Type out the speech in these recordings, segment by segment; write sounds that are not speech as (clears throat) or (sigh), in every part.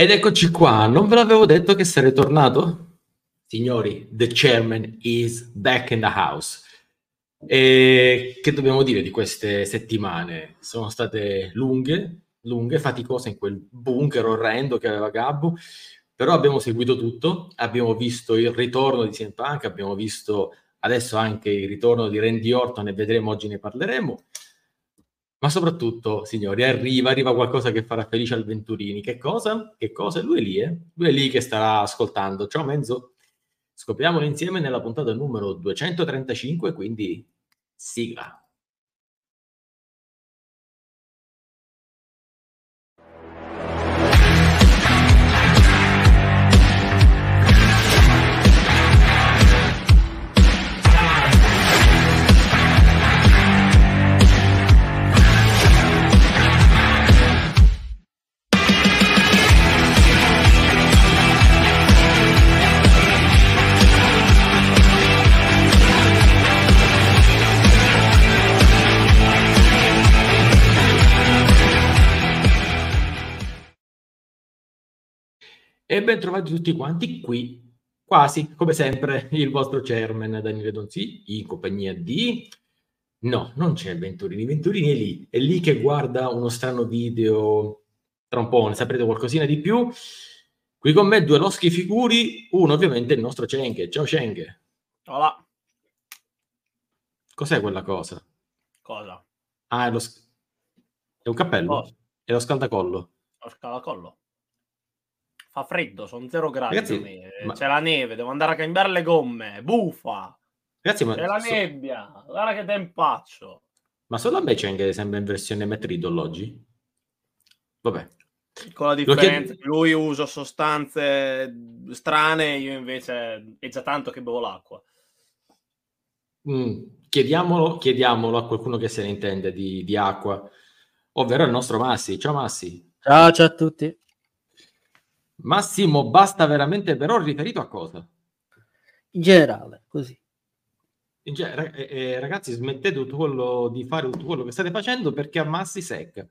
Ed eccoci qua, non ve l'avevo detto che sarei tornato? Signori, the chairman is back in the house. E che dobbiamo dire di queste settimane? Sono state lunghe, lunghe, faticose in quel bunker orrendo che aveva Gabbo, però abbiamo seguito tutto, abbiamo visto il ritorno di CM Punk, abbiamo visto adesso anche il ritorno di Randy Orton e vedremo, oggi ne parleremo. Ma soprattutto, signori, arriva, arriva qualcosa che farà felice al Venturini. Che cosa? Che cosa? Lui è lì, eh? Lui è lì che starà ascoltando. Ciao Menzo. Scopriamolo insieme nella puntata numero 235, quindi sigla. E ben trovati tutti quanti qui, quasi come sempre, il vostro chairman Daniele Donzi, in compagnia di... No, non c'è Venturini, Venturini è lì, è lì che guarda uno strano video, tra un po' ne saprete qualcosina di più. Qui con me due loschi figuri, uno ovviamente il nostro Cenghe. Ciao Cenghe. Hola. Cos'è quella cosa? Cosa? Ah, è, lo... è un cappello? Oh. È lo scaldacollo? Lo scalacollo. Fa freddo, sono zero gradi. Ragazzi, ma- C'è la neve, devo andare a cambiare le gomme. Buffa. Ragazzi, ma, C'è la so- nebbia. Guarda che tempaccio. ma solo a me Cenghe sembra in versione Matt Riddle oggi? Vabbè. Con la differenza chied- lui usa sostanze strane, io invece è già tanto che bevo l'acqua. Mm, chiediamolo, chiediamolo a qualcuno che se ne intende di, di acqua, ovvero il nostro Massi. Ciao Massi. Ciao, ciao a tutti. Massimo, basta veramente però riferito a cosa? In generale, così. In ge- eh, eh, ragazzi, smettete tutto quello di fare tutto quello che state facendo perché a Massi secca.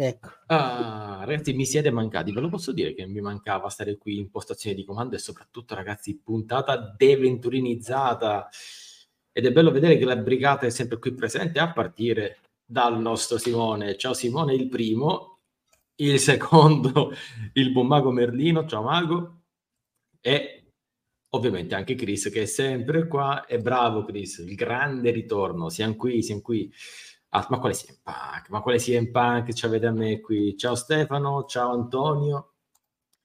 Ecco. Ah, ragazzi, mi siete mancati. Ve lo posso dire che mi mancava stare qui in postazione di comando e soprattutto, ragazzi, puntata deventurinizzata. Ed è bello vedere che la brigata è sempre qui presente a partire dal nostro Simone. Ciao Simone, il primo. Il secondo, (laughs) il buon mago Merlino. Ciao mago. E ovviamente anche Chris che è sempre qua. E bravo Chris, il grande ritorno. Siamo qui, siamo qui. Ah, ma quale CM Punk? Ma quale CM Punk ci avete a me qui? Ciao Stefano, ciao Antonio.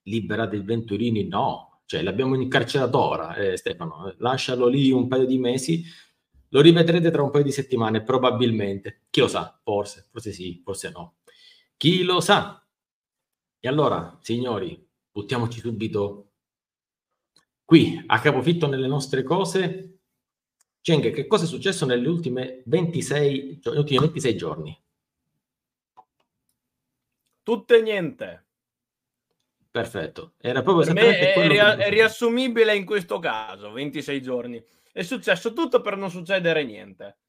Liberate il Venturini? No, cioè l'abbiamo incarcerato ora, eh, Stefano. Lascialo lì un paio di mesi. Lo rivedrete tra un paio di settimane, probabilmente. Chi lo sa? Forse, forse sì, forse no. Chi lo sa? E allora, signori, buttiamoci subito qui a capofitto nelle nostre cose. Cenghe, che cosa è successo nelle ultime 26, gio- negli ultimi 26 giorni? Tutto e niente. Perfetto. Era proprio esattamente è, quello che è riassumibile in questo caso, 26 giorni. È successo tutto per non succedere niente.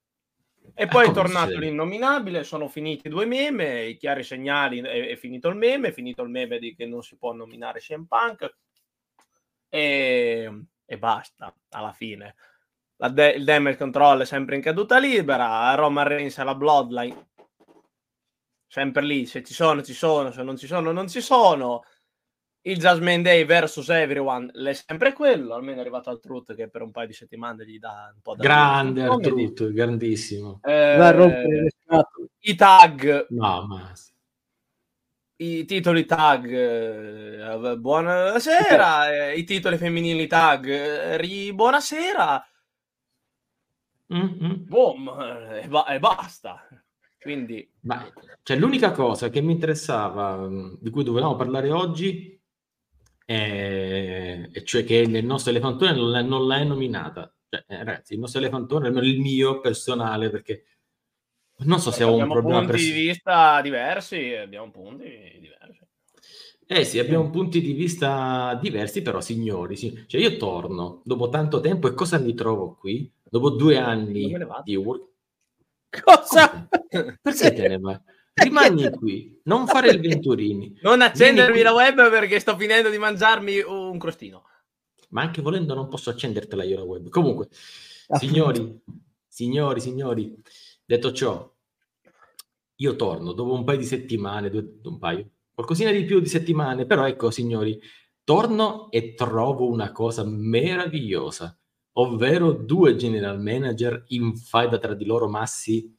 E poi è come tornato l'innominabile, sono finiti due meme, i chiari segnali, è, è finito il meme, è finito il meme di che non si può nominare CM Punk e, e basta, alla fine. La de- il damage control è sempre in caduta libera, Roman Reigns e la Bloodline sempre lì, se ci sono ci sono, se non ci sono non ci sono. Il Jasmine Day versus Everyone è sempre quello, almeno è arrivato al Truth che per un paio di settimane gli dà un po' da Grande comedy. Artruth, grandissimo. Eh, Va a rompere le scatole. i tag, No, ma i titoli tag, eh, buonasera, (laughs) eh, i titoli femminili tag, eh, ri- buonasera, Mm, mm. boom, eh, e, ba- e basta. Quindi Ma, cioè, l'unica cosa che mi interessava, mh, di cui dovevamo parlare oggi, è, e cioè che nel nostro elefantone non l'hai, non l'hai nominata. Cioè, eh, ragazzi, il nostro elefantone, il mio personale, perché non so se ho un abbiamo problema punti pers- di vista diversi, abbiamo punti diversi. Eh sì, abbiamo punti di vista diversi, però signori, sì. Cioè io torno dopo tanto tempo e cosa mi trovo qui? Dopo due anni di work... Cosa? Perché te ne vai? (laughs) rimani qui, non fare il Venturini. Non accendermi la web perché sto finendo di mangiarmi un crostino. Ma anche volendo non posso accendertela io la web. Comunque, Appunto. signori, signori, signori, detto ciò, io torno dopo un paio di settimane, due, un paio, qualcosina di più di settimane, però ecco, signori, torno e trovo una cosa meravigliosa, ovvero due general manager in faida tra di loro massi.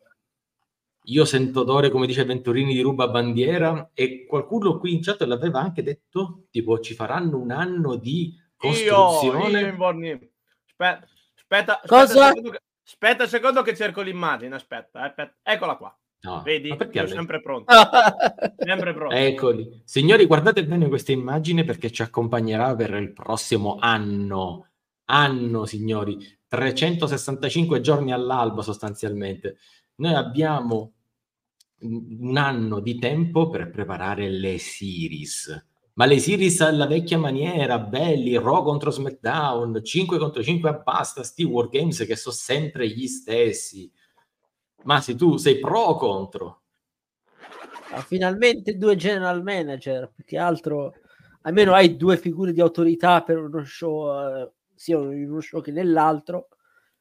Io sento odore, come dice Venturini, di ruba bandiera e qualcuno qui in chat l'aveva anche detto, tipo ci faranno un anno di Io, costruzione. io in Borni- Aspetta, aspetta, Cosa? aspetta, un secondo che- aspetta un secondo che cerco l'immagine. Aspetta, eh, aspetta. eccola qua. No, Vedi? Io sempre pronto. (laughs) Sempre pronto. Eccoli. Signori, guardate bene questa immagine perché ci accompagnerà per il prossimo anno. Anno, signori. 365 giorni all'alba sostanzialmente. Noi abbiamo un anno di tempo per preparare le series. Ma le series alla vecchia maniera, belli, Raw contro SmackDown, 5 contro 5 e basta, sti Wargames che sono sempre gli stessi. Ma se tu sei pro o contro? Ah, finalmente due general manager, più che altro almeno hai due figure di autorità per uno show, eh, sia in uno show che nell'altro.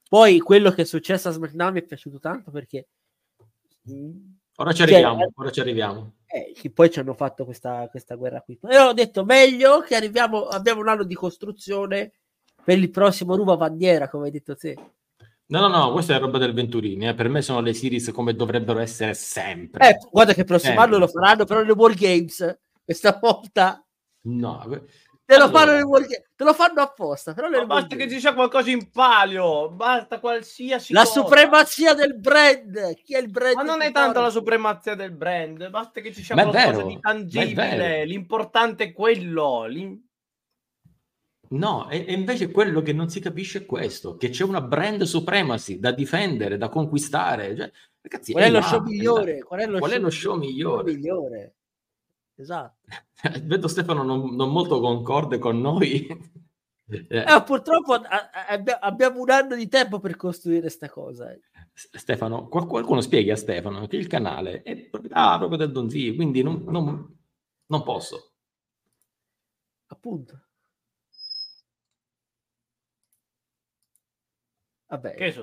Poi quello che è successo a SmackDown mi è piaciuto tanto perché mm, Ora ci Cioè, arriviamo, eh, ora ci arriviamo. eh, poi ci hanno fatto questa, questa guerra qui. E ho detto meglio che arriviamo, abbiamo un anno di costruzione per il prossimo Ruba Bandiera, come hai detto te. No, no, no, questa è roba del Venturini. eh. Per me sono le series come dovrebbero essere sempre. Eh, guarda che il prossimo Eh. anno lo faranno però le World Games. Questa volta No, te lo Allora. fanno Games, te lo fanno apposta. Però le Ma basta che ci sia qualcosa in palio. Basta qualsiasi La cosa. supremazia del brand. Chi è il brand? Ma non è tanto la supremazia del brand, basta che ci sia Ma è qualcosa vero, di è tangibile. L'importante è quello. l'im- no, e, invece quello che non si capisce è questo, che c'è una brand supremacy da difendere, da conquistare. Cioè, ragazzi, Qual è lo là, show là. migliore? Qual è lo, Qual è show, lo show migliore? Esatto. (laughs) Vedo Stefano non, non molto concorde con noi. (laughs) Eh, Eh, purtroppo a- a- abbia- abbiamo un anno di tempo per costruire questa cosa. eh. Stefano, qual- qualcuno spieghi a Stefano che il canale è proprietà proprio del Donzi, quindi non, non- non posso. Appunto. Vabbè, Che ci,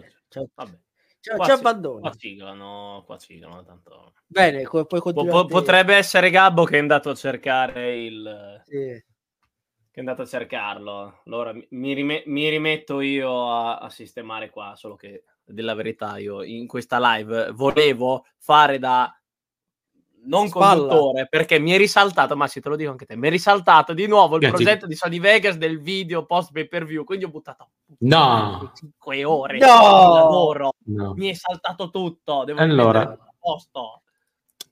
Vabbè. Ci- Qua ci si- abbandoni. Qua siglano, qua siglano, tanto... Bene, puoi Po- potrebbe essere Gabbo che è andato a cercare il... Sì. che è andato a cercarlo. Allora mi, mi rime- mi rimetto io a, a sistemare qua, solo che della verità io in questa live volevo fare da non Spalla. conduttore perché mi è risaltato, ma sì te lo dico anche te, mi è risaltato di nuovo il Grazie. progetto di Sony Vegas del video post pay per view, quindi ho buttato No, 5 ore No! di lavoro, no. mi è saltato tutto, devo Allora. posto.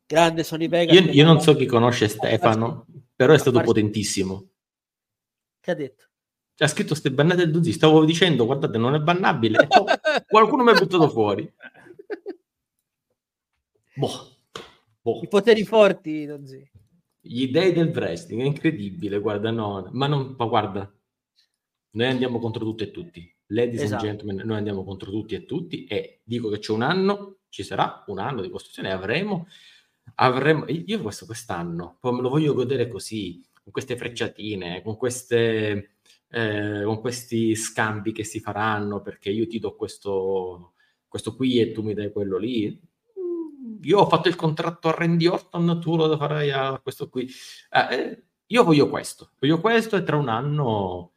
Grande Sony Vegas. Io, io non so chi conosce Stefano, però è stato potentissimo. Che ha detto? C'ha scritto ste bannate del Donzi, stavo dicendo, guardate, non è bannabile. (laughs) Qualcuno mi ha buttato fuori. (laughs) Boh. Boh. I poteri forti, sì. Gli dei del wrestling, è incredibile, guarda, no, ma non, ma guarda, noi andiamo contro tutti e tutti, ladies Esatto. and gentlemen, noi andiamo contro tutti e tutti e dico che c'è un anno, ci sarà un anno di costruzione avremo, avremo, io questo quest'anno, poi me lo voglio godere così, con queste frecciatine, con queste, eh, con questi scambi che si faranno, perché io ti do questo, questo qui e tu mi dai quello lì. Io ho fatto il contratto a Randy Orton, tu lo farai a questo qui. Eh, eh, io voglio questo, voglio questo e tra un anno,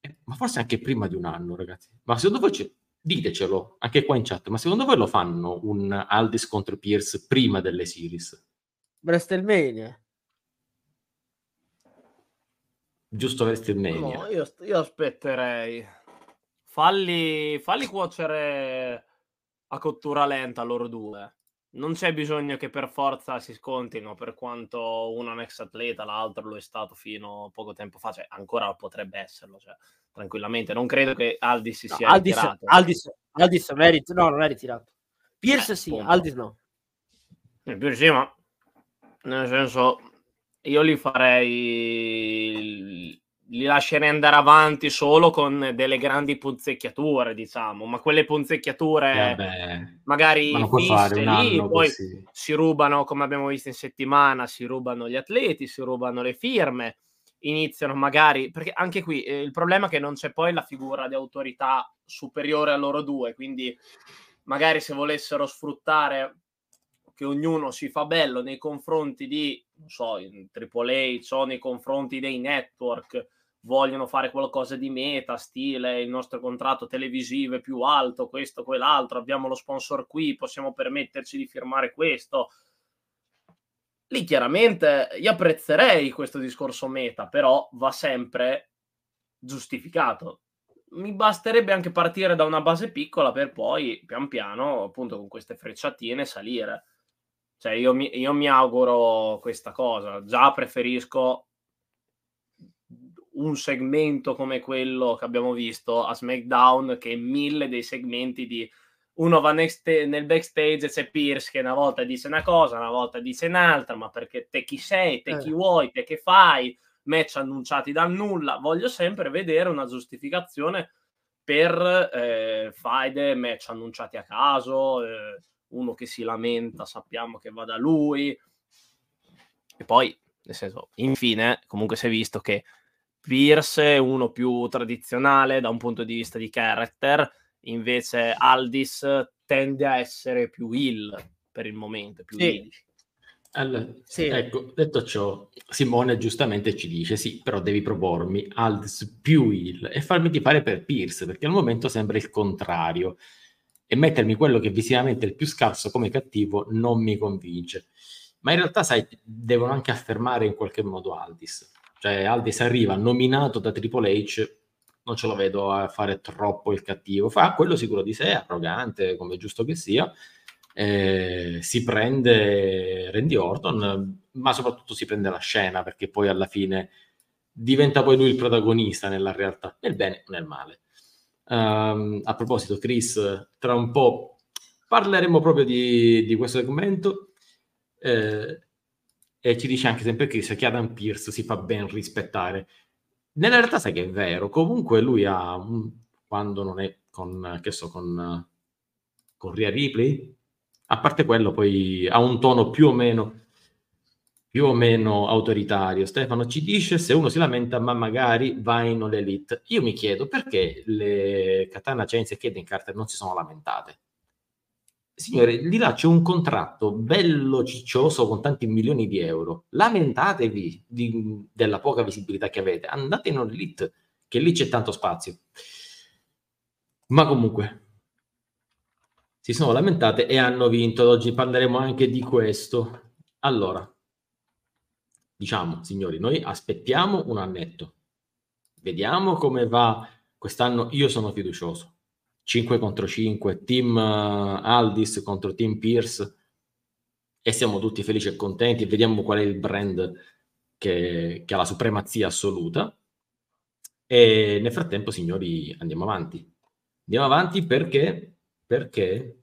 eh, ma forse anche prima di un anno, ragazzi. Ma secondo voi, c'è- ditecelo anche qua in chat, ma secondo voi lo fanno un Aldis contro Pierce prima delle series? WrestleMania. Giusto WrestleMania. No, io, io aspetterei. Falli, falli cuocere a cottura lenta loro due. Non c'è bisogno che per forza si scontino, per quanto uno è un ex atleta, l'altro lo è stato fino a poco tempo fa, cioè ancora potrebbe esserlo, cioè, tranquillamente. Non credo che Aldis si No, sia Aldis, ritirato. Aldis, Aldis rit- no, non è ritirato. Pierce Eh, sì, appunto. Aldis no. Eh, più sì, ma nel senso, io li farei li lascerei andare avanti solo con delle grandi punzecchiature, diciamo, ma quelle punzecchiature Vabbè. magari Ma fisse lì, poi così. si rubano, come abbiamo visto in settimana, si rubano gli atleti, si rubano le firme, iniziano magari, perché anche qui eh, il problema è che non c'è poi la figura di autorità superiore a loro due, quindi magari se volessero sfruttare che ognuno si fa bello nei confronti di, non so, in H o nei confronti dei network, vogliono fare qualcosa di meta, stile il nostro contratto televisivo è più alto, questo, quell'altro, abbiamo lo sponsor qui, possiamo permetterci di firmare questo. Lì chiaramente io apprezzerei questo discorso meta, però va sempre giustificato. Mi basterebbe anche partire da una base piccola per poi pian piano, appunto con queste frecciatine, salire. Cioè io mi, io mi auguro questa cosa. Già preferisco un segmento come quello che abbiamo visto a SmackDown che mille dei segmenti di uno va nel backstage e c'è Pierce che una volta dice una cosa, una volta dice un'altra, ma perché te chi sei, te chi Eh. vuoi, te che fai, match annunciati dal nulla. Voglio sempre vedere una giustificazione per eh, faide, match annunciati a caso, eh, uno che si lamenta, sappiamo che va da lui. E poi, nel senso, infine, comunque si è visto che Pierce è uno più tradizionale da un punto di vista di character, invece Aldis tende a essere più heal per il momento, più Sì. heal. Allora, Sì. Ecco, detto ciò, Simone giustamente ci dice: sì, però devi propormi Aldis più il e farmi tifare per Pierce, perché al momento sembra il contrario. E mettermi quello che visivamente è il più scarso come cattivo non mi convince. Ma in realtà, sai, devono anche affermare in qualche modo Aldis. Cioè, Aldis arriva nominato da Triple H, non ce lo vedo a fare troppo il cattivo. Fa quello sicuro di sé, arrogante, come giusto che sia. Eh, si prende Randy Orton, ma soprattutto si prende la scena perché poi alla fine diventa poi lui il protagonista nella realtà, nel bene o nel male. Ehm, a proposito, Chris, tra un po' parleremo proprio di, di questo segmento. eh, e ci dice anche sempre Chris che Adam Pierce si fa ben rispettare. Nella realtà sai che è vero, comunque lui ha, quando non è con, che so, con, con Rhea Ripley, a parte quello poi ha un tono più o meno più o meno autoritario. Stefano ci dice se uno si lamenta ma magari va in All. Io mi chiedo perché le Katana Chains e Kaden Carter non si sono lamentate. Signore, lì là c'è un contratto bello ciccioso con tanti milioni di euro. Lamentatevi di- della poca visibilità che avete. Andate in Elite, che lì c'è tanto spazio. Ma comunque, si sono lamentate e hanno vinto. Oggi parleremo anche di questo. Allora, diciamo, signori, noi aspettiamo un annetto. Vediamo come va quest'anno. Io sono fiducioso. 5 contro 5, team eh, Aldis contro team Pierce e siamo tutti felici e contenti. Vediamo qual è il brand che, che ha la supremazia assoluta. E nel frattempo, signori, andiamo avanti. Andiamo avanti perché, perché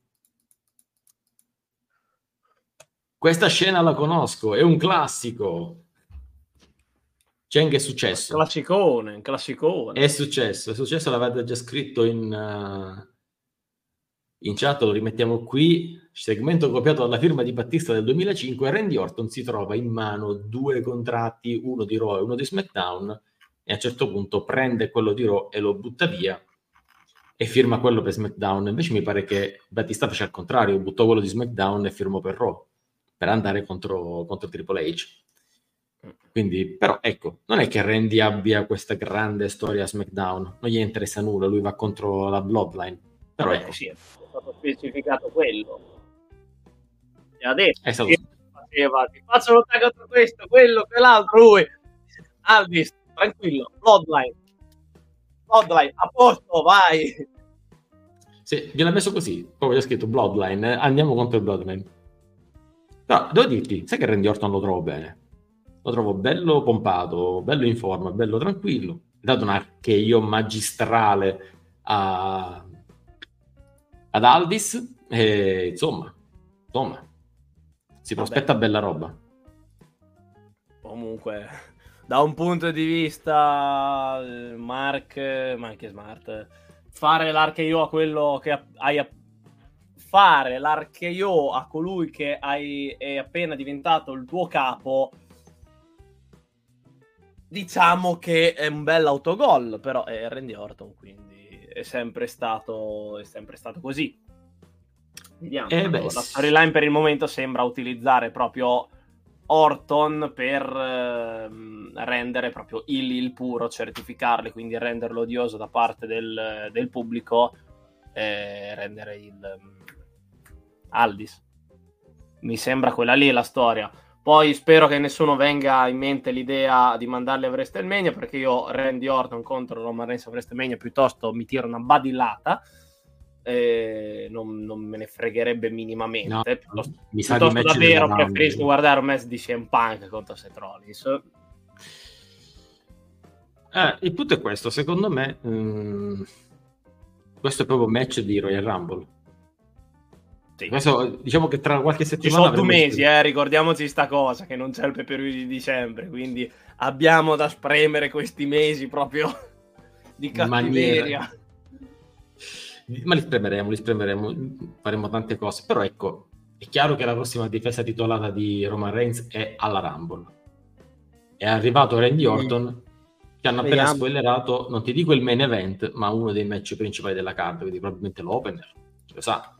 questa scena la conosco, è un classico. Cheng è successo. Classicone, un classicone. È successo, è successo, l'avete già scritto in, eh, in chat, lo rimettiamo qui. Segmento copiato dalla firma di Battista del 2005. Randy Orton si trova in mano due contratti, uno di Raw e uno di SmackDown, e a un certo punto prende quello di Raw e lo butta via e firma quello per SmackDown. Invece mi pare che Battista faccia il contrario, buttò quello di SmackDown e firmò per Raw per andare contro, contro Triple H. Quindi, però, ecco, non è che Randy abbia questa grande storia a SmackDown, non gli interessa nulla, lui va contro la Bloodline. Però Vabbè, ecco, sì, è stato specificato quello. E ha detto, è stato faceva, ti faccio lo tag contro questo, quello, quell'altro, lui. Aldis, tranquillo, Bloodline. Bloodline, a posto, vai. Sì, gliel'ha messo così, poi c'è scritto Bloodline, andiamo contro il Bloodline. Però devo dirti, sai che Randy Orton lo trovo bene? Lo trovo bello pompato, bello in forma, bello tranquillo. Dato un archeio magistrale a... ad Aldis e insomma, insomma, si Vabbè. prospetta bella roba. Comunque, da un punto di vista eh, Mark, ma anche Smart, fare l'archeo a quello che hai fare l'archeo a colui che hai, è appena diventato il tuo capo diciamo che è un bel autogol però è Randy Orton quindi è sempre stato, è sempre stato così vediamo eh beh, la storyline per il momento sembra utilizzare proprio Orton per eh, rendere proprio il, il puro, certificarli, quindi renderlo odioso da parte del, del pubblico e rendere il um, Aldis. Mi sembra quella lì la storia. Poi spero che nessuno venga in mente l'idea di mandarli a WrestleMania perché io Randy Orton contro Roman Reigns a WrestleMania piuttosto mi tiro una badillata eh, non, non, me ne fregherebbe minimamente. No, piuttosto, mi sa piuttosto davvero preferisco guardare un match di CM Punk contro Seth Rollins. Eh, il punto è questo, secondo me um, questo è proprio un match di Royal Rumble. Sì. Questo, diciamo che tra qualche settimana... Ci sono due mesi, eh, ricordiamoci sta cosa, che non c'è il peperino di dicembre, quindi abbiamo da spremere questi mesi proprio (laughs) di cattiveria ma li spremeremo, li spremeremo, faremo tante cose. Però ecco, è chiaro che la prossima difesa titolata di Roman Reigns è alla Rumble. È arrivato Randy Orton, che hanno appena spoilerato, non ti dico il main event, ma uno dei match principali della card, quindi probabilmente l'opener, lo sa,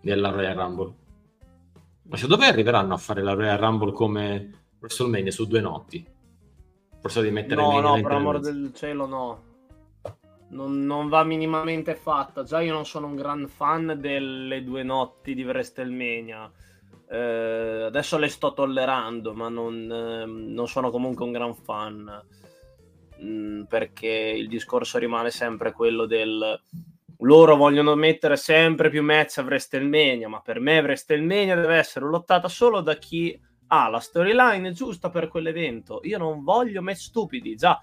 della Royal Rumble. Ma se dove arriveranno a fare la Royal Rumble come WrestleMania su due notti? Forse di mettere No, no, per amor del cielo no non, non, va minimamente fatta. Già io non sono un gran fan delle due notti di WrestleMania. Eh, adesso le sto tollerando, ma non, eh, non sono comunque un gran fan. Mm, perché il discorso rimane sempre quello del loro vogliono mettere sempre più match a WrestleMania, ma per me WrestleMania deve essere lottata solo da chi ha la storyline giusta per quell'evento. Io non voglio match stupidi, già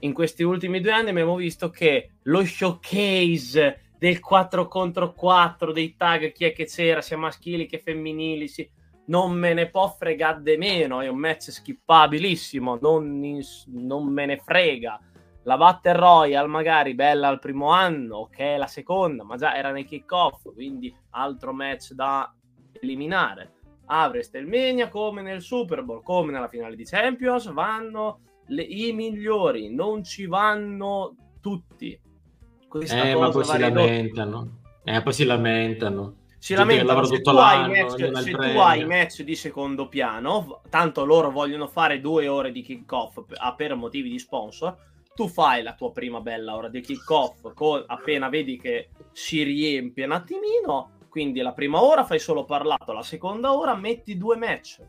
in questi ultimi due anni abbiamo visto che lo showcase del 4 contro 4 dei tag chi è che c'era sia maschili che femminili sì, non me ne può fregare di meno. È un match skippabilissimo non, in, non me ne frega la Battle Royale magari bella al primo anno ok la seconda ma già era nei kick off quindi altro match da eliminare a WrestleMania come nel Super Bowl come nella finale di Champions vanno le, i migliori, non ci vanno tutti. Questa eh, ma poi si lamentano. Eh, poi si lamentano. Si lamentano se, tu hai, match, se tu hai match di secondo piano, tanto loro vogliono fare due ore di kick-off per, per motivi di sponsor, tu fai la tua prima bella ora di kick-off con, appena vedi che si riempie un attimino, quindi la prima ora fai solo parlato, la seconda ora metti due match.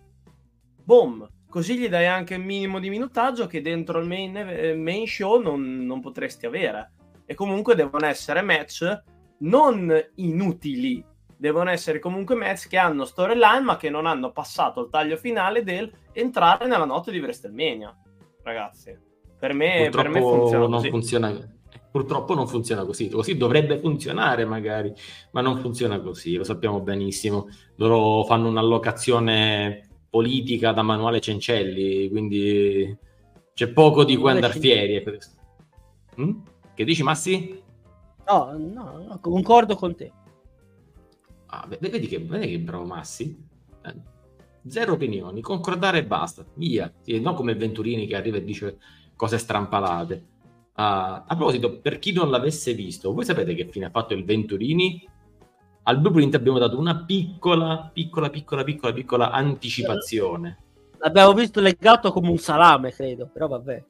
Boom, Così gli dai anche un minimo di minutaggio che dentro il main, eh, main show non, non potresti avere. E comunque devono essere match non inutili, devono essere comunque match che hanno storyline ma che non hanno passato il taglio finale del entrare nella notte di WrestleMania. Ragazzi, per me, per me funziona non così. funziona purtroppo non funziona così così dovrebbe funzionare magari ma non funziona così lo sappiamo benissimo loro fanno un'allocazione politica da manuale Cencelli, quindi c'è poco di cui andare fieri. Mm? Che dici Massi? No, no, no, concordo con te. Ah, vedi, che, vedi che bravo Massi? Eh, zero opinioni, concordare e basta, via. Sì, non come Venturini che arriva e dice cose strampalate. Uh, a proposito, per chi non l'avesse visto, voi sapete che fine ha fatto il Venturini al Blueprint abbiamo dato una piccola, piccola, piccola, piccola, piccola anticipazione. L'abbiamo visto legato come un salame, credo, però vabbè.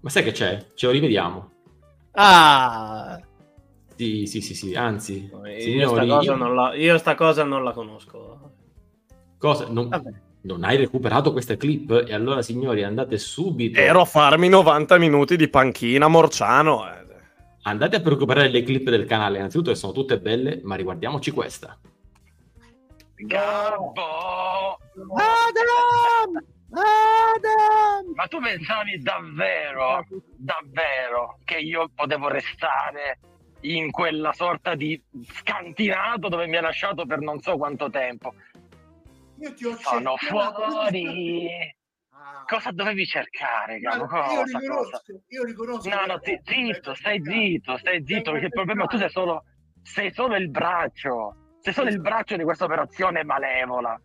Ma sai che c'è? Ce lo rivediamo. Ah! Sì, sì, sì, sì, anzi... io, signori, sta io... La, io, sta cosa non la conosco. Cosa? Non, non, hai recuperato questa clip? E allora, signori, andate subito... Ero a farmi 90 minuti di panchina Morciano, eh andate a recuperare le clip del canale, innanzitutto che sono tutte belle, ma riguardiamoci questa. Gabbo! Adam! Adam! Ma tu pensavi davvero, davvero, che io potevo restare in quella sorta di scantinato dove mi ha lasciato per non so quanto tempo? Io ti ho Sono fuori! cosa dovevi cercare, Gabo? Io, cosa? riconosco, io riconosco. No, no, zi- zitto, stai zitto, stai zitto, perché il problema tu sei solo, sei solo il braccio, sei solo il braccio di questa operazione malevola.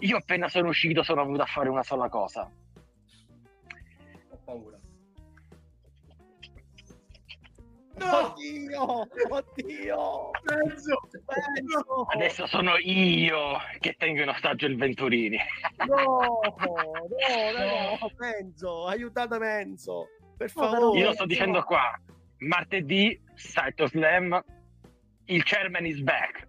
Io appena sono uscito sono venuto a fare una sola cosa. Ho paura. Oddio, oddio. Mezzo. Penso. Adesso sono io che tengo in ostaggio il Venturini. No, no, no, no, Menzo, aiutate Menzo, per favore. Io lo sto dicendo qua. Martedì, Saito Slam, il chairman is back.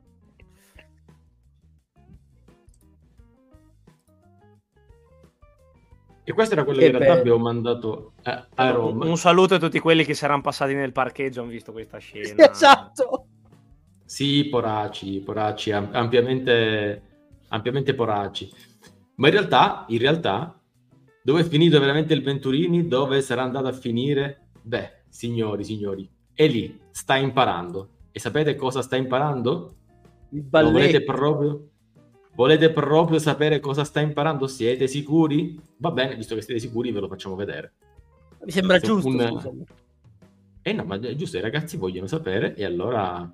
E questo era quello Che che in realtà bello. abbiamo mandato a, a Un, Roma. un saluto a tutti quelli che si erano passati nel parcheggio hanno visto questa (laughs) scena. Esatto. Sì, poracci, poracci, am- ampiamente, ampiamente poracci. Ma in realtà, in realtà, dove è finito veramente il Venturini? Dove sarà andato a finire? Beh, signori, signori, è lì, sta imparando. E sapete cosa sta imparando? Il Lo volete balletto. proprio? Volete proprio sapere cosa sta imparando? Siete sicuri? Va bene, visto che siete sicuri, ve lo facciamo vedere. Mi sembra Se giusto. un-. Eh no, ma è giusto, i ragazzi vogliono sapere e allora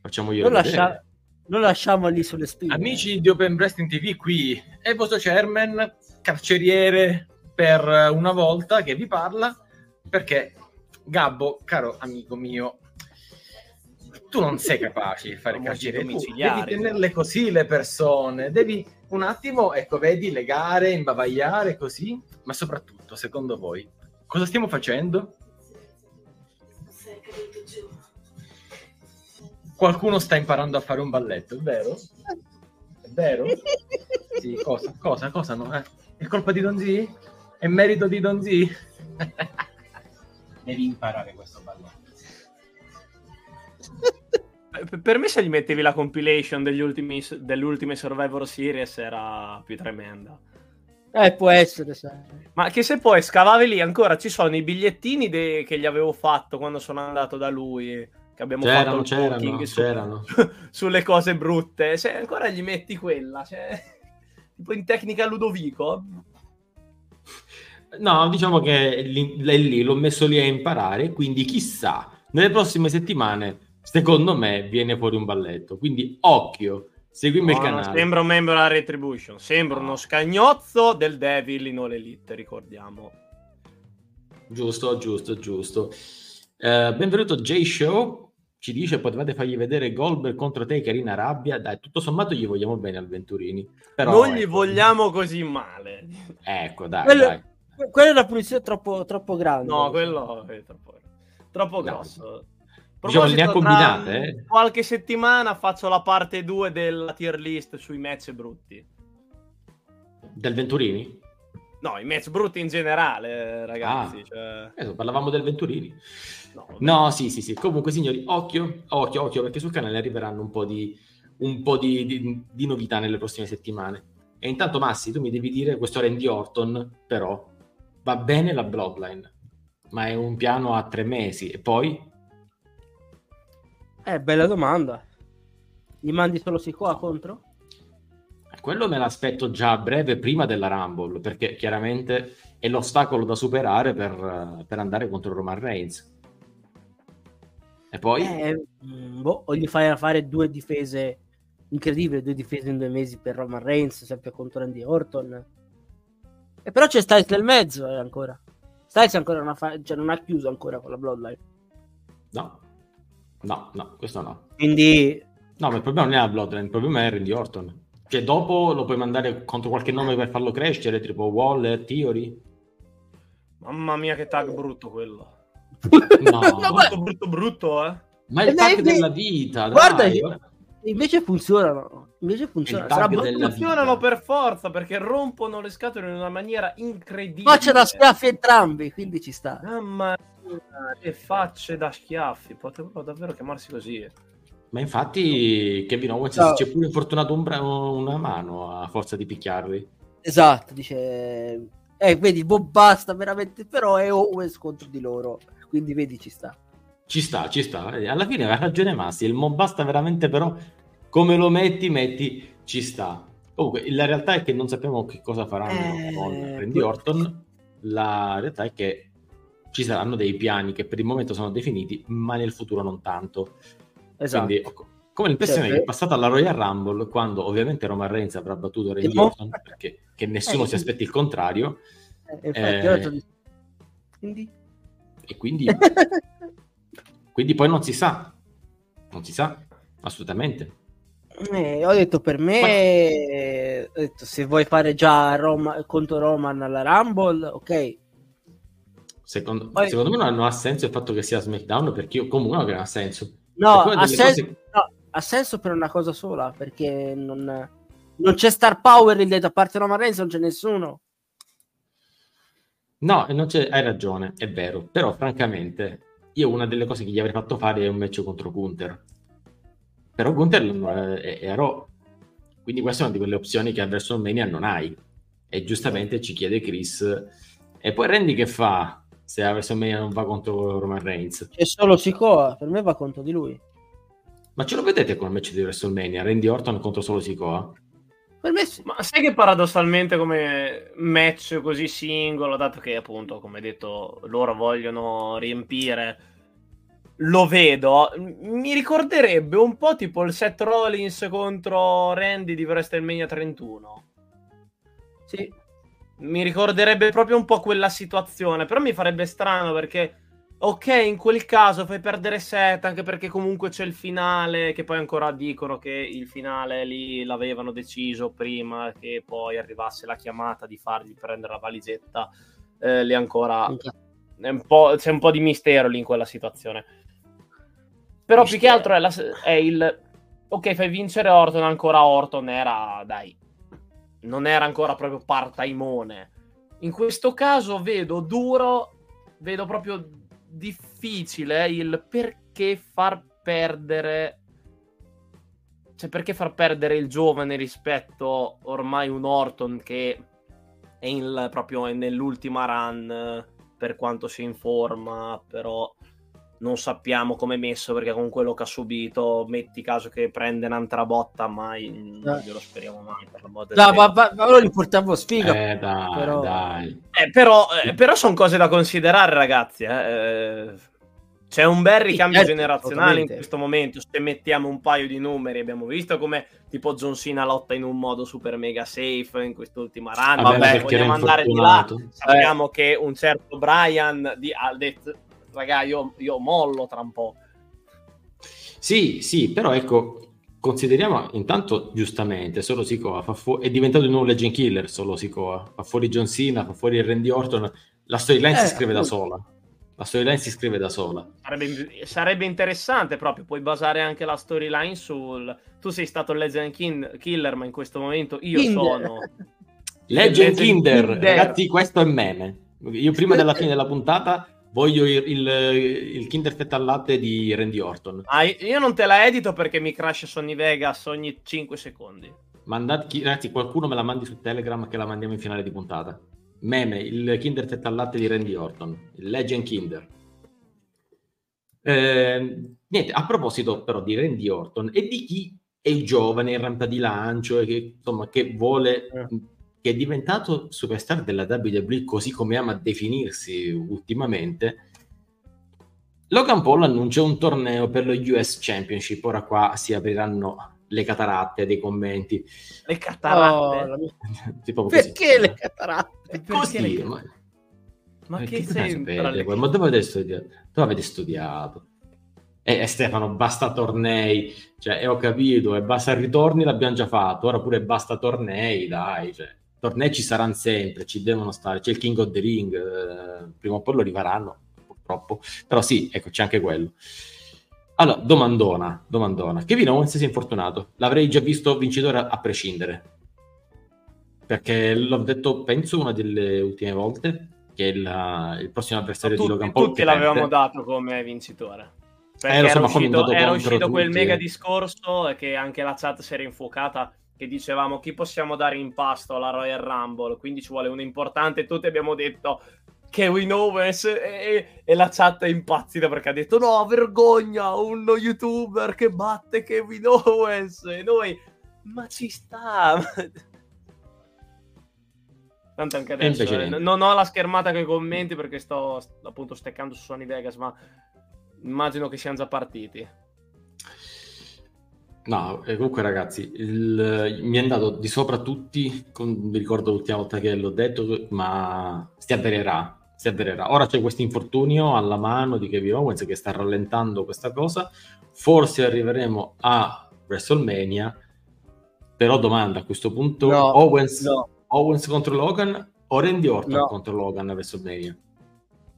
facciamoglielo Non, vedere. lascia... non lasciamo lì sulle spine. Amici di Open Wrestling TV, qui è il vostro chairman, carceriere per una volta che vi parla, perché Gabbo, caro amico mio, tu non sei capace di fare tu domiciliari. devi tenerle così le persone, devi un attimo, ecco, vedi, legare, imbavagliare così, ma soprattutto, secondo voi, cosa stiamo facendo? Qualcuno sta imparando a fare un balletto, è vero? È vero? Sì, cosa? Cosa? Cosa? No? Eh? È colpa di Donzi? È merito di Donzi? Devi imparare questo balletto. Per me se gli mettevi la compilation degli ultimi, delle ultime Survivor Series era più tremenda. Eh, può essere, sai. Ma che se poi scavavi lì ancora ci sono i bigliettini de- che gli avevo fatto quando sono andato da lui, che abbiamo fatto C'erano, il c'erano, su- c'erano. (laughs) sulle cose brutte. Se ancora gli metti quella, cioè, (laughs) tipo in tecnica Ludovico. No, diciamo che lì, lì l'ho messo lì a imparare, quindi chissà, nelle prossime settimane, secondo me, viene fuori un balletto. Quindi occhio, seguimi il No, non canale. sembra un membro della Retribution, sembra uno scagnozzo del Devil in All Elite, ricordiamo. Giusto, giusto, giusto. Eh, benvenuto J Show. Ci dice potevate fargli vedere Goldberg contro Taker in Arabia. Dai, tutto sommato gli vogliamo bene al Venturini. Però, non gli ecco, vogliamo così male. Ecco, dai, Quello- dai. Que- Quella è una punizione troppo, troppo grande. No, quello è troppo, troppo No. Diciamo, ne ha Proposito, combinate, tra eh. Qualche settimana faccio la parte 2 della tier list sui match brutti. Del Venturini? No, i match brutti in generale, ragazzi. Ah. cioè, Eh, parlavamo del Venturini. no, No, sì, sì, sì. Comunque, signori, occhio, occhio, occhio, perché sul canale arriveranno un po' di, un po' di, di- di novità nelle prossime settimane. E intanto, Massi, tu mi devi dire questo Randy Orton, però, va bene la Bloodline, ma è un piano a tre mesi. E poi? Eh, bella domanda. Gli mandi solo si qua contro? Quello me l'aspetto già a breve, prima della Rumble, perché chiaramente è l'ostacolo da superare per, eh, per andare contro Roman Reigns. E poi? Eh, mm, boh, o gli fai fare due difese incredibili, due difese in due mesi per Roman Reigns, sempre contro Randy Orton. E però c'è Styles nel mezzo eh, ancora. Styles ancora non ha, fa- cioè, non ha chiuso ancora con la Bloodline. No, no, no, questo no. Quindi No, ma il problema non è la Bloodline, il problema è Randy Orton. Che dopo lo puoi mandare contro qualche nome per farlo crescere, tipo Waller, Theory. Mamma mia, che tag brutto quello. No, (laughs) Brutto, brutto, brutto, eh. ma è il Eh, tag della vita, guarda, dai. io- invece funzionano. Invece funzionano. Funzionano per forza perché rompono le scatole in una maniera incredibile. ma c'è da schiaffi entrambi, quindi ci sta. Mamma mia, che facce da schiaffi. Potevano davvero chiamarsi così. Ma infatti Kevin Owens No. si è pure infortunato un bra- una mano a forza di picchiarli. Esatto, dice... Eh, vedi, Bob basta veramente, però è Owens contro di loro. Quindi vedi, ci sta. Ci sta, ci sta. Alla fine ha ragione Massi, il mo basta veramente però come lo metti, metti, ci sta. Comunque, la realtà è che non sappiamo che cosa faranno Eh, con Randy Orton. La realtà è che ci saranno dei piani che per il momento sono definiti, ma nel futuro non tanto. Esatto. Quindi, come l'impressione Cioè, che è passata alla Royal Rumble, quando ovviamente Roman Reigns avrà battuto Randy E mo- Orton, perché che nessuno Eh, si aspetti il contrario, Eh, infatti, eh, Quindi... e quindi, (laughs) quindi poi non si sa. Non si sa, assolutamente. Eh, ho detto per me, ho detto, se vuoi fare già Roma, contro Roman alla Rumble, ok. Secondo, Poi- secondo me non ha senso il fatto che sia SmackDown, perché io comunque non ha senso. No, ha senso, cose- no, ha senso per una cosa sola, perché non, non c'è star power da parte Roman Reigns, non c'è nessuno. No, e hai ragione, è vero. Però, francamente, io una delle cose che gli avrei fatto fare è un match contro Gunther. Però Gunther eh, è, è a Raw. Quindi questa è una di quelle opzioni che a WrestleMania non hai. E giustamente ci chiede Chris. E poi Randy che fa se a WrestleMania non va contro Roman Reigns? C'è solo Sikoa, per me va contro di lui. Ma ce lo vedete con il match di WrestleMania? Randy Orton contro solo Sikoa? Per me sì. Ma sai che paradossalmente come match così singolo, dato che appunto, come detto, loro vogliono riempire, lo vedo, mi ricorderebbe un po' tipo il Seth Rollins contro Randy di WrestleMania 31. Sì. Mi ricorderebbe proprio un po' quella situazione, però mi farebbe strano perché, ok, in quel caso fai perdere Seth anche perché comunque c'è il finale, che poi ancora dicono che il finale lì l'avevano deciso prima che poi arrivasse la chiamata di fargli prendere la valigetta, eh, lì ancora un c'è un po' di mistero lì in quella situazione. Però più che Mistero. altro è, la- è il... Ok, fai vincere Orton, ancora Orton era, dai, non era ancora proprio partaimone. In questo caso vedo duro, vedo proprio difficile il perché far perdere... Cioè, perché far perdere il giovane rispetto ormai un Orton che è in- proprio nell'ultima run per quanto si informa, però non sappiamo come è messo perché con quello che ha subito, metti caso che prende un'altra botta, mai non glielo speriamo mai per l'amor del No, ma, ma, ma allora gli portavo sfiga. Eh dai, Però- dai. Eh, però, eh, però sono cose da considerare, ragazzi. eh. Eh, C'è un bel ricambio certo, generazionale in questo momento. Se mettiamo un paio di numeri, abbiamo visto come tipo John Cena lotta in un modo super mega safe in quest'ultima run. Vabbè, Vabbè, vogliamo andare di là. Sappiamo che un certo Brian di, detto, raga, io, io mollo tra un po'. Sì, sì, però ecco, consideriamo intanto giustamente, solo Sikoa fa fu- è diventato il nuovo Legend Killer, solo Sikoa, fa fuori John Cena, fa fuori Randy Orton, la storyline Eh, si scrive da sola. La storyline si scrive da sola. Sarebbe, sarebbe interessante proprio, puoi basare anche la storyline sul... Tu sei stato il Legend Kin- Killer, ma in questo momento io Kinder. sono... Legend Legend Kinder, Kinder. ragazzi, questo è meme. Io prima della fine della puntata voglio il, il, il Kinder fetta al latte di Randy Orton. Ah, io non te la edito perché mi crash Sony Vegas ogni 5 secondi. Mandate, chi- ragazzi, qualcuno me la mandi su Telegram che la mandiamo in finale di puntata. Meme, il Kinder fetta al latte di Randy Orton, il Legend Kinder. Ehm, niente, a proposito però di Randy Orton e di chi è giovane in rampa di lancio e che, insomma, che vuole, Eh. Che è diventato superstar della WWE così come ama definirsi ultimamente, Logan Paul annuncia un torneo per lo US Championship. Ora qua si apriranno le cataratte dei commenti. Le Oh, cataratte. (laughs) così. Perché le cataratte? Perché Così, le- ma, Ma ma che c'entra? sapete le-? Ma dove avete studiato? Dove avete studiato? E, e Stefano, basta tornei, cioè, e ho capito, e basta ritorni l'abbiamo già fatto, ora pure basta tornei, dai, cioè, tornei ci saranno sempre, ci devono stare, c'è il King of the Ring, eh, prima o poi lo rifaranno, purtroppo, però sì, ecco, c'è anche quello. Allora, domandona, domandona, Kevin Owens si è infortunato, l'avrei già visto vincitore a, a prescindere, perché l'ho detto, penso, una delle ultime volte, che il, il prossimo avversario di tutti, Logan Paul. tutti l'avevamo perde. dato come vincitore. Perché Eh, so, era uscito, era uscito quel mega eh. discorso che anche la chat si era infuocata che dicevamo chi possiamo dare in pasto alla Royal Rumble, quindi ci vuole uno importante, tutti abbiamo detto Kevin Owens e, e- la chat è impazzita perché ha detto no, vergogna, uno youtuber che batte Kevin Owens. E noi, ma ci sta, Tanto anche adesso eh, non ho la schermata con i commenti perché sto sto appunto steccando su Sony Vegas, ma immagino che siano già partiti. No, e comunque ragazzi, il- mi è andato di sopra tutti, con- mi ricordo l'ultima volta che l'ho detto, ma si avvererà, si avvererà. Ora c'è questo infortunio alla mano di Kevin Owens che sta rallentando questa cosa, forse arriveremo a WrestleMania, però domanda a questo punto, No, Owens, no. Owens contro Logan o Randy Orton No. contro Logan a WrestleMania?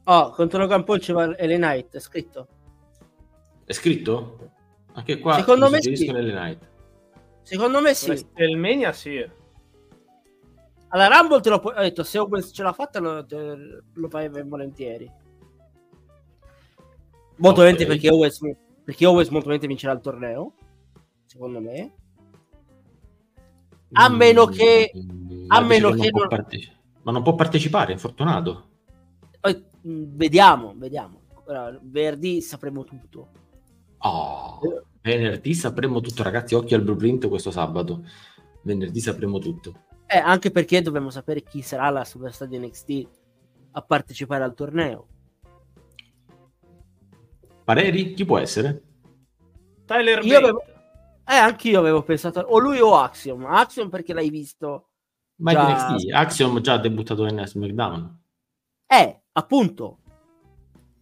Oh, contro Logan Paul ci va LA Knight, è scritto. È scritto? Anche qua Secondo me sì. LA Knight. Secondo me sì. WrestleMania sì. Alla Rumble te puoi... Ho detto, se Owens ce l'ha fatta lo, te- lo fai ben volentieri. Molto Ok. volentieri perché Owens, perché Owens molto volentieri vincerà il torneo, secondo me. A meno che- Mm, a ma meno che non può non- parteci- Ma non può partecipare, è infortunato. Vediamo, vediamo. Ora, venerdì sapremo tutto. Oh, venerdì sapremo tutto, ragazzi. Occhio al blueprint questo sabato. Venerdì sapremo tutto. Eh, anche perché dobbiamo sapere chi sarà la superstar di NXT a partecipare al torneo. Pareri? Chi può essere? Tyler Io Bate. avevo- Eh, anch'io avevo pensato o lui o Axiom. Axiom perché l'hai visto. Ma Già- NXT. Axiom già ha debuttato in SmackDown. Eh, appunto.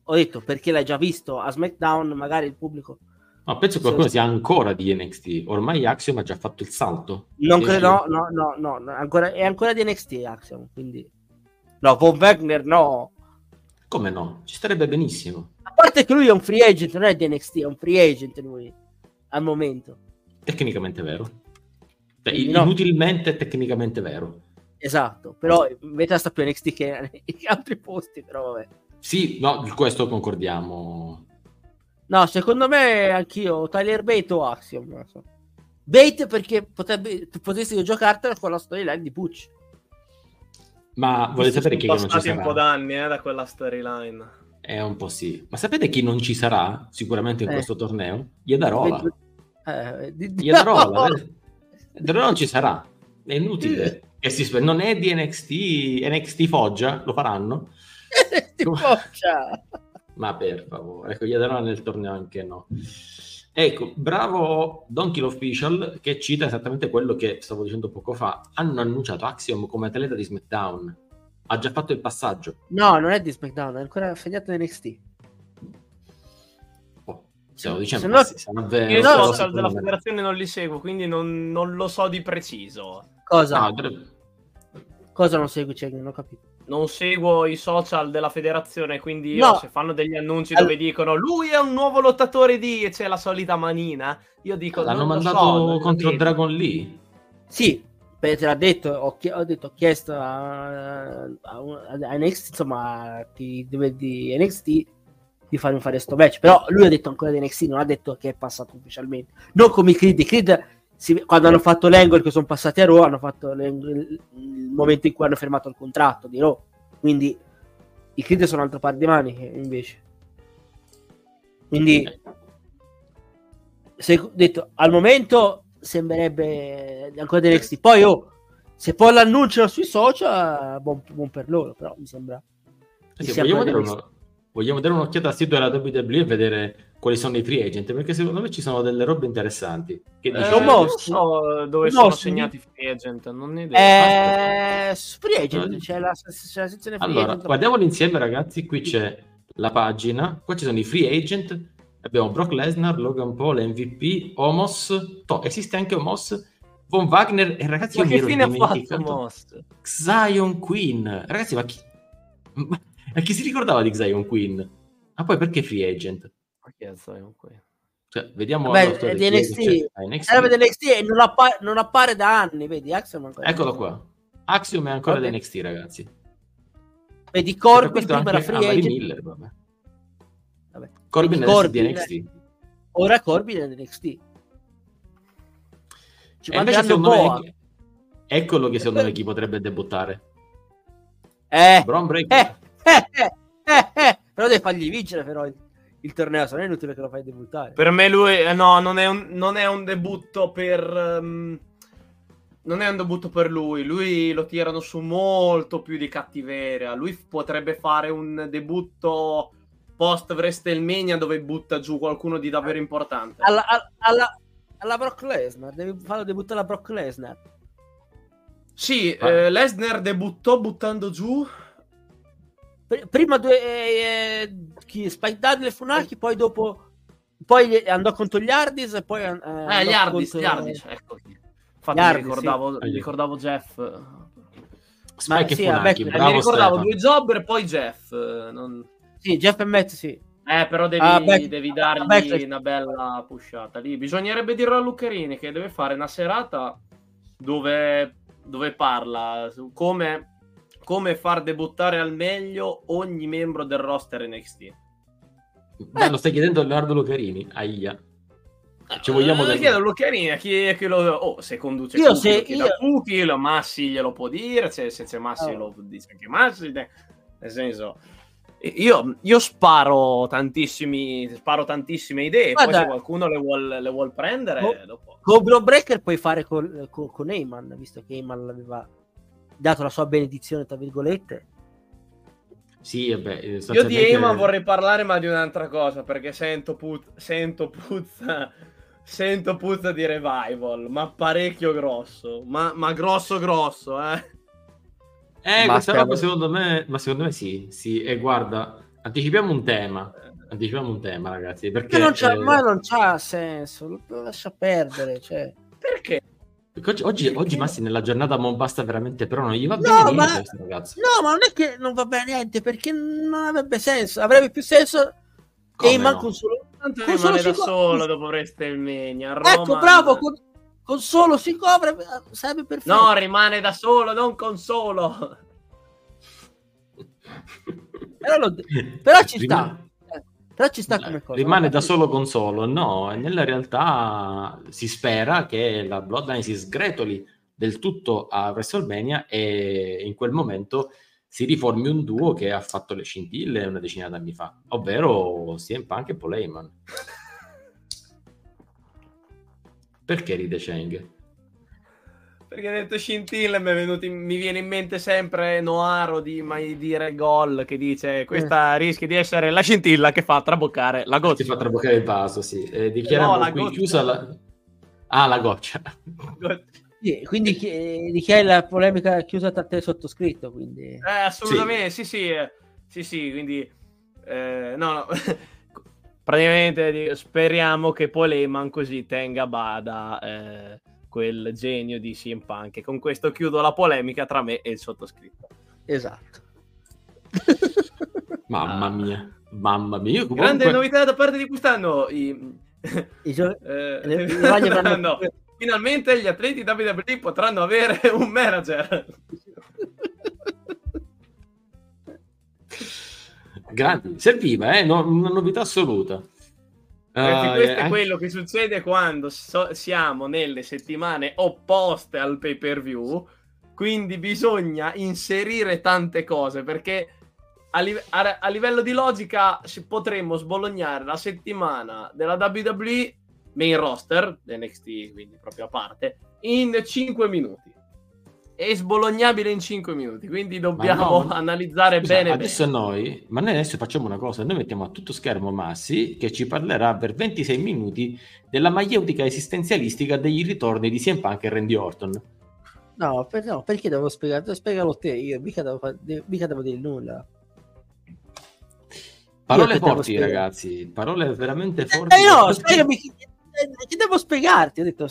Ho detto perché l'hai già visto a SmackDown, magari il pubblico. No, penso che qualcuno sia ancora di NXT. Ormai Axiom ha già fatto il salto. Non credo, no, no, no, no, ancora, è ancora di NXT Axiom, quindi... No, Von Wagner no. Come no? Ci starebbe benissimo. A parte che lui è un free agent, non è di NXT, è un free agent lui, al momento. Tecnicamente vero. Quindi no. inutilmente tecnicamente vero. Esatto, però in verità sta più NXT che (laughs) in altri posti, però vabbè. Sì, no, di questo concordiamo. No, secondo me anch'io, Tyler Bate o Axiom, so. Bate perché potrebbe, potresti giocartela con la storyline di Pucci. Ma volete sapere chi sono non ci passati un po' sarà? d'anni eh, da quella storyline. È un po' sì. Ma sapete chi non ci sarà sicuramente in Eh. questo torneo? Iedarola. Eh, di- eh. (laughs) Iedarola non ci sarà. È inutile. E si non è di NXT, NXT Foggia, lo faranno. (laughs) Ti boccia. Ma per favore, ecco, Iedarola nel torneo anche no. Ecco, bravo Donkey Official che cita esattamente quello che stavo dicendo poco fa. Hanno annunciato Axiom come atleta di SmackDown. Ha già fatto il passaggio. No, non è di SmackDown, è ancora segnato in NXT. Oh, stiamo dicendo, Se no- sarà vero, Io però social secondo della federazione non li seguo, quindi non, non lo so di preciso. Cosa? No, dovrebbe- Cosa non segui? Cioè, non ho capito. Non seguo i social della federazione, quindi io No. se fanno degli annunci All- dove dicono lui è un nuovo lottatore di e c'è la solita manina, io dico L'hanno non lo mandato so, contro vedo. Dragon Lee. Sì, perché te l'ha detto, ho, chie- ho detto, ho chiesto a, a, a NXT, insomma, a chi deve di NXT di farmi fare sto match. Però lui ha detto ancora di NXT, non ha detto che è passato ufficialmente. Non come i Creed. Creed, si- quando hanno fatto l'angle che sono passati a Raw, hanno fatto il, momento in cui hanno fermato il contratto di Raw. Quindi i Creed sono un altro par di maniche, invece. Quindi, se, detto, al momento sembrerebbe ancora di NXT. Poi, oh, se poi l'annunciano sui social, buon, buon per loro, però mi sembra... Eh sì, vogliamo, dare di- uno- vogliamo dare un'occhiata al sito della WWE e vedere quali sono i free agent, perché secondo me ci sono delle robe interessanti. Che Eh, dici? Sono non so dove Sono sono mostri. segnati i free agent, non ne ho idea. Eh, free agent, Eh. c'è la, c'è la sezione free Allora, agent. guardiamoli insieme, ragazzi. Qui c'è la pagina, qua ci sono i free agent. Abbiamo Brock Lesnar, Logan Paul, MVP, Omos. To, esiste anche Omos, Von Wagner. E ragazzi, Ma che fine ha fatto Most? Zion Queen. Ragazzi, ma chi, ma chi si ricordava di Zion Queen? Ma poi perché free agent? È un qui? Cioè, vediamo Beh, la storia è di NXT. Ah, NXT. Sarebbe dell'XT e non, appa- non appare da anni, vedi? Axiom ancora. Eccolo qua. Axiom è ancora Vabbè. da NXT, ragazzi. Vedi, Per Corbin prima era free Amari agent. Miller, vabbè. Vabbè. Corbin è di NXT. Ora Corbin è NXT. Ci E invece secondo Boa. me eccolo che secondo me chi potrebbe debuttare. Eh, Braun Breaker. eh, eh, eh, eh. Però devi fargli vincere però il, il torneo, se no è inutile che lo fai debuttare. Per me lui, no, non è un, non è un debutto per... ehm, non è un debutto per lui, lui lo tirano su molto più di cattiveria. Lui potrebbe fare un debutto post WrestleMania dove butta giù qualcuno di davvero importante. Alla, alla, alla, Brock Lesnar, devi farlo debuttare la Brock Lesnar. Sì, Ah. eh, Lesnar debuttò buttando giù. Pr- Prima due eh, chi, Spike Dudley e Funaki, poi dopo poi andò contro gli Hardys e poi eh, Eh, gli Hardys, contro- gli Hardys, ecco. Infatti Gli mi Hardys, ricordavo, sì. ricordavo Jeff. Spike sì, e Funaki, Eh, bravo mi ricordavo Stefano. due jobber e poi Jeff. eh, non- Sì, Jeff e Matt, sì. Eh, però devi, Ah, beh, devi dargli vabbè, una bella pushata lì. Bisognerebbe dirlo a Luccherini che deve fare una serata dove, dove parla come, come far debuttare al meglio ogni membro del roster NXT. Beh, lo stai chiedendo a Leonardo Lucarini? Aia. Ci vogliamo Eh, del- chiedo a Luccherini a chi, a chi lo... Oh, se conduce Io Cookie, se- lo io- lo Massi glielo può dire, se, se c'è Massi Oh. lo dice anche Massi. Nel senso... Io, io sparo tantissimi sparo tantissime idee, poi Guarda- se qualcuno le vuole, le vuol prendere, lo può. Con Bro Breaker puoi fare con, con, con Heyman, visto che Heyman l'aveva dato la sua benedizione, tra virgolette. Sì, vabbè, eh, Io di Eman vorrei parlare, ma di un'altra cosa, perché sento, put- sento puzza. (laughs) Sento puzza di revival, ma parecchio grosso. Ma, ma grosso, grosso, eh. Eh, Ma questa roba secondo me, ma secondo me sì, sì. E guarda, anticipiamo un tema, anticipiamo un tema, ragazzi, perché, non c'ha, eh, ma non c'ha senso, lo, lo lascia perdere. Cioè. Perché? Oggi, oggi, oggi Massi nella giornata non basta veramente, però non gli va No, bene niente ma- questo ragazzo. No, ma non è che non va bene niente, perché non avrebbe senso. Avrebbe più senso Come Heyman no? con solo... Tanto rimane solo da solo dopo WrestleMania. Ecco, Roman- bravo, con, con solo si copre, eh, sarebbe perfetto. No, rimane da solo, non con solo. Però, lo- però ci sta. Rimane- Eh, Però ci sta come cosa. Rimane da solo con solo, no, e nella realtà si spera che la Bloodline si sgretoli del tutto a WrestleMania e in quel momento si riformi un duo che ha fatto le scintille una decina d'anni fa, ovvero CM Punk e Paul Heyman. (laughs) Perché ride Cheng? Perché ha detto scintille mi, è venuto in- mi viene in mente sempre Noaro di mai dire gol che dice questa rischia di essere la scintilla che fa traboccare la Si goccia. fa traboccare il vaso, sì. Eh, dichiariamo No, la qui goccia. chiusa la... Ah, la goccia. Sì, quindi chi, di chi è la polemica chiusa tra te e sottoscritto? Quindi... Eh, assolutamente, sì, sì, eh, sì, sì, quindi eh, no, no. (laughs) praticamente speriamo che Paul Heyman così tenga a bada eh, quel genio di CM Punk. E con questo chiudo la polemica tra me e il sottoscritto. Esatto. (laughs) Mamma Ah. mia, mamma mia. Io Grande comunque... novità da parte di quest'anno. I, I gio- (laughs) eh, le- (laughs) no, finalmente gli atleti WWE potranno avere un manager. Grandi, serviva, eh? no- una novità assoluta. Perché Eh, questo è anche- quello che succede quando so- siamo nelle settimane opposte al pay per view. Quindi bisogna inserire tante cose perché a, live- a- a livello di logica potremmo sbolognare la settimana della WWE main roster, NXT quindi proprio a parte, in 5 minuti. È sbolognabile in 5 minuti, quindi dobbiamo no, (laughs) analizzare Scusa, bene adesso bene. noi, ma noi adesso facciamo una cosa, noi mettiamo a tutto schermo Massi che ci parlerà per 26 minuti della maieutica esistenzialistica degli ritorni di CM Punk e Randy Orton. No, per- no, perché devo spiegare? Spiegalo te, io mica devo, mica devo dire nulla. Parole che forti, ragazzi, parole veramente forti. Eh no, spiegami chi, eh, chi devo spiegarti? Ho detto,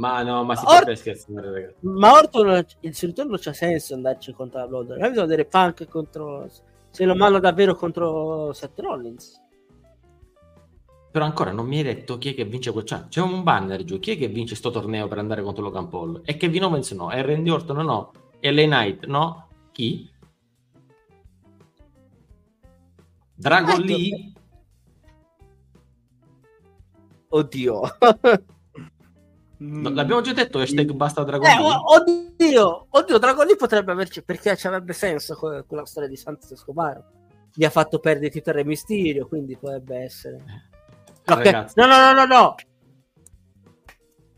Ma no, ma si Or- per scherzare, ragazzi. ma Orton il suo ritorno c'ha senso andarci contro la Bloodline. Bisogna vedere Punk contro se lo manda davvero contro Seth Rollins. Però ancora non mi hai detto chi è che vince quel... Cioè, c'è un banner giù, chi è che vince sto torneo per andare contro Logan Paul? E Kevin Owens no, e Randy Orton no, e LA Knight no? Chi? Dragon Ecco. Lee? Oddio. (laughs) No, l'abbiamo già detto, hashtag basta Dragon Eh, oddio, oddio, Dragon Lee potrebbe averci perché ci avrebbe senso que- quella storia di Santos Escobar. Gli ha fatto perdere il Re Mysterio, quindi potrebbe essere. Ok, Ragazzi, No, no, no, no, no.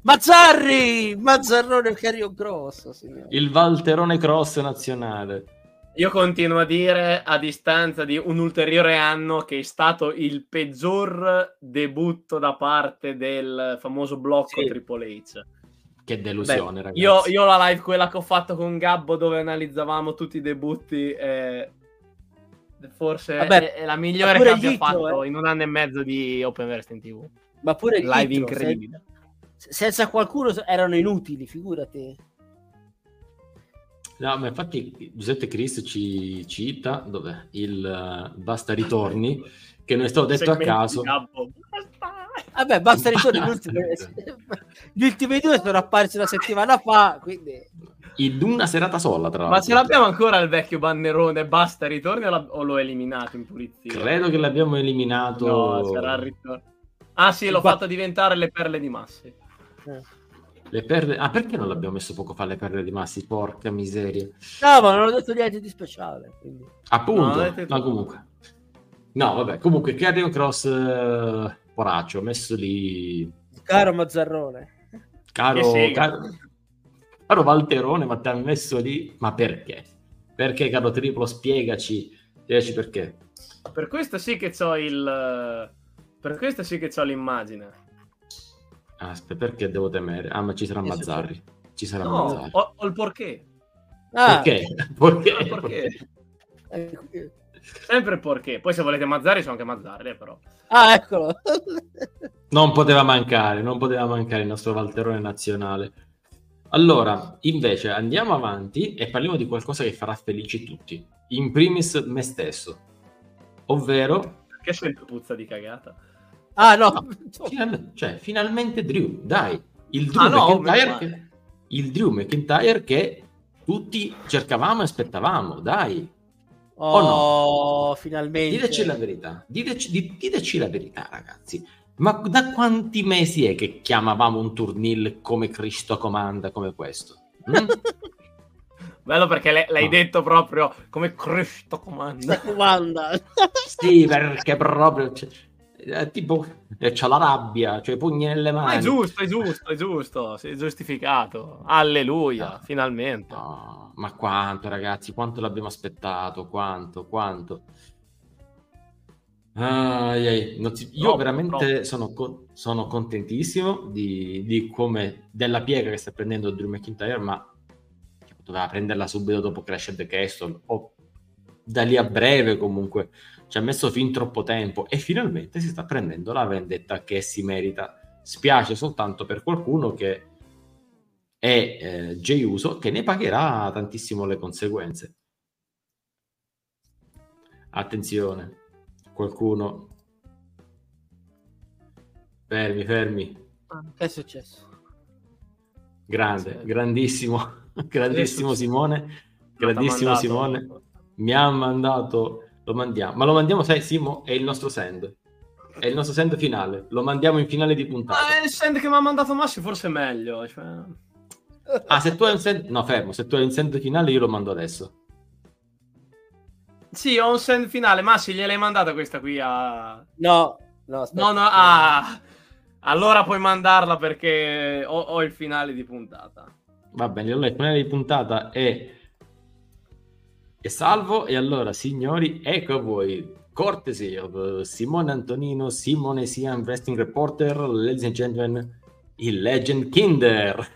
Mazzarri! Mazzarrone Carrion Cross, signore. Il Valterone Cross nazionale. Io continuo a dire a distanza di un ulteriore anno che è stato il peggior debutto da parte del famoso blocco Sì. Triple H. Che delusione, Beh, ragazzi. io, io la live, quella che ho fatto con Gabbo, dove analizzavamo tutti i debutti, eh, forse Vabbè, è, è la migliore che abbia Gitto, fatto eh. in un anno e mezzo di Open Wrestling TV. Ma pure Live titolo, incredibile. se- senza qualcuno erano inutili, figurati. No, ma infatti Giuseppe Chris ci cita dov'è? il eh, Basta Ritorni, che non è stato detto a caso. Vabbè, basta ritorni. Gli ultimi, gli ultimi due sono apparsi una settimana fa, quindi... In una serata sola, tra Ma l'altro. ce l'abbiamo ancora il vecchio bannerone? Basta, ritorni o, l'ho eliminato in pulizia? Credo che l'abbiamo eliminato. No, c'era il ritorno. Ah sì, l'ho Qua- fatto diventare le perle di Massi. eh. Le perle... Ah, perché non l'abbiamo messo poco fa le perle di Massi? Porca miseria. No, ma non ho detto niente di speciale. Quindi. Appunto, No, detto- comunque. No, vabbè, comunque Carrion Cross eh, poraccio, messo lì Caro Mazzarrone. caro, caro, caro Valterone, ma ti ha messo lì, ma perché? Perché caro Triplo, spiegaci, spiegaci perché. Per questo sì che c'ho il... Per questo sì che c'ho l'immagine. Aspetta, perché devo temere? Ah, ma ci sarà Mazzarri. Ci sarà No, Mazzarri. ho, ho il porché. Ah, Perché? (laughs) Perché? Il porché. eh, Sempre il porché. Poi se volete Mazzarri sono anche Mazzarri, eh, però. ah, eccolo. (laughs) Non poteva mancare, non poteva mancare il nostro Valterone nazionale. Allora, invece, andiamo avanti e parliamo di qualcosa che farà felici tutti. In primis me stesso. Ovvero, Che sempre puzza di cagata. Ah, no. (laughs) final- cioè, finalmente Drew, dai. Il Drew, Ah, no, McIntyre che, il Drew McIntyre che tutti cercavamo e aspettavamo, dai. Oh, finalmente. Diteci la verità, diteci, di- diteci la verità, ragazzi. Ma da quanti mesi è che chiamavamo un turnil come Cristo comanda, come questo? Mm? (laughs) Bello perché le- l'hai No. detto proprio come Cristo comanda. Comanda. sì, perché proprio cioè, è tipo eh, c'ha la rabbia, cioè i pugni nelle Ma mani. è giusto, è giusto, è giusto. Sei giustificato. Alleluia, No. finalmente. No, ma quanto, ragazzi, quanto l'abbiamo aspettato, quanto, quanto. Ai, ai, non si- Io Troppo, veramente troppo. sono, co- sono contentissimo di, di come della piega che sta prendendo Drew McIntyre, ma poteva prenderla subito dopo Crash at the Castle o da lì a breve comunque ci ha messo fin troppo tempo e finalmente si sta prendendo la vendetta che si merita. Spiace soltanto per qualcuno che è eh, Jey Uso che ne pagherà tantissimo le conseguenze. Attenzione, qualcuno. Fermi, fermi. Che è successo? Grande, Sì. grandissimo, grandissimo Simone. Grandissimo Simone. Mi ha mandato, lo mandiamo, ma lo mandiamo, sai, Simo, è il nostro send. È il nostro send finale. Lo mandiamo in finale di puntata. Ah, il send che mi ha mandato Massi forse è meglio. cioè. Ah, se tu hai un send, no, fermo, se tu hai un send finale io lo mando adesso. Sì, ho un send finale. Massi, gliel'hai mandata questa qui a... No, no, aspetta. No, no, ah... Allora puoi mandarla perché ho, ho il finale di puntata. Va bene, allora il finale di puntata è... è salvo e allora signori, ecco a voi. Courtesy of uh, Simone Antonino, Simone Sian Wrestling Reporter, ladies and gentlemen, il Legend Kinder.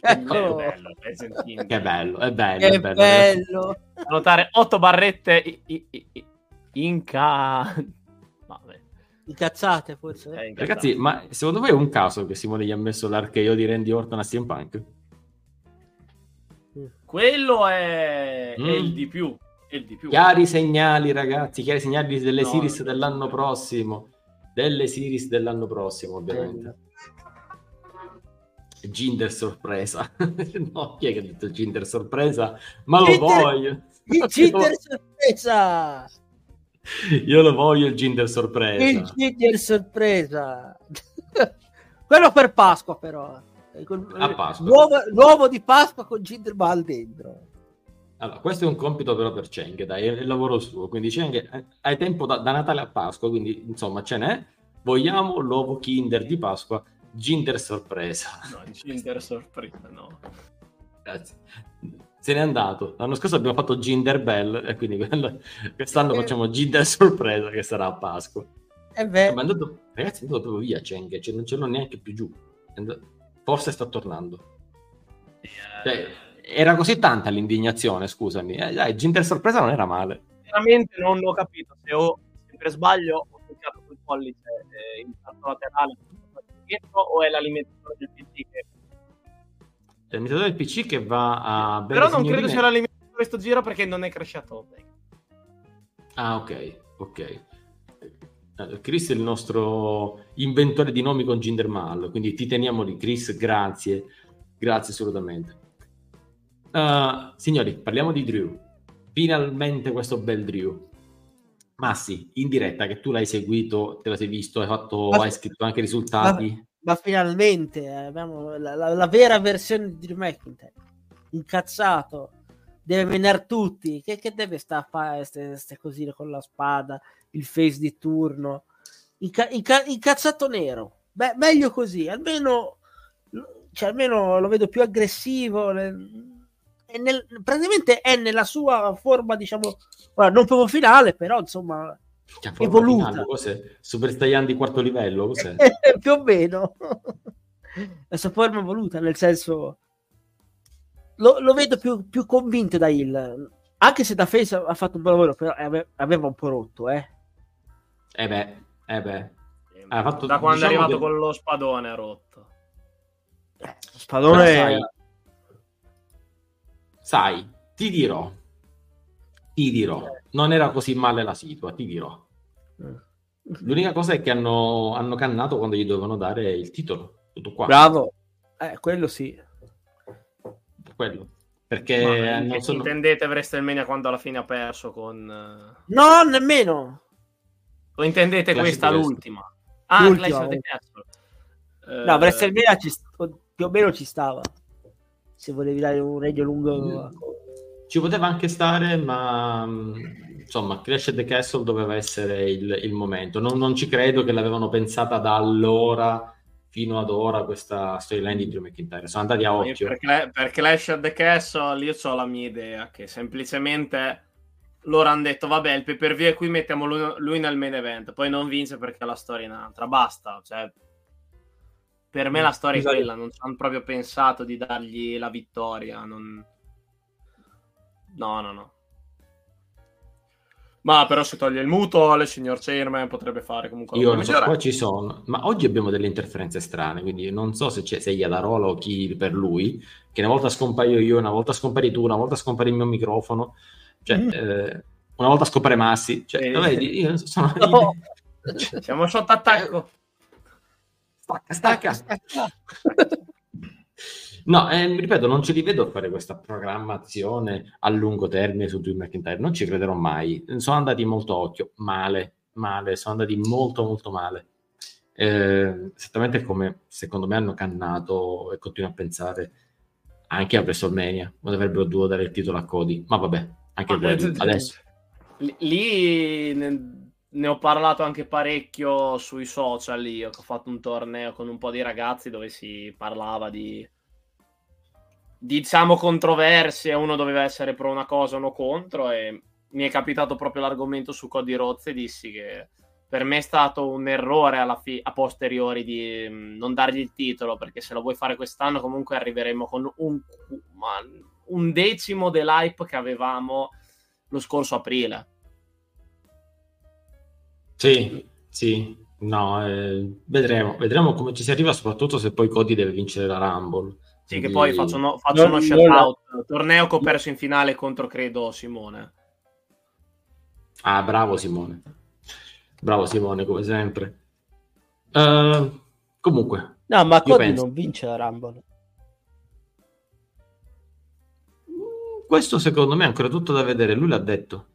Eccolo. Che bello, Legend King. Che bello, è bello, Che è bello. bello. Notare 8 barrette i- i-. Vabbè, Incazzate forse. è incazzato. Ragazzi, ma secondo voi è un caso che Simone gli ha messo l'archeo di Randy Orton a CM Punk? Quello è... Mm. è il di più. È il di più. Chiari segnali, ragazzi, chiari segnali delle No, series no. dell'anno prossimo. Delle series dell'anno prossimo, ovviamente. Ginder sorpresa. (laughs) no, chi è che ha detto Ginder sorpresa? Ma lo Ginder- voglio. Il (laughs) Ginger sorpresa. Io lo voglio il Ginder sorpresa. Il Ginger sorpresa. (laughs) Quello per Pasqua però. Eh, A Pasqua. L'uovo, l'uovo di Pasqua con Ginger Ball dentro. Allora, questo è un compito però per Cheng, dai, è il lavoro suo. Quindi Cheng, eh, hai tempo da, da Natale a Pasqua, quindi insomma ce n'è. Vogliamo l'uovo Kinder di Pasqua Ginder sorpresa. (laughs) No, Ginder sorpresa, no. Grazie. Se n'è andato. L'anno scorso abbiamo fatto Ginder Bell e quindi quello- quest'anno Eh. facciamo Ginder sorpresa che sarà a Pasqua. E beh, Ma è andato, ragazzi, è andato proprio via Cheng, cioè non ce l'ho neanche più giù. È andato- Forse sta tornando. Cioè, era così tanta l'indignazione, scusami. Eh, dai, Ginder sorpresa non era male. Veramente non ho capito se, ho, se per sbaglio ho toccato col pollice eh, il salto laterale dietro o è l'alimentatore del PC che... È l'imitatore del PC che va a... Però non credo sia l'alimentatore questo giro perché non è bene. Ah, ok, ok. Eh, Chris è il nostro inventore di nomi con Ginder Mahal, quindi ti teniamo lì. Chris, grazie, grazie assolutamente. Uh, signori, parliamo di Drew. Finalmente questo bel Drew. Massi, in diretta, che tu l'hai seguito, te la sei visto, hai, fatto, Ma- hai scritto anche i risultati. ma finalmente eh, abbiamo la, la- la vera versione di Drew McIntyre. Incazzato, deve menare tutti. Che, che deve stare a fare queste cosine con la spada, il face di turno? Inca- inca- incazzato nero. Beh, meglio così, almeno, cioè, almeno lo vedo più aggressivo. è nel- praticamente è nella sua forma, diciamo, non proprio finale, però insomma, Cioè, evoluta. finale, cos'è? Super Saiyan di quarto livello, cos'è? (laughs) più o meno (laughs) la sua forma evoluta nel senso lo, lo vedo più, più convinto da Hill anche se da Face ha fatto un buon lavoro però ave- aveva un po' rotto eh. Eh beh, eh beh. Ha fatto- da quando diciamo è arrivato che- con lo spadone è rotto. Spadone sai, sai, ti dirò, ti dirò, non era così male la situa, ti dirò. L'unica cosa è che hanno, hanno cannato quando gli dovevano dare il titolo, tutto qua. bravo eh, quello sì Quello. Perché Ma non sono... intendete WrestleMania quando alla fine ha perso con... eh, no nemmeno O intendete Clash questa of l'ultima? Ah, L'ultima, Clash of the eh. Castle. Eh, no WrestleMania ci più o meno ci stava se volevi dare un regno lungo Mm. Ci poteva anche stare, ma mh, insomma, Clash at the Castle doveva essere il, il momento. Non, non ci credo che l'avevano pensata da allora fino ad ora questa storyline di Drew McIntyre. Sono andati a io occhio. Per Clash of the Castle io ho la mia idea che semplicemente loro hanno detto vabbè il pay per view è qui mettiamo lui, lui nel main event. Poi non vince perché la storia è un'altra basta cioè, per me la storia è Scusa, quella non hanno proprio pensato di dargli la vittoria non... no no no. Ma però se toglie il mutuo il signor Chairman potrebbe fare comunque Io non so, qua ci sono, ma oggi abbiamo delle interferenze strane, quindi non so se c'è se Iadarola o chi per lui, che una volta scompaio io, una volta scompari tu, una volta scompari il mio microfono, cioè, Mm. eh, una volta scopre Massi, cioè, Eh. vedi, io sono... (laughs) No. (laughs) siamo sotto attacco Stacca, stacca. No, eh, ripeto, non ce li vedo a fare questa programmazione a lungo termine su Drew McIntyre, non ci crederò mai. Sono andati molto occhio, male, male, sono andati molto molto male. Eh, esattamente come secondo me hanno cannato e continuo a pensare anche a WrestleMania, quando avrebbero dovuto dare il titolo a Cody, ma vabbè, anche quello adesso. Lì- Lì ne, ne ho parlato anche parecchio sui social che ho fatto un torneo con un po' di ragazzi dove si parlava di diciamo controversie, uno doveva essere pro una cosa, uno contro e mi è capitato proprio l'argomento su Cody Rhodes e dissi che per me è stato un errore fi- a posteriori di mh, non dargli il titolo perché se lo vuoi fare quest'anno comunque arriveremo con un, ma- un decimo dell'hype che avevamo lo scorso aprile. Sì, sì, no, eh, vedremo, vedremo come ci si arriva, soprattutto se poi Cody deve vincere la Rumble. Sì, che Quindi- poi faccio, uno, faccio Non- uno shout out. Torneo che ho perso in finale contro, credo, Simone. Ah, bravo Simone. Bravo Simone, come sempre. Eh, comunque, no ma Cody penso- non vince la Rumble questo secondo me è ancora tutto da vedere. Lui l'ha detto.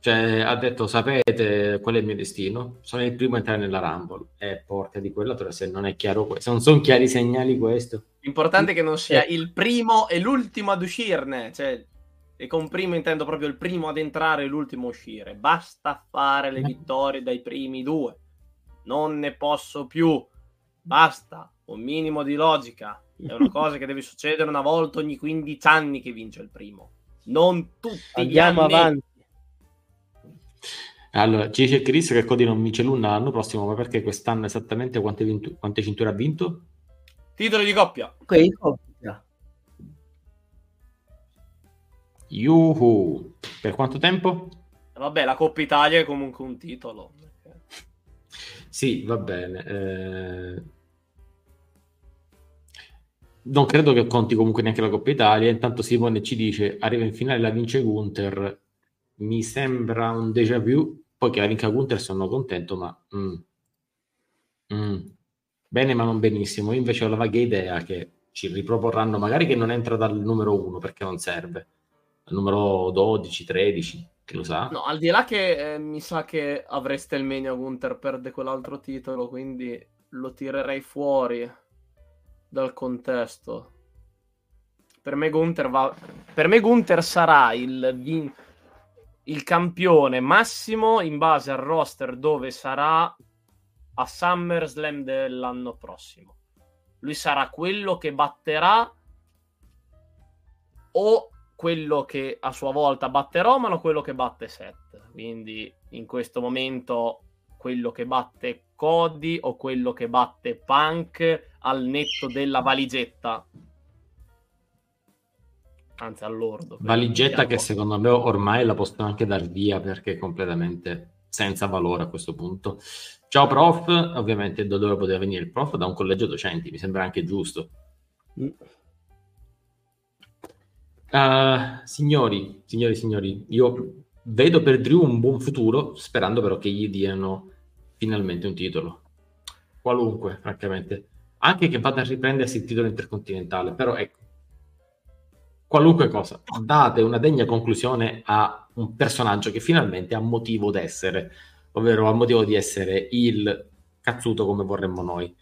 Cioè, ha detto, sapete qual è il mio destino? Sono il primo a entrare nella Rumble. E porca di quella, però se non è chiaro questo, non sono chiari i segnali questo. L'importante è che non sia il primo e l'ultimo ad uscirne. Cioè, e con primo intendo proprio il primo ad entrare e l'ultimo a uscire. Basta fare le Ma- vittorie dai primi due. Non ne posso più. Basta, un minimo di logica. È una cosa che deve succedere una volta ogni 15 anni che vince il primo. Non tutti Andiamo gli anni. avanti. Allora, ci dice Chris che Cody non vince l'una l'anno prossimo, ma perché quest'anno esattamente quante, vinto- quante cinture ha vinto? Titoli di coppia. Qui, coppia. Yuhu! Per quanto tempo? Vabbè, la Coppa Italia è comunque un titolo. Sì, va bene. eh, Non credo che conti comunque neanche la Coppa Italia. Intanto Simone ci dice: arriva in finale la vince Gunther. Mi sembra un déjà vu. Poi che la vinca Gunther sono contento, ma mm. Mm. bene, ma non benissimo. Io invece ho la vaga idea che ci riproporranno, magari che non entra dal numero 1 perché non serve, al numero 12, 13, che lo sa. No, al di là che eh, mi sa che avreste il Mania Gunter perde quell'altro titolo, quindi lo tirerei fuori dal contesto. Per me Gunter va per me Gunter sarà il vin- il campione massimo in base al roster dove sarà a SummerSlam dell'anno prossimo. Lui sarà quello che batterà o quello che a sua volta batte Roman o quello che batte Seth. Quindi in questo momento quello che batte Cody o quello che batte Punk al netto della valigetta. Anzi, all'ordo. Valigetta che secondo me ormai la possono anche dar via perché è completamente senza valore a questo punto. Ciao prof, ovviamente da dove poteva venire il prof? Da un collegio docenti, mi sembra anche giusto. Mm. Uh, signori, signori, signori, io vedo per Drew un buon futuro, sperando però che gli diano finalmente un titolo. Qualunque, francamente. Anche che vada a riprendersi il titolo intercontinentale, però ecco, qualunque cosa, date una degna conclusione a un personaggio che finalmente ha motivo d'essere, ovvero ha motivo di essere il cazzuto come vorremmo noi.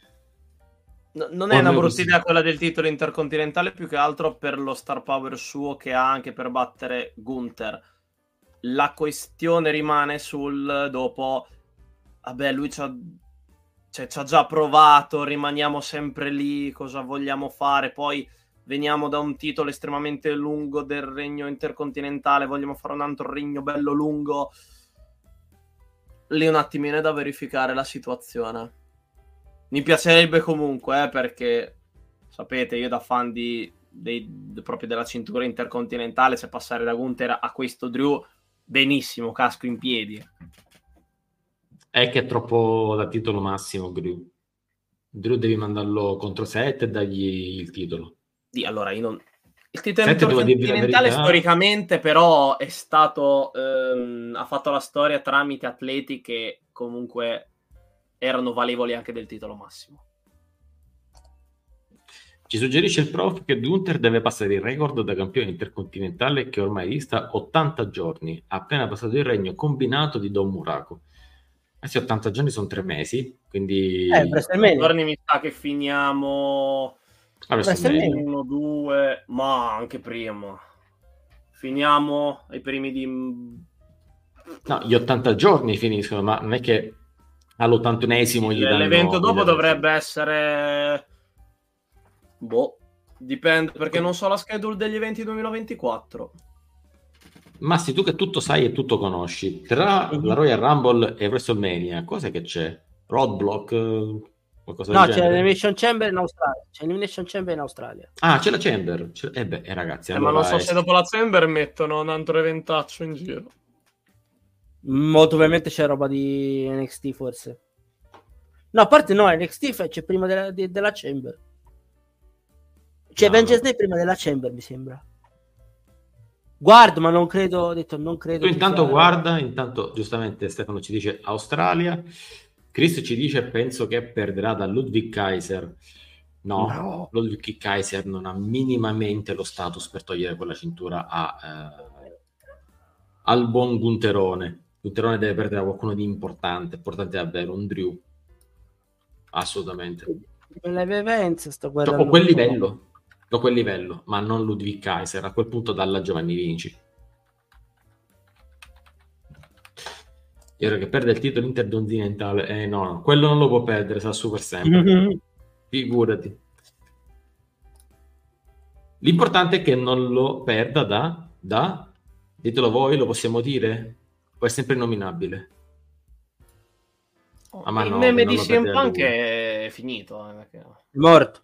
No, non è una brutta idea quella del titolo intercontinentale, più che altro per lo star power suo che ha anche per battere Gunther. La questione rimane sul dopo, vabbè, lui ci ha, cioè, ci ha già provato, rimaniamo sempre lì, cosa vogliamo fare? Poi veniamo da un titolo estremamente lungo del regno intercontinentale, vogliamo fare un altro regno bello lungo. Lì un attimino è da verificare la situazione. Mi piacerebbe comunque, eh, perché sapete, io da fan di, dei- de- proprio della cintura intercontinentale, se passare da Gunther a questo Drew, benissimo, casco in piedi. È che è troppo da titolo massimo, Drew. Drew devi mandarlo contro Seth e dargli il titolo. Di, allora, io non... Il titolo verità. storicamente però è stato... ehm, ha fatto la storia tramite atleti che comunque erano valevoli anche del titolo massimo. Ci suggerisce il prof che Gunther deve passare il record da campione intercontinentale che ormai dista 80 giorni, appena passato il regno combinato di Don Muraco. Eh sì, 80 giorni sono tre mesi, quindi... Eh, WrestleMania. Giorni mi sa che finiamo Ah, WrestleMania. 1, 2, ma anche prima. Finiamo ai primi di... No, gli 80 giorni finiscono, ma non è che all'81esimo gli danno... L'evento dopo danno- dovrebbe essere... Boh, dipende, perché non so la schedule degli eventi 2024. Massi, tu che tutto sai e tutto conosci, tra Mhm. la Royal Rumble e WrestleMania, cos'è che c'è? Roadblock? eh, Qualcosa No, del c'è l'Elimination Chamber in Australia. C'è l'Elimination Chamber in Australia. Ah, c'è la Chamber. C'è- Eh beh, eh, ragazzi, Eh, ma allora non so è- se dopo la Chamber mettono un altro eventaccio in giro. Molto probabilmente c'è roba di NXT forse. No, a parte no, NXT c'è prima della, di- della Chamber. C'è No, Vengeance no. Day prima della Chamber, mi sembra. Guardo, ma non credo, ho detto non credo. Tu intanto sia- guarda, intanto giustamente Stefano ci dice Australia, Chris ci dice penso che perderà da Ludwig Kaiser. No, No. Ludwig Kaiser non ha minimamente lo status per togliere quella cintura a, eh, al buon Gunterone. Gunterone deve perdere a qualcuno di importante, importante davvero, un Drew. Assolutamente. Live events, sto Cioè, guardando. a quel livello, a quel livello, ma non Ludwig Kaiser. A quel punto dalla Giovanni Vinci. E ora che perde il titolo intercontinentale, eh no, no, quello non lo può perdere, sa super sempre. Mhm. Figurati. L'importante è che non lo perda da, da, ditelo voi, lo possiamo dire? O è sempre nominabile? Ah, ma il no, meme non di CM Punk è finito. eh, perché- È morto.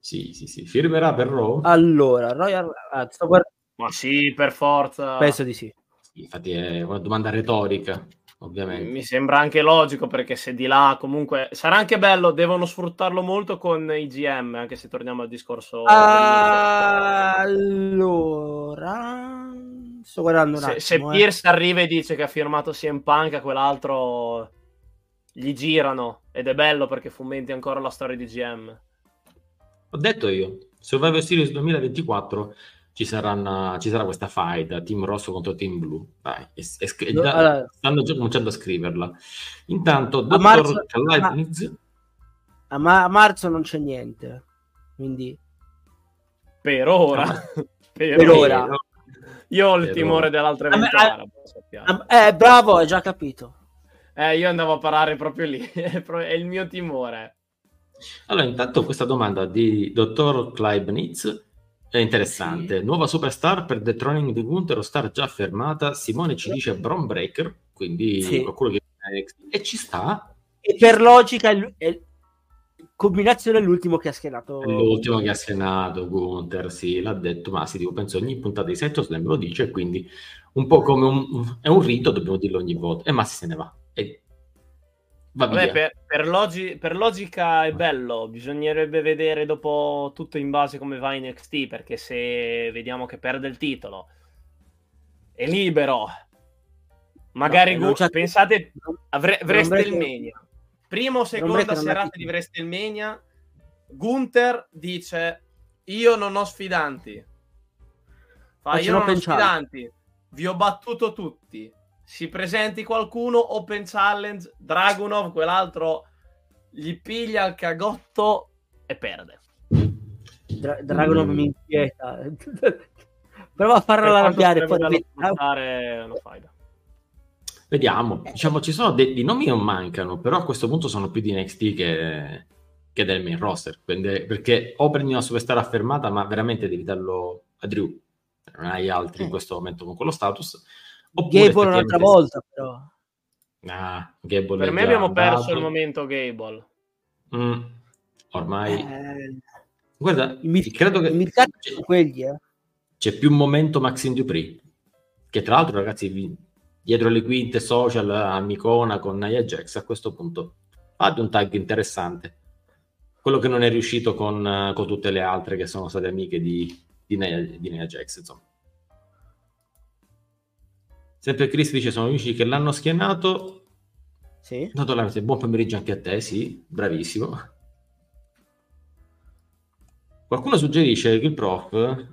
Sì, sì, sì. Firmerà per Raw? Allora, Royal... ah, sto guardando... Ma sì, per forza. Penso di sì. Infatti è una domanda retorica, ovviamente. Mi sembra anche logico perché se di là comunque sarà anche bello, devono sfruttarlo molto con i GM, anche se torniamo al discorso. Ah, Allora, sto guardando un se, se attimo. eh. Pierce arriva e dice che ha firmato CM Punk, a quell'altro gli girano ed è bello perché fomenti ancora la storia di GM. Ho detto io, Survivor Series 2024 ci, saranno, ci sarà questa fight, Team Rosso contro Team Blu. Dai, è- è scr- No, allora- stanno già cominciando a scriverla. Intanto, A marzo- Leibniz, A, ma- a marzo non c'è niente. Quindi Per ora. Ah, (laughs) per, per ora. ora. Io ho il Per timore ora. dell'altra evento a- arabo. Ah, Eh, bravo, hai già capito. Eh, io andavo a parare proprio lì, (laughs) è il mio timore. Allora, intanto questa domanda di Dottor Leibniz è interessante. Nuova superstar per The Troning di Gunther o star già fermata? Simone ci dice Bron Breaker, quindi Sì. qualcuno che e ci sta. E per logica è, è combinazione è l'ultimo che ha schienato. È l'ultimo che ha scenato Gunther, sì, l'ha detto, ma sì, tipo, penso ogni puntata di Seto Slam lo dice, quindi un po' come un, è un rito, dobbiamo dirlo ogni volta, e Massi se ne va. Va Vabbè, per, per logi- per logica è bello, bisognerebbe vedere dopo tutto in base come va in NXT, perché se vediamo che perde il titolo, è libero. Magari No, non Gu- c'è- pensate, avre- non WrestleMania, prima o seconda serata di WrestleMania, Gunther dice io non ho sfidanti. Fa, io non ho l'open challenge." sfidanti, vi ho battuto tutti. Si presenti qualcuno, open challenge, Dragunov, quell'altro gli piglia il cagotto e perde. Dra- Dragonov Mm. mi inquieta. (laughs) Prova a farlo arrabbiare. Poi... una faida. Vediamo, diciamo, ci sono dei, nomi non mancano, però a questo punto sono più di NXT che, che del main roster, quindi- perché o prendi una superstar affermata, ma veramente devi darlo a Drew, non hai altri in Eh. questo momento con quello status. Gable un'altra volta, però. Ah, Gable Per me abbiamo perso dato. il momento Gable. Mm, ormai, Eh, guarda, i mid- credo che i midcard c'è, quelli, eh. c'è più momento Maxine Dupri, che tra l'altro, ragazzi, vi- dietro le quinte social, amicona con Nia Jax, a questo punto fate un tag interessante. Quello che non è riuscito con, eh, con tutte le altre che sono state amiche di, di, Nia, di Nia Jax, insomma. Sempre Chris dice sono amici che l'hanno schianato. Sì. Dato la- buon pomeriggio anche a te, sì, bravissimo. Qualcuno suggerisce che il prof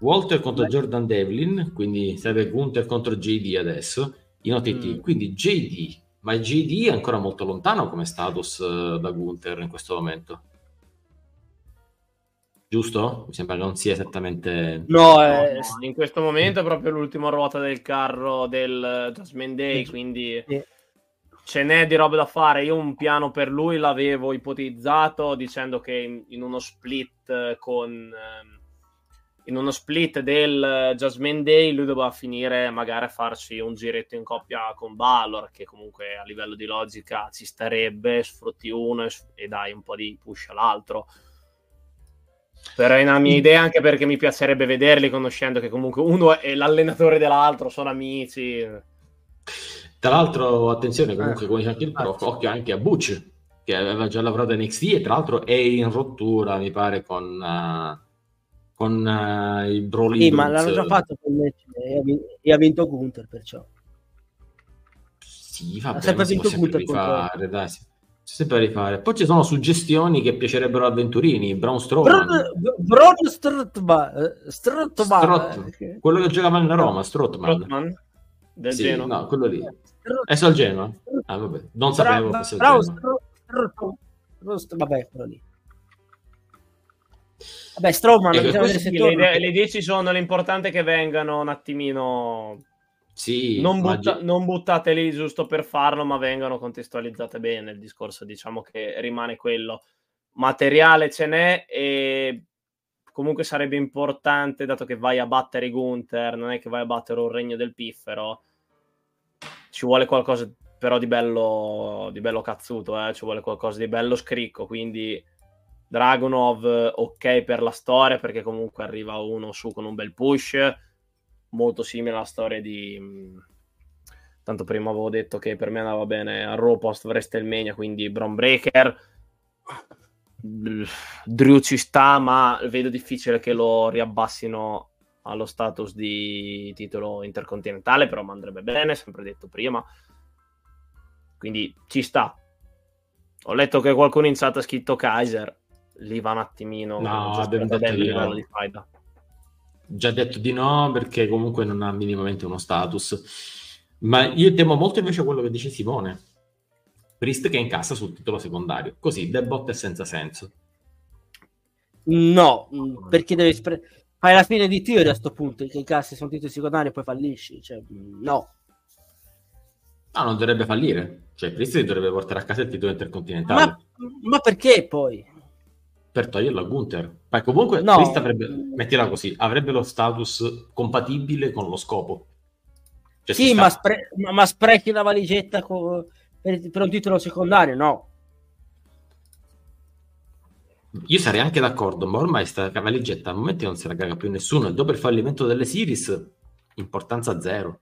Walter contro Jordan Devlin, quindi sarebbe Gunther contro JD adesso in OTT. Mm. Quindi JD, ma JD è ancora molto lontano come status eh, da Gunther in questo momento. Giusto? Mi sembra che non sia esattamente No, No, eh, no, in questo momento è proprio l'ultima ruota del carro del Jasmine Day, quindi Sì. ce n'è di roba da fare. Io un piano per lui l'avevo ipotizzato dicendo che in, in uno split con ehm, in uno split del Jasmine Day lui doveva finire magari a farsi un giretto in coppia con Balor che comunque a livello di logica ci starebbe, sfrutti uno e, e dai un po' di push all'altro. Però è una mia idea anche perché mi piacerebbe vederli conoscendo che comunque uno è l'allenatore dell'altro, sono amici. Tra l'altro, attenzione, comunque, Eh, come dice anche il prof, occhio anche a Butch, che aveva già lavorato in NXT e tra l'altro è in rottura, mi pare, con, eh, con eh, i Broly sì, ma l'hanno già fatto con me e ha vin- ha vinto Gunther, perciò. Sì, sempre ma si può vinto sempre Gunther contro- rifare, dai, si- si può sempre rifare. Poi ci sono suggestioni che piacerebbero a Venturini, Braun Strowman, Bron Bron eh, eh, quello che giocava nella Roma, Strottman. Trotman del Sì, Genoa. no, quello lì. È al Genoa? Ah, vabbè, non sapevo fosse al Genoa. Vabbè, quello lì. Vabbè, Strowman, se Sì, le, le idee ci sono, l'importante è che vengano un attimino... Sì, Non, butta- gi- non buttate lì giusto per farlo, ma vengano contestualizzate bene. Il discorso diciamo che rimane quello. materiale ce n'è e comunque sarebbe importante, dato che vai a battere Gunther, non è che vai a battere un regno del piffero, ci vuole qualcosa però di bello, di bello cazzuto, eh? ci vuole qualcosa di bello scricco, quindi Dragunov ok per la storia perché comunque arriva uno su con un bel push, molto simile alla storia di... Tanto prima avevo detto che per me andava bene a Raw post WrestleMania, quindi Bron Breaker. Drew ci sta, ma vedo difficile che lo riabbassino allo status di titolo intercontinentale, però mi andrebbe bene, sempre detto prima. Quindi ci sta. Ho letto che qualcuno in chat ha scritto Kaiser, lì va un attimino. No, abbiamo detto di faida. Già detto di no perché comunque non ha minimamente uno status. Ma io temo molto invece quello che dice Simone. Priest che incassa sul titolo secondario. Così, debot è senza senso. No, perché devi spre- fai la fine di Theory a sto punto, che incassi sono titoli secondari e poi fallisci. Cioè, no. No, non dovrebbe fallire. Cioè, Priest dovrebbe portare a casa il titolo intercontinentale Ma, ma perché poi? Per toglierlo a Gunther. Ma comunque No. Priest avrebbe, mettila così, avrebbe lo status compatibile con lo scopo. Cioè, Sì, si ma, sta- spre- ma- sprechi la valigetta co- per, per un titolo secondario? No. Io sarei anche d'accordo, ma ormai sta cavaligetta al momento non se la caga più nessuno e dopo il fallimento delle series, importanza zero.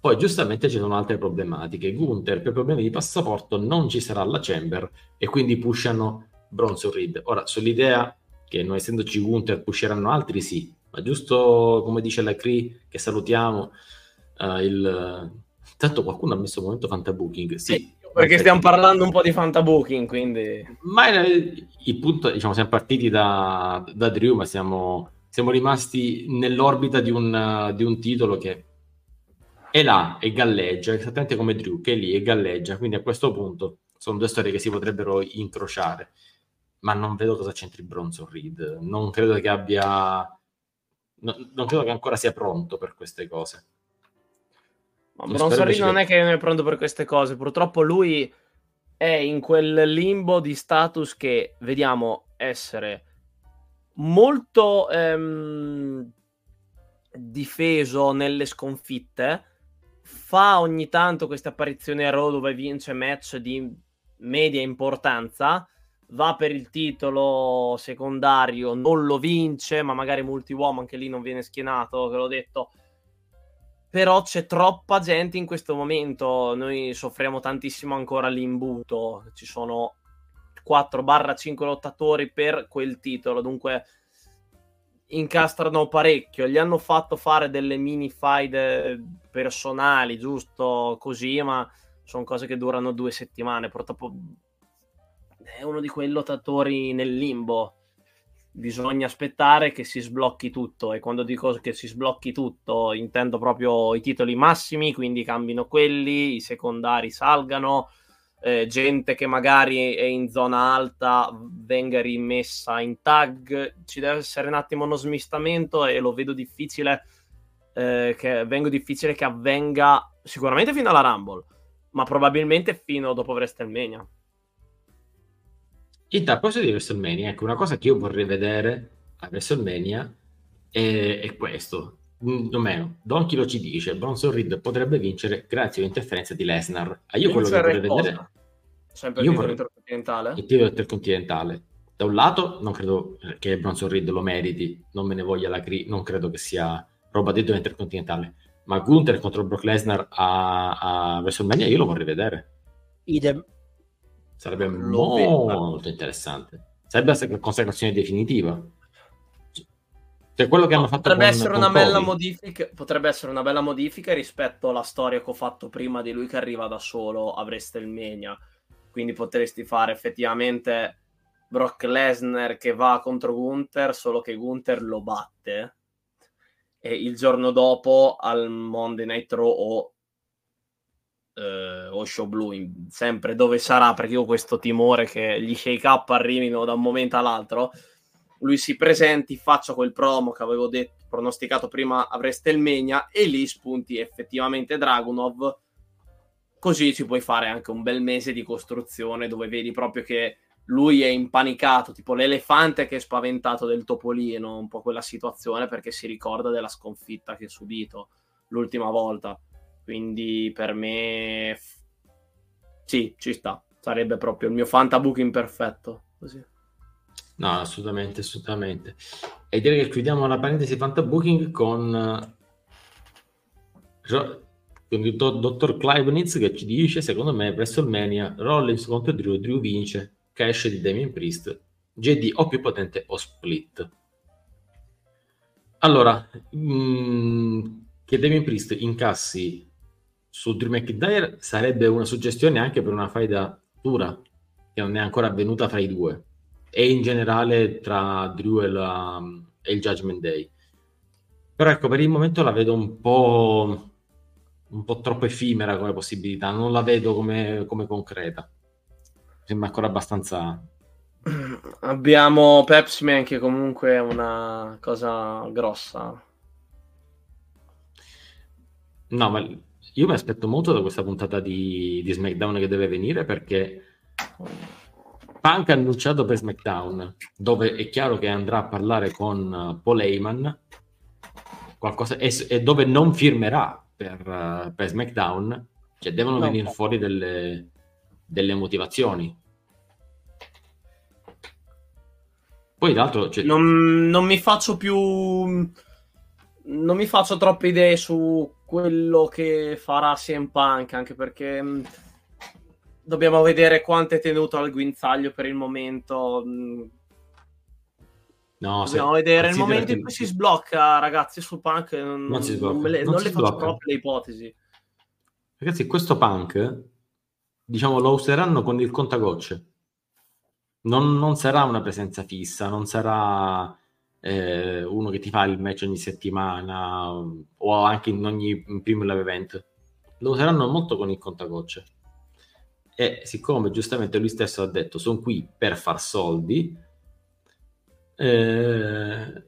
Poi giustamente ci sono altre problematiche. Gunther per problemi di passaporto non ci sarà alla Chamber e quindi pushano Bronson Reed. Ora, sull'idea che non essendoci Gunther pusheranno altri, sì, ma giusto come dice la Cree, che salutiamo, eh, il... Tanto qualcuno ha messo momento fantabooking, sì. Perché stiamo parlando un po' di fantabooking, quindi... Ma eh, il punto, diciamo, siamo partiti da, da Drew, ma siamo, siamo rimasti nell'orbita di un, uh, di un titolo che è là e galleggia, esattamente come Drew, che è lì e galleggia. Quindi a questo punto sono due storie che si potrebbero incrociare, ma non vedo cosa c'entri Bronson Reed. Non credo che abbia... no- non credo che ancora sia pronto per queste cose. Ma Non Bronson Reed non è che non è pronto per queste cose, purtroppo lui è in quel limbo di status che vediamo essere molto ehm, difeso nelle sconfitte, fa ogni tanto queste apparizioni a Raw dove vince match di media importanza, va per il titolo secondario, non lo vince, ma magari multi-uomo anche lì non viene schienato, ve l'ho detto però c'è troppa gente in questo momento. Noi soffriamo tantissimo ancora l'imbuto. Ci sono 4-5 lottatori per quel titolo. Dunque incastrano parecchio. Gli hanno fatto fare delle mini fight personali, giusto così, ma sono cose che durano due settimane. Purtroppo è uno di quei lottatori nel limbo bisogna aspettare che si sblocchi tutto e quando dico che si sblocchi tutto intendo proprio i titoli massimi, quindi cambino quelli, i secondari salgano, eh, gente che magari è in zona alta venga rimessa in tag, ci deve essere un attimo uno smistamento e lo vedo difficile eh, che, vengo difficile che avvenga sicuramente fino alla Rumble, ma probabilmente fino dopo WrestleMania. In tal proposito di WrestleMania, ecco, una cosa che io vorrei vedere a WrestleMania è, è questo. Mm, O meno, Donkey lo ci dice, Bronson Reed potrebbe vincere grazie all'interferenza di Lesnar. Ah, io quello che vorrei cosa? vedere Sempre il titolo vorrei- intercontinentale? il titolo intercontinentale. Da un lato, non credo che Bronson Reed lo meriti, non me ne voglia la cri, non credo che sia roba di titolo intercontinentale. Ma Gunther contro Brock Lesnar a, a WrestleMania io lo vorrei vedere. Idem. Sarebbe Lo vedo. molto interessante. Sarebbe la consacrazione definitiva. Cioè, quello che hanno fatto Potrebbe con, essere una bella Kobe. modifica. Potrebbe essere una bella modifica rispetto alla storia che ho fatto prima di lui che arriva da solo a WrestleMania. Quindi potresti fare effettivamente Brock Lesnar che va contro Gunther, solo che Gunther lo batte. E il giorno dopo al Monday Night Raw o, eh, o Show Blue, in- sempre dove sarà, perché io ho questo timore che gli shake up arrivino da un momento all'altro lui si presenti, faccia quel promo che avevo detto, pronosticato prima a WrestleMania e lì spunti effettivamente Dragunov Così ci puoi fare anche un bel mese di costruzione dove vedi proprio che lui è impanicato, tipo l'elefante che è spaventato del topolino, un po' quella situazione perché si ricorda della sconfitta che ha subito l'ultima volta. Quindi per me sì, ci sta. Sarebbe proprio il mio fantabooking perfetto. Così. No, assolutamente, assolutamente. E direi che chiudiamo la parentesi fantabooking con con il do- dottor Clivenitz che ci dice secondo me WrestleMania Rollins contro Drew Drew vince cash di Damien Priest JD o più potente o split allora mh, che Damien Priest incassi su Drew McIntyre sarebbe una suggestione anche per una faida dura che non è ancora avvenuta fra i due e in generale tra Drew e, la, e il Judgment Day però ecco per il momento la vedo un po' un po' troppo effimera come possibilità, non la vedo come, come concreta. Sembra ancora abbastanza... (clears throat) Abbiamo Pepsi Man che comunque è una cosa grossa. No, ma io mi aspetto molto da questa puntata di, di SmackDown che deve venire perché Punk ha annunciato per SmackDown, dove è chiaro che andrà a parlare con Paul Heyman, qualcosa, e, e dove non firmerà per, per SmackDown, cioè devono no. venire fuori delle, delle motivazioni. Poi l'altro... Cioè... Non, non, mi faccio più... Non mi faccio troppe idee su quello che farà CM Punk, anche perché dobbiamo vedere quanto è tenuto al guinzaglio per il momento. Mm. No, Dobbiamo vedere il momento in cui si sblocca, ragazzi, sul punk. Non, non, si sblocca. non, le, non, non le faccio proprio le ipotesi. Ragazzi, questo punk, diciamo, lo useranno con il contagocce. Non, non sarà una presenza fissa, non sarà eh, uno che ti fa il match ogni settimana o anche in ogni in primo live event. Lo useranno molto con il contagocce. E siccome giustamente lui stesso ha detto sono qui per far soldi, eh,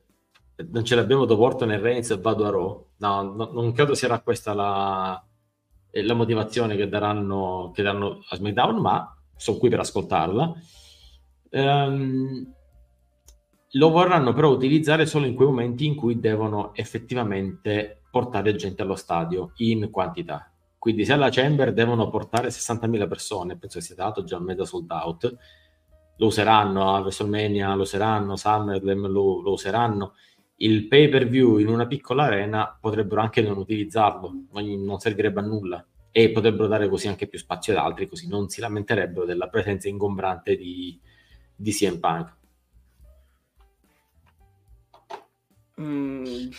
non ce l'abbiamo dopo Orton e Reigns e vado a Raw. No, no, non credo sia questa la, eh, la motivazione che daranno, che daranno, a SmackDown, ma sono qui per ascoltarla. Um, lo vorranno però utilizzare solo in quei momenti in cui devono effettivamente portare gente allo stadio in quantità. Quindi se alla Chamber devono portare 60.000 persone, penso che sia stato già mezzo sold out, lo useranno a WrestleMania, lo useranno, SummerSlam lo, lo useranno. Il pay per view in una piccola arena potrebbero anche non utilizzarlo, non servirebbe a nulla e potrebbero dare così anche più spazio ad altri, così non si lamenterebbero della presenza ingombrante di, di CM Punk. Mm,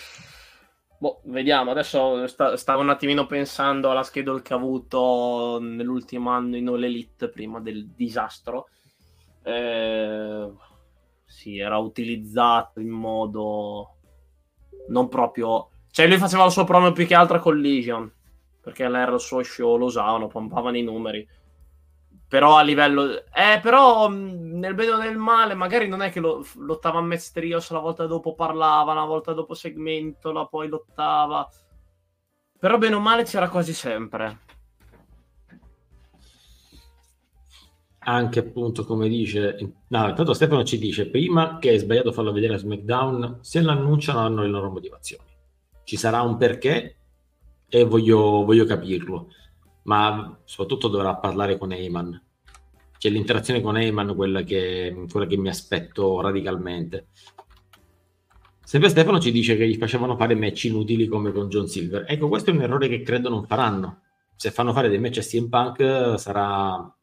boh, vediamo. Adesso sta, stavo un attimino pensando alla schedule che ha avuto nell'ultimo anno in All Elite prima del disastro eh, sì, era utilizzato in modo non proprio... Cioè lui faceva la sua promo più che altro con Legion, perché era il suo show, lo usavano, pompavano i numeri. Però a livello... Eh, però nel bene o nel male, magari non è che lo, lottava a Mesterios, la volta dopo parlava, la volta dopo segmentola, poi lottava. Però bene o male c'era quasi sempre. anche appunto come dice no, intanto Stefano ci dice prima che è sbagliato farlo vedere a SmackDown se l'annunciano hanno le loro motivazioni ci sarà un perché e voglio, voglio capirlo ma soprattutto dovrà parlare con Eyman c'è l'interazione con Eyman quella che, quella che mi aspetto radicalmente sempre Stefano ci dice che gli facevano fare match inutili come con John Silver ecco questo è un errore che credo non faranno se fanno fare dei match a CM Punk sarà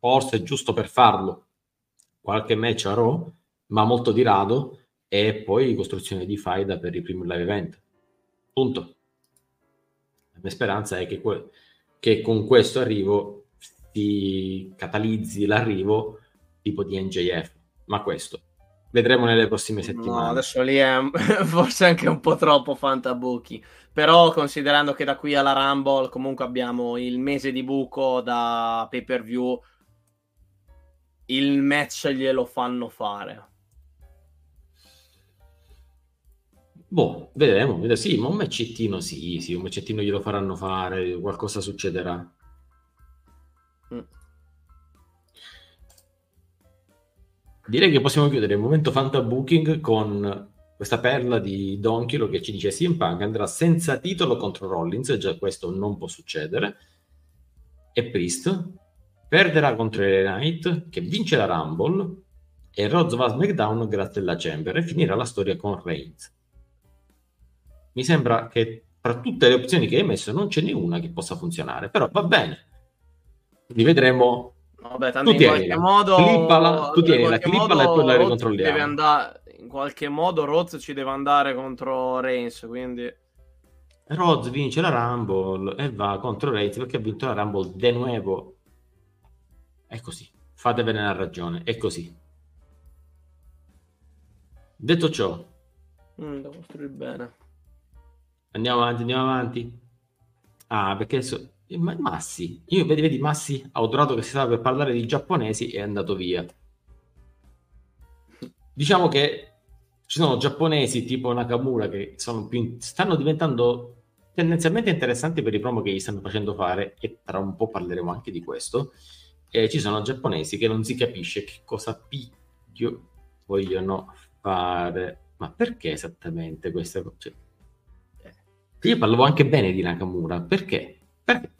forse giusto per farlo qualche match a Raw, ma molto di rado, e poi costruzione di faida per i primi live event. Punto. La mia speranza è che, que- che con questo arrivo si catalizzi l'arrivo tipo di NJF, ma questo vedremo nelle prossime settimane. No, adesso lì è (laughs) forse anche un po' troppo fantabuchi. Però considerando che da qui alla Rumble comunque abbiamo il mese di buco da pay per view il match glielo fanno fare. Boh, vedremo, vedremo. Sì, ma un matchettino sì, sì, un matchettino glielo faranno fare, qualcosa succederà. Direi che possiamo chiudere il momento fantabooking con questa perla di Donchilo che ci dice CM Punk andrà senza titolo contro Rollins, già questo non può succedere, e Priest perderà contro le Knight che vince la Rumble e Rhodes va a SmackDown grazie alla Chamber e finirà la storia con Reigns. Mi sembra che tra tutte le opzioni che hai messo non ce n'è una che possa funzionare, però va bene. Li vedremo Vabbè, tanto Tu in qualche modo clippala, tu tienila, qualche clippala e modo poi la Roz ricontrolliamo. deve andare in qualche modo Roz ci deve andare contro Reigns, quindi Rhodes vince la Rumble e va contro Reigns perché ha vinto la Rumble de nuovo. È così, fatevene la ragione, è così. Detto ciò, mm, devo costruire bene. andiamo avanti, andiamo avanti. Ah, perché adesso... Ma- Massi, io vedi, vedi Massi ha odorato che si stava per parlare di giapponesi e è andato via. Diciamo che ci sono giapponesi tipo Nakamura che più stanno diventando tendenzialmente interessanti per i promo che gli stanno facendo fare e tra un po' parleremo anche di questo. E ci sono giapponesi che non si capisce che cosa picchio vogliono fare. Ma perché esattamente questa cosa? Cioè, io parlavo anche bene di Nakamura, perché? Perché?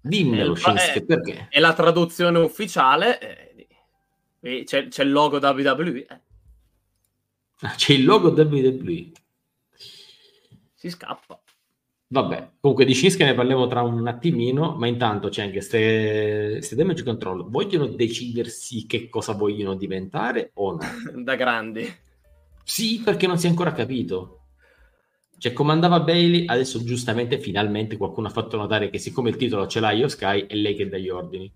Dimmelo, Eh, Shinsuke, eh, perché? È la traduzione ufficiale eh, c'è, c'è il logo WWE, eh, Ah, C'è il logo WWE. si scappa. Vabbè, comunque di Shinsuke ne parliamo tra un attimino, ma intanto c'è anche queste damage control. Vogliono decidersi che cosa vogliono diventare o no? (laughs) da grandi. Sì, perché non si è ancora capito. Cioè, comandava Bailey, adesso giustamente, finalmente qualcuno ha fatto notare che siccome il titolo ce l'ha Io Sky, è lei che dà gli ordini.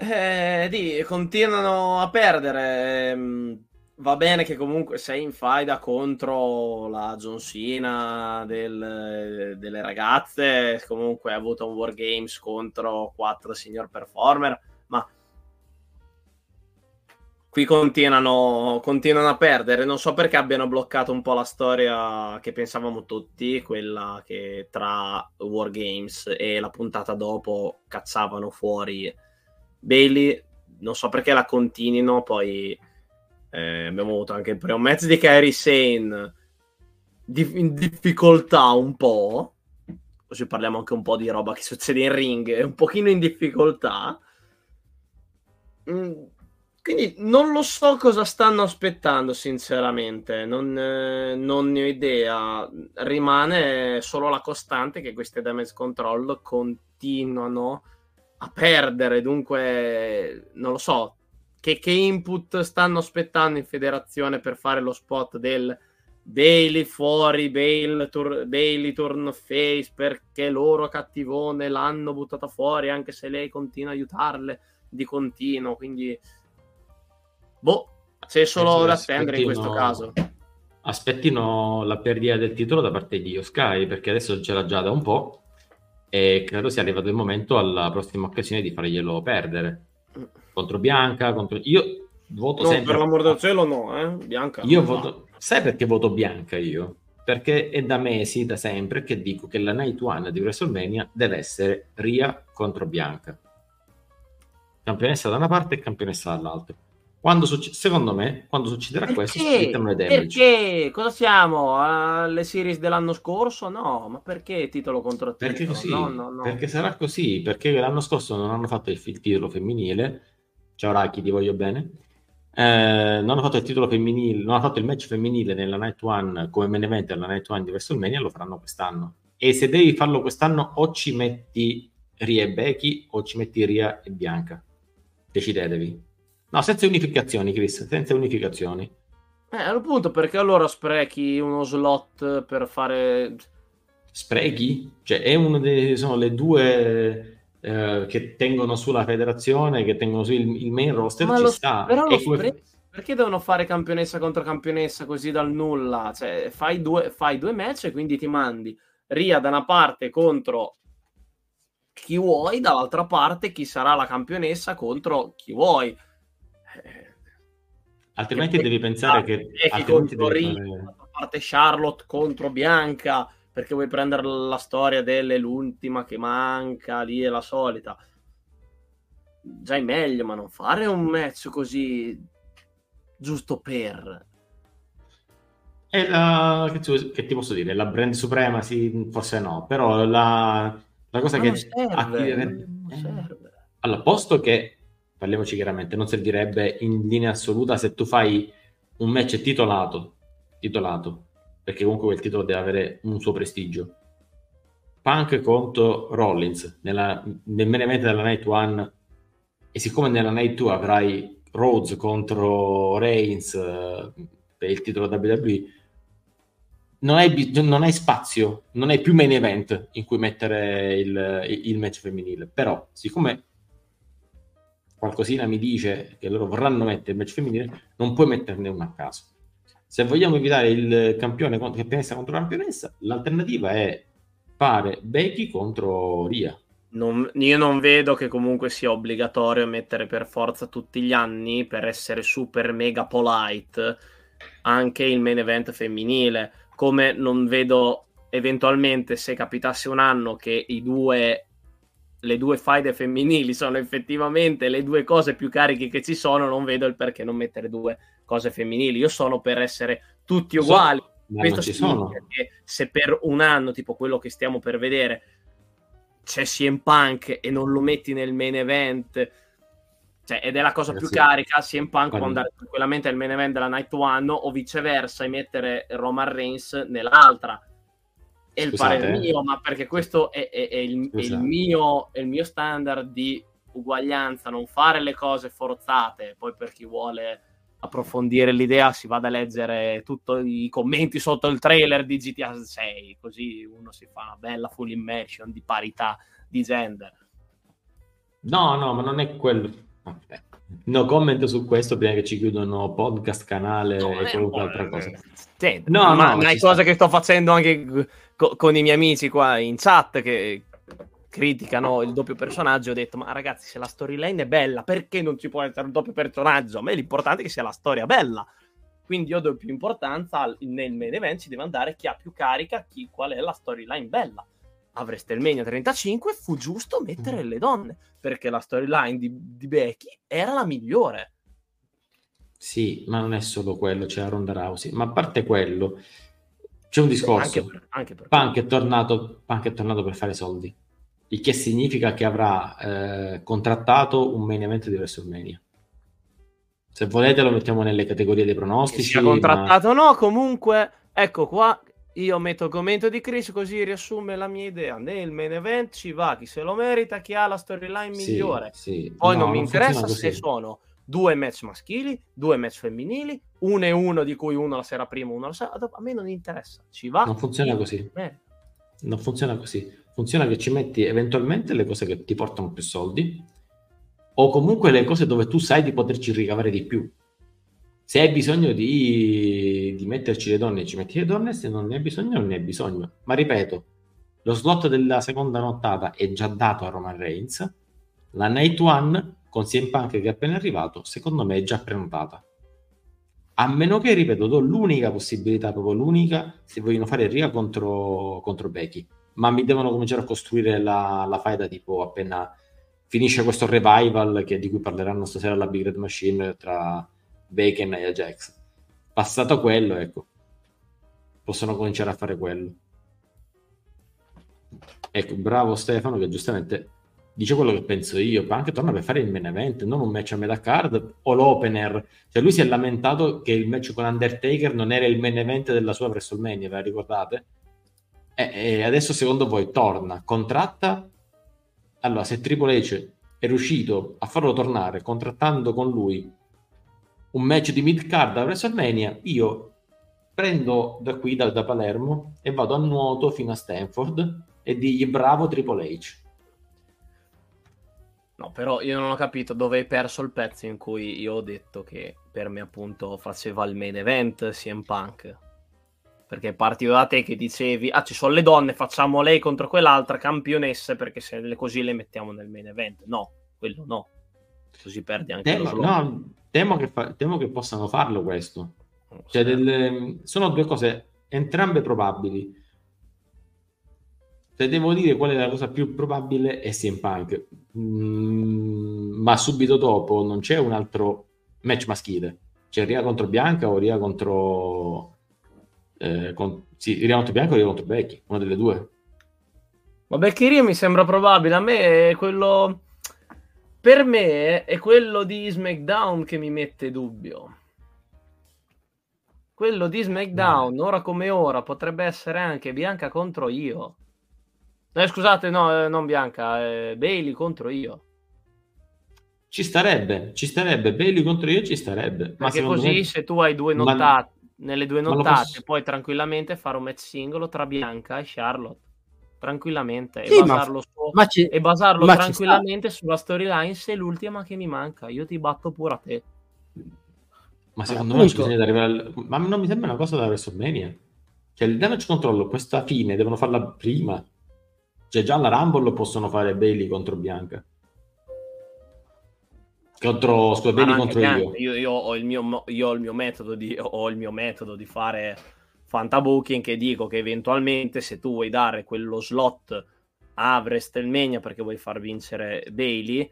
Eh, di, continuano a perdere. ehm, Va bene che comunque sei in faida contro la John Cena del- delle ragazze, comunque hai avuto un Wargames contro quattro senior performer, qui continuano, continuano a perdere. Non so perché abbiano bloccato un po' la storia che pensavamo tutti, quella che tra Wargames e la puntata dopo cazzavano fuori Bailey. Non so perché la continuino, poi eh, abbiamo avuto anche il primo match di Kairi Sane di- in difficoltà un po'. Così parliamo anche un po' di roba che succede in ring, un pochino in difficoltà. Mm, Quindi non lo so cosa stanno aspettando, sinceramente. Non, eh, non ne ho idea. Rimane solo la costante che queste damage control continuano a perdere. Dunque, non lo so. Che, che input stanno aspettando in federazione per fare lo spot del Bailey fuori, Bailey, tur- Bailey turn face perché loro cattivone l'hanno buttata fuori anche se lei continua a aiutarle di continuo. Quindi, boh, c'è solo da attendere in questo caso. Aspettino la perdita del titolo da parte di Sky, perché adesso ce l'ha già da un po' e credo sia arrivato il momento alla prossima occasione di farglielo perdere. Contro Bianca, contro... Io voto No, sempre... per l'amor del cielo, no, eh? Bianca. Io no. voto... Sai perché voto Bianca io? Perché è da mesi, da sempre, che dico che la Night One di WrestleMania deve essere Ria contro Bianca. Campionessa da una parte e campionessa dall'altra. Quando succe- Secondo me, quando succederà questo, Perché? splittano le damage. Perché? Cosa siamo? Alle series dell'anno scorso? No, ma perché titolo contro titolo? Perché così? No, no, no. Perché sarà così? Perché l'anno scorso non hanno fatto il, il titolo femminile. Ciao Raki, ti voglio bene. Eh, non hanno fatto il titolo femminile, non hanno fatto il match femminile nella Night One come main event della Night One di WrestleMania, lo faranno quest'anno. E se devi farlo quest'anno, o ci metti Ria e Becky, o ci metti Ria e Bianca. Decidetevi. No, senza unificazioni, Chris, senza unificazioni. Eh, appunto, perché allora sprechi uno slot per fare... sprechi? Cioè, è uno dei, sono le due eh, che tengono sulla federazione, che tengono su il, il main roster, Ma ci lo- sta. però lo come- spre- Perché devono fare campionessa contro campionessa così dal nulla? Cioè, fai due, fai due match e quindi ti mandi Ria da una parte contro chi vuoi, dall'altra parte chi sarà la campionessa contro chi vuoi. Altrimenti che- devi pensare che... Altrimenti devi fare- parte Charlotte contro Bianca, perché vuoi prendere la storia delle l'ultima che manca, lì è la solita. già è meglio, ma non fare un match così giusto per. E la, che, ti, che ti posso dire? La brand supremacy forse no, però la, la cosa Ma che... non serve, attiverebbe- non serve. Allora, posto che, parliamoci chiaramente, non servirebbe in linea assoluta se tu fai un match titolato, titolato, perché comunque quel titolo deve avere un suo prestigio. Punk contro Rollins nella, nel main event della Night 1 e siccome nella Night 2 avrai Rhodes contro Reigns eh, per il titolo WWE non hai, non hai spazio, non hai più main event in cui mettere il, il match femminile. Però, siccome qualcosina mi dice che loro vorranno mettere il match femminile, non puoi metterne uno a caso. Se vogliamo evitare il campione contro, campionessa contro campionessa, l'alternativa è fare Becky contro Ria. Non- io non vedo che comunque sia obbligatorio mettere per forza tutti gli anni per essere super mega polite anche il main event femminile. Come non vedo eventualmente se capitasse un anno che i due le due faide femminili sono effettivamente le due cose più cariche che ci sono, non vedo il perché non mettere due cose femminili. Io sono per essere tutti uguali. Ma Questo significa che se per un anno, tipo quello che stiamo per vedere, c'è CM Punk e non lo metti nel main event, cioè, ed è la cosa più Ragazzi, carica, CM Punk guarda. può andare tranquillamente al main event della Night One o viceversa e mettere Roman Reigns nell'altra. È il Scusate, parere eh. mio, ma perché questo è, è- è il, è il mio, è il mio standard di uguaglianza, non fare le cose forzate. Poi per chi vuole approfondire l'idea si vada a leggere tutti i commenti sotto il trailer di GTA 6, così uno si fa una bella full immersion di parità di gender. No, no, ma non è quello. Vabbè. No comment su questo prima che ci chiudono podcast, canale No, e eh, qualunque altra eh, cosa. Sì, No, ma, no, ma è sta. cosa che sto facendo anche co- con i miei amici qua in chat che criticano il doppio personaggio. Ho detto, ma ragazzi, se la storyline è bella, perché non ci può essere un doppio personaggio? A me l'importante è che sia la storia bella. Quindi io do più importanza al- nel main event, ci deve andare chi ha più carica, chi, qual è la storyline bella. A WrestleMania 35 fu giusto mettere le donne, perché la storyline di, di Becky era la migliore. Sì, ma non è solo quello, c'è la Ronda Rousey. Ma a parte quello, c'è un discorso. Anche per, anche per Punk è tornato, Punk è tornato per fare soldi, il che significa che avrà eh, contrattato un main event di WrestleMania. Se volete lo mettiamo nelle categorie dei che pronostici. ma- contrattato o no, comunque, ecco qua, io metto il commento di Chris così riassume la mia idea. Nel main event ci va chi se lo merita, chi ha la storyline Sì, migliore. sì. Poi No, non mi interessa funziona se così. sono due match maschili, due match femminili, uno e uno di cui uno la sera prima, uno la sera dopo. A me non interessa, ci va. Non funziona così. Non funziona così. Funziona che ci metti eventualmente le cose che ti portano più soldi o comunque le cose dove tu sai di poterci ricavare di più. Se hai bisogno di, di metterci le donne, ci metti le donne, se non ne hai bisogno, non ne hai bisogno. Ma ripeto, lo slot della seconda nottata è già dato a Roman Reigns. La Night One con CM Punk che è appena arrivato, secondo me è già prenotata. A meno che, ripeto, do l'unica possibilità, proprio l'unica, se vogliono fare Ria contro, contro Becky. Ma mi devono cominciare a costruire la, la faida tipo appena finisce questo revival che, di cui parleranno stasera alla Big Red Machine tra Becky e Nia Jax. Passato quello, ecco, possono cominciare a fare quello. Ecco, bravo Stefano che giustamente dice quello che penso io, ma anche torna per fare il main event, non un match a metà card o l'opener. Cioè lui si è lamentato che il match con Undertaker non era il main event della sua WrestleMania, ve la ricordate? E, e adesso secondo voi torna, contratta? Allora, se Triple H è riuscito a farlo tornare contrattando con lui un match di mid card a WrestleMania, io prendo da qui, da, da Palermo, e vado a nuoto fino a Stanford e digli bravo Triple H. No, però io non ho capito dove hai perso il pezzo in cui io ho detto che per me appunto faceva il main event CM Punk. Perché partito da te che dicevi, ah ci sono le donne, facciamo lei contro quell'altra campionesse perché se le così le mettiamo nel main event. No, quello no. Così perdi anche Temo, no, temo, che fa- temo che possano farlo questo. Non Cioè, delle- sono due cose entrambe probabili. Se devo dire qual è la cosa più probabile è CM Punk. Mm, ma subito dopo non c'è un altro match maschile. C'è Ria contro Bianca o Ria contro... Eh, con- sì, Ria contro Bianca o Ria contro Becky, una delle due. Ma Beccheria mi sembra probabile. A me è quello. Per me è quello di SmackDown che mi mette dubbio. Quello di SmackDown, ora come ora, potrebbe essere anche Bianca contro io. Eh, scusate, no, eh, non Bianca, eh, Bailey contro io. Ci starebbe, ci starebbe. Bailey contro io ci starebbe. Ma Perché così me- se tu hai due Ma- nottate, nelle due ma lo nottate posso- puoi tranquillamente fare un match singolo tra Bianca e Charlotte. Tranquillamente. Sì, e ma- basarlo, su- Ma ci- e basarlo ma tranquillamente sulla storyline se è l'ultima che mi manca. Io ti batto pure a te. Ma secondo me bisogna arrivare al... Ma non mi sembra una cosa da WrestleMania. Cioè, il damage control, questa fine, devono farla prima. Cioè, già alla Rumble possono fare Bailey contro Bianca. Contro, scusa, Bailey contro io. Io, io ho il mio, io ho il mio metodo di, ho il mio metodo di fare fantabooking che dico che eventualmente se tu vuoi dare quello slot a WrestleMania perché vuoi far vincere Bailey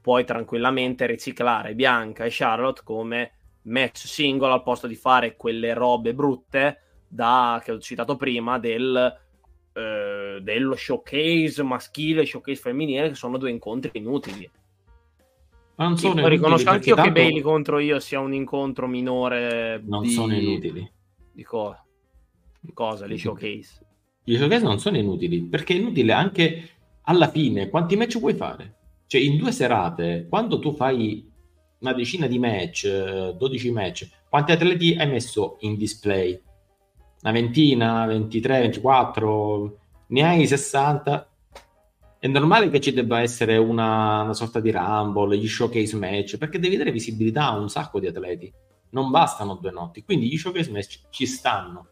puoi tranquillamente riciclare Bianca e Charlotte come match singolo al posto di fare quelle robe brutte da, che ho citato prima del, eh, dello showcase maschile e showcase femminile che sono due incontri inutili Ma non sono inutili riconosco anch'io che tanto Bailey contro io sia un incontro minore Non di, sono inutili. di cosa? Di cosa? Di showcase. I showcase non sono inutili, perché è inutile anche alla fine. Quanti match puoi fare? Cioè, in due serate, quando tu fai una decina di match, eh, 12 match, quanti atleti hai messo in display? Una ventina, 23, 24, ne hai 60? È normale che ci debba essere una, una sorta di rumble, gli showcase match, perché devi dare visibilità a un sacco di atleti. Non bastano due notti, quindi gli showcase match ci stanno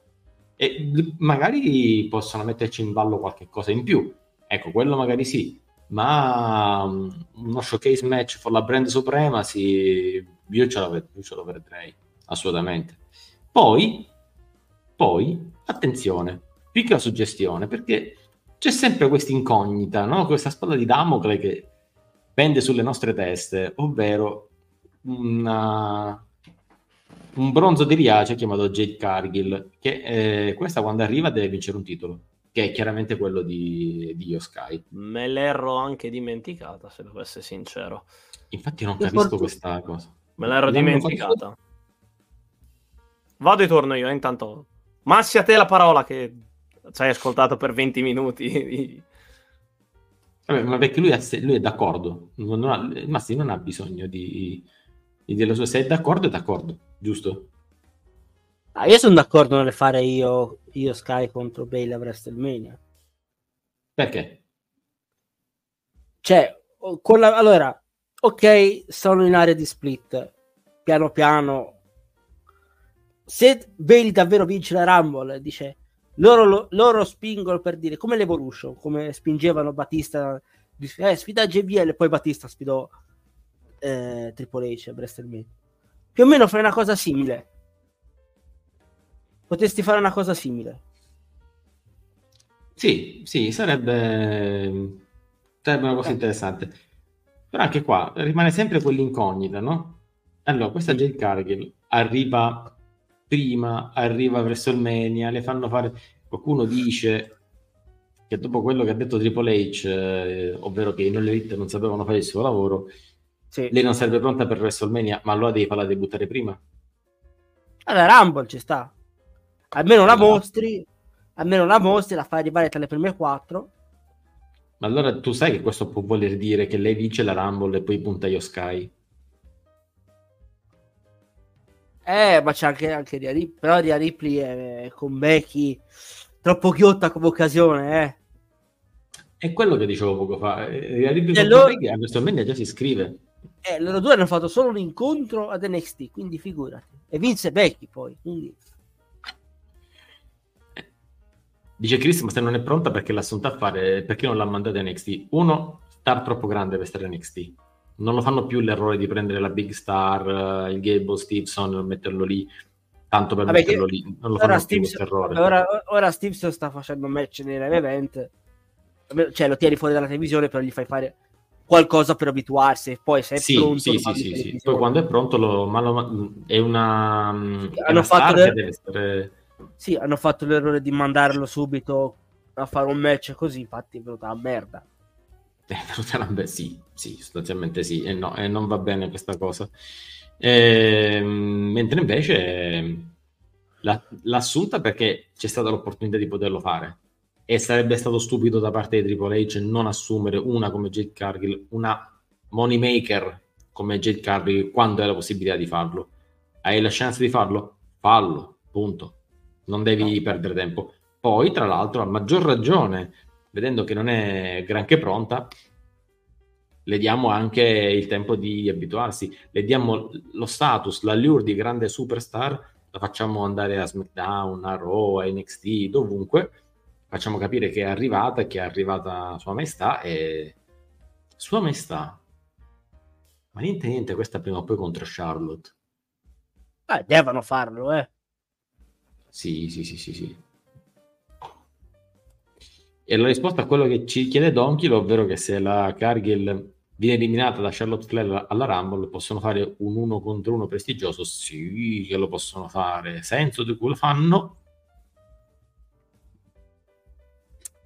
e magari possono metterci in ballo qualche cosa in più. Ecco, quello magari sì, ma mm, uno showcase match con la brand supremacy io ce, ved- io ce lo vedrei assolutamente. Poi, poi, attenzione, piccola suggestione, perché c'è sempre questa incognita, no? questa spada di Damocle che pende sulle nostre teste, ovvero una- un bronzo di Riace chiamato Jade Cargill, che eh, questa quando arriva deve vincere un titolo, che è chiaramente quello di, di Io Sky. Me l'ero anche dimenticata, se devo essere sincero. Infatti non capisco questa cosa. Me l'ero dimenticata. Vado e torno io, intanto. Massi a te la parola che ci hai ascoltato per 20 minuti. Vabbè, ma perché lui, ha- lui è d'accordo, non ha, Massi non ha bisogno di, di dire la sua, se è d'accordo è d'accordo, giusto? Ah, io sono d'accordo nel fare io, io Sky contro Bailey a WrestleMania. Perché? Cioè, la- allora, ok, sono in area di split, piano piano. Se Bailey davvero vince la Rumble, dice, loro, lo- loro spingono per dire, come l'Evolution, come spingevano Batista, dice, eh, sfida JBL, poi Batista sfidò eh, Triple H a WrestleMania. Più o meno fai una cosa simile. Potresti fare una cosa simile. Sì, sì, sarebbe, sarebbe una cosa Eh. interessante. Però anche qua rimane sempre quell'incognita, no? Allora, questa Jade Cargill arriva prima, arriva verso il Mania, le fanno fare... Qualcuno dice che dopo quello che ha detto Triple H, eh, ovvero che i non elite non sapevano fare il suo lavoro, Sì. lei non sarebbe pronta per WrestleMania, ma allora devi farla debuttare prima. Allora, Rumble ci sta. Almeno la Allora. mostri, almeno la mostri, la fai arrivare tra le prime quattro. Ma allora tu sai che questo può voler dire che lei vince la Rumble e poi punta io Sky? Eh, ma c'è anche, anche Rhea Ripley, però Rhea Ripley è con Becky troppo ghiotta come occasione, eh. È quello che dicevo poco fa. Eh, Arrivi E con allora- a WrestleMania già si iscrive. Eh, loro due hanno fatto solo un incontro ad NXT, quindi figurati. E vinse Becky poi, quindi... Dice Chris, ma se non è pronta perché l'ha assunta a fare, perché non l'ha mandata a NXT? Uno, star troppo grande per stare a NXT. Non lo fanno più l'errore di prendere la big star, eh, il Gable Stevenson, metterlo lì, tanto per Vabbè, metterlo che- lì. Non lo Ora, fanno più Stevenson, questo errore. ora, ora Stevenson sta facendo match nei live event, cioè lo tieni fuori dalla televisione, però gli fai fare qualcosa per abituarsi. Poi se è Sì, pronto, sì, sì, sì, sì. Poi quando è pronto lo, ma lo- è una, è Hanno una fatto essere... Sì, hanno fatto l'errore di mandarlo subito a fare un match così, infatti è venuta la merda. È venuta una be- sì, sì, sostanzialmente sì, e, no, e non va bene questa cosa. Ehm, mentre invece la- l'ha assunta perché c'è stata l'opportunità di poterlo fare. E sarebbe stato stupido da parte di Triple H non assumere una come Jade Cargill, una money maker come Jade Cargill quando hai la possibilità di farlo. Hai la chance di farlo? Fallo, punto. Non devi perdere tempo. Poi, tra l'altro, a maggior ragione, vedendo che non è granché pronta, le diamo anche il tempo di abituarsi, le diamo lo status, l'allure di grande superstar, la facciamo andare a SmackDown, a Raw, a NXT, dovunque, facciamo capire che è arrivata, che è arrivata Sua Maestà e Sua Maestà. Ma niente, niente, questa prima o poi contro Charlotte. Eh, devono farlo, eh. Sì, sì, sì, sì, sì. E la risposta a quello che ci chiede Donkey, ovvero che se la Cargill viene eliminata da Charlotte Flair alla Rumble, possono fare un uno contro uno prestigioso? Sì, che lo possono fare. Senso di cui lo fanno?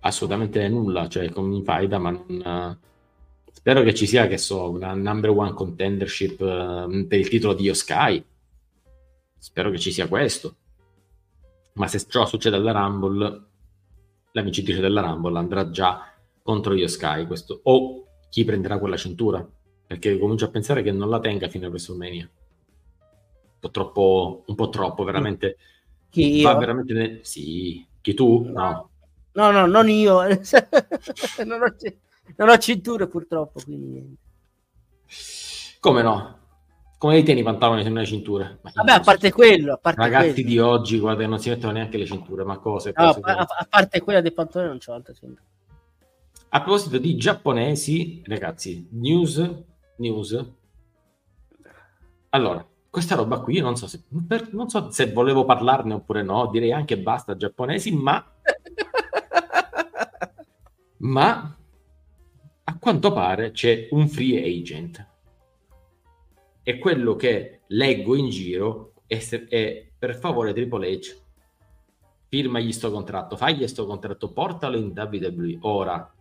Assolutamente nulla, cioè come faida, ma non... Spero che ci sia, che so, una number one contendership eh, per il titolo di Io Sky. Spero che ci sia questo. Ma se ciò succede alla Rumble, la vincitrice della Rumble andrà già contro Io Sky. Questo. O chi prenderà quella cintura. Perché comincio a pensare che non la tenga fino a WrestleMania. Un po' troppo, un po' troppo, veramente. Chi io? Veramente. ne- Sì. Chi tu? No. No, no, non io. (laughs) non, ho, non ho cinture purtroppo, quindi niente. Come no? Come li tieni i pantaloni se non hai cinture? Ma Vabbè, a so. parte quello, a parte Ragazzi quello. di oggi, guarda, non si mettono neanche le cinture, ma cose. No, cose, a, cose. a parte quella dei pantaloni non c'ho altre cinture. A proposito di giapponesi, ragazzi, news, news. Allora, questa roba qui, io non so se, per- non so se volevo parlarne oppure no, direi anche basta giapponesi, ma, (laughs) ma a quanto pare c'è un free agent. E quello che leggo in giro è, se- è, per favore Triple H, firmagli sto contratto, fagli sto contratto, portalo in WWE. Ora,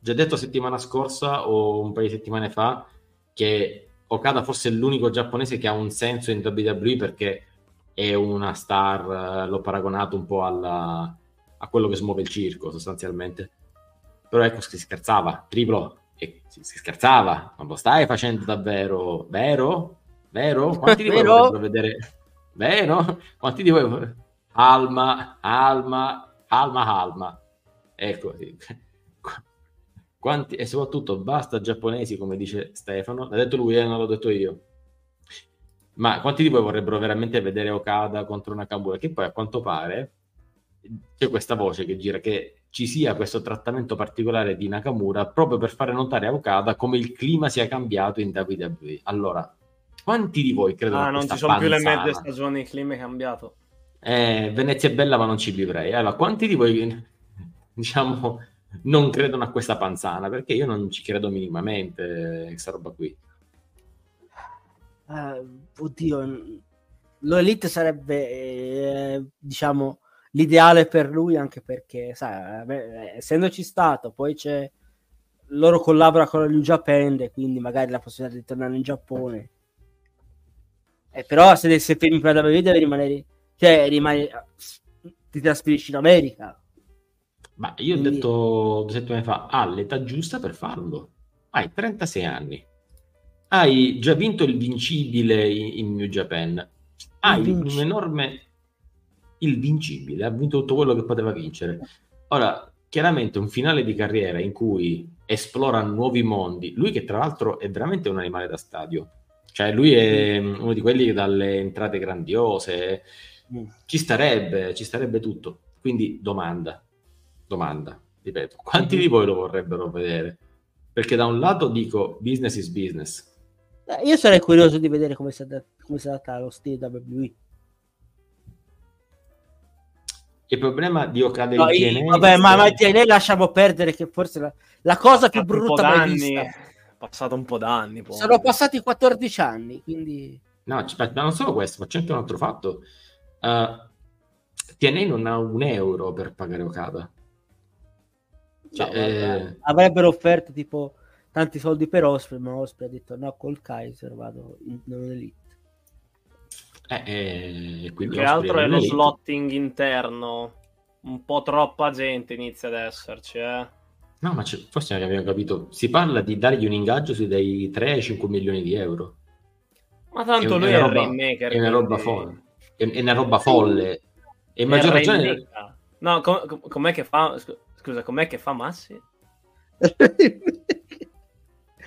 già detto settimana scorsa o un paio di settimane fa che Okada forse è l'unico giapponese che ha un senso in WWE perché è una star, eh, l'ho paragonato un po' alla- a quello che smuove il circo sostanzialmente. Però ecco, si scherzava, triplo, e si, si scherzava, non lo stai facendo davvero, vero? Vero? Quanti di voi vorrebbero vedere? Vero? Quanti di voi Alma, Alma, Alma, Alma. Ecco, sì. Qu- Quanti, e soprattutto basta giapponesi, come dice Stefano. L'ha detto lui, eh, non l'ho detto io. Ma quanti di voi vorrebbero veramente vedere Okada contro Nakamura? Che poi a quanto pare c'è questa voce che gira che ci sia questo trattamento particolare di Nakamura proprio per fare notare a Okada come il clima sia cambiato in WWE. Allora, quanti di voi credono Ah, non ci sono più le panzana? mezze stagioni, il clima è cambiato. Eh, Venezia è bella, ma non ci vivrei. Allora, quanti di voi, (laughs) diciamo, non credono a questa panzana? Perché io non ci credo minimamente, eh, questa roba qui. Eh, oddio, l'Elite sarebbe, eh, diciamo, l'ideale per lui anche perché, sai, beh, essendoci stato, poi c'è loro collabora con la New Japan, e quindi magari la possibilità di tornare in Giappone. Eh, però se, se per la WWE devi rimanere, cioè rimani, ti trasferisci in America. Ma io ho Quindi- detto due settimane fa, ha l'età giusta per farlo. Hai 36 anni. Hai già vinto il vincibile in, in New Japan. Hai un enorme... Il vincibile, ha vinto tutto quello che poteva vincere. Ora, chiaramente un finale di carriera in cui esplora nuovi mondi, lui che tra l'altro è veramente un animale da stadio, cioè lui è uno di quelli dalle entrate grandiose, Mm. ci starebbe, ci starebbe tutto. Quindi domanda, domanda, ripeto, quanti Mhm. di voi lo vorrebbero vedere? Perché da un lato dico business is business, Eh, Io sarei curioso di vedere come si adatta, come si adatta lo stile WWE. Il problema di Okada No, in TNA vabbè, ma, ma TNA lasciamo perdere che forse la, la cosa più brutta mai vista. è passato un po' d'anni. poi. Sono passati 14 anni, quindi No, ma non solo questo, ma c'è anche un altro fatto. Uh, TNA non ha un euro per pagare Okada. Cioè, No, eh, avrebbero offerto tipo tanti soldi per Osprey, ma Osprey ha detto no, col Kaiser vado in non elite. Eh, eh, quindi Che altro è lo slotting interno. Un po' troppa gente inizia ad esserci, eh. No, ma forse non abbiamo capito. Si parla di dargli un ingaggio sui dai 3 ai 5 milioni di euro. Ma tanto È lui una è il roba- Rainmaker. È una roba quindi- folle. È, è una roba folle. E il maggior ragione. Rainmaker. No, com- com- com'è che fa? scu- Scusa, com'è che fa Massi? (laughs)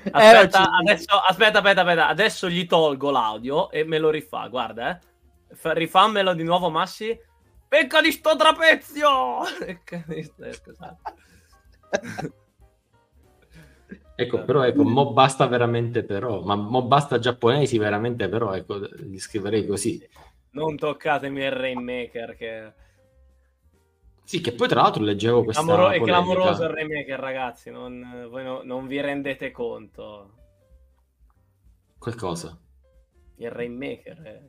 Aspetta, Eh, adesso, aspetta, aspetta, aspetta, adesso gli tolgo l'audio e me lo rifà, guarda, eh. Fa- rifammelo di nuovo, Massi. Pecca di sto trapezio! (laughs) Eh, scusate. Ecco, (laughs) però ecco, mo basta veramente però, ma mo basta giapponesi veramente però, ecco, gli scriverei così. Non toccatemi il Rainmaker, che... Sì, che poi tra l'altro leggevo questa Clamoro- è clamoroso il Rainmaker, ragazzi, non, voi no- non vi rendete conto. Qualcosa. Il Rainmaker, eh.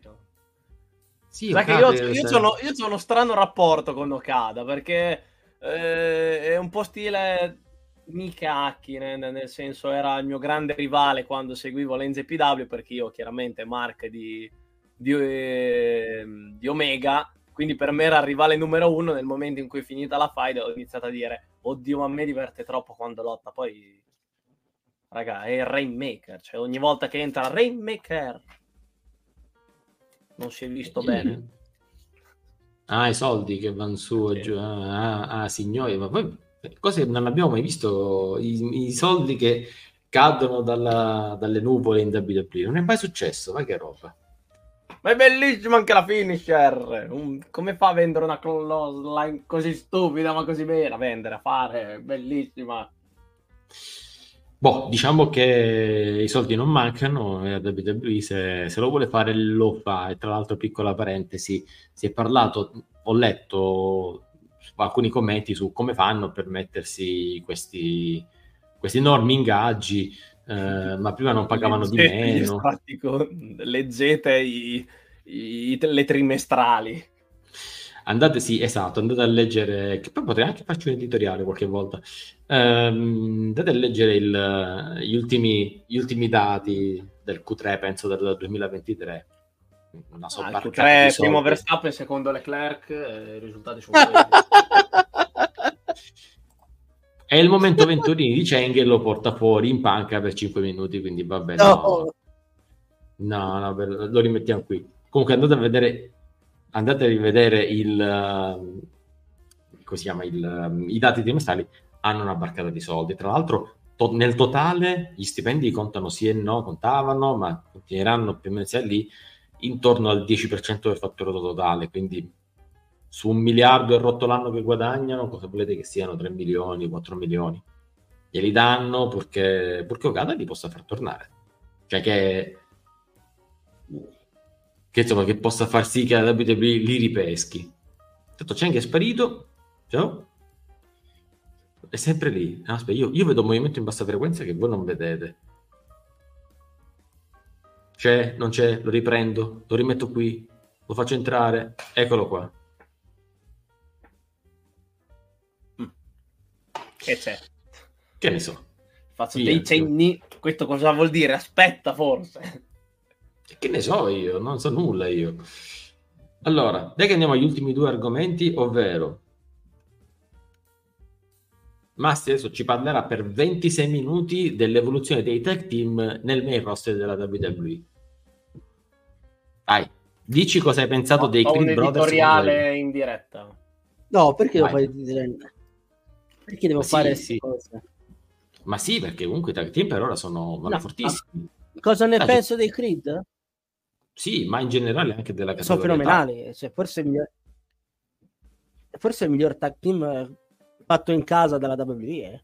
Sì, Sai che io, io, essere- sono, io ho uno strano rapporto con Okada perché eh, è un po' stile Mikaki, nel, nel senso era il mio grande rivale quando seguivo l'NZPW perché io chiaramente Mark di, di, eh, di Omega, quindi per me era il rivale numero uno nel momento in cui è finita la fight ho iniziato a dire oddio ma a me diverte troppo quando lotta, poi raga è il Rainmaker, cioè ogni volta che entra Rainmaker non si è visto Sì. bene. Ah, i soldi che vanno su e Sì. giù. Ah, ah, ah, signori, ma poi cose che non abbiamo mai visto. I, i soldi che cadono dalla- dalle nuvole in WWE. Non è mai successo, ma che roba. Ma è bellissimo anche la finisher. Un- come fa a vendere una clothesline così stupida ma così bella? Vendere, a fare, bellissima. Boh, diciamo che i soldi non mancano e la WWE se, se lo vuole fare lo fa. E tra l'altro, piccola parentesi, si è parlato, ho letto alcuni commenti su come fanno per mettersi questi, questi enormi ingaggi, eh, ma prima non pagavano di Leggete gli meno. estratti con- Leggete i, i- le trimestrali. Andate, sì, esatto, andate a leggere, che poi potrei anche farci un editoriale qualche volta. Ehm, andate a leggere il- gli, ultimi, gli ultimi dati del Q3, penso del 2023. Una Ah, sobbarcata il Q3, di soldi. primo Verstappen, secondo Leclerc, eh, i risultati sono (laughs) È il momento Venturini di Cheng e lo porta fuori in panca per 5 minuti, quindi va bene. No. No, no, lo rimettiamo qui. Comunque andate a vedere, andate a rivedere il, come si chiama, il, ehm, i dati trimestrali, hanno una barcata di soldi. Tra l'altro, to- nel totale gli stipendi contano sì e no, contavano, ma continueranno più o meno sia lì, intorno al 10% del fatturato totale, quindi su un miliardo e rotto l'anno che guadagnano, cosa volete che siano 3 milioni, 4 milioni? Glieli danno perché, perché Okada li possa far tornare. Cioè che che insomma che possa far sì che la WWE li ripeschi. Tanto Cheng è sparito, ciao, è sempre lì. Ah, aspetta, io, io vedo un movimento in bassa frequenza che voi non vedete. C'è, non c'è, lo riprendo, lo rimetto qui, lo faccio entrare, eccolo qua. Che c'è? Che ne so. Faccio Sì, dei cenni. Questo cosa vuol dire? Aspetta, forse. Che ne so io, non so nulla io. Allora, dai che andiamo agli ultimi due argomenti, ovvero Masti adesso ci parlerà per 26 minuti dell'evoluzione dei tag team nel main roster della WWE. Vai, dici cosa hai pensato dei Ho un Creed Brothers. editoriale in diretta. No, perché Vai. fare dire- Perché devo Ma sì, fare sì. cose? Ma sì, perché comunque i tag team per ora sono vanno No, fortissimi. Cosa ne Ah, penso dei Creed? Sì, ma in generale anche della Sono categoria. fenomenali. Cioè, forse, il miglior... forse il miglior tag team eh, fatto in casa dalla WWE. eh.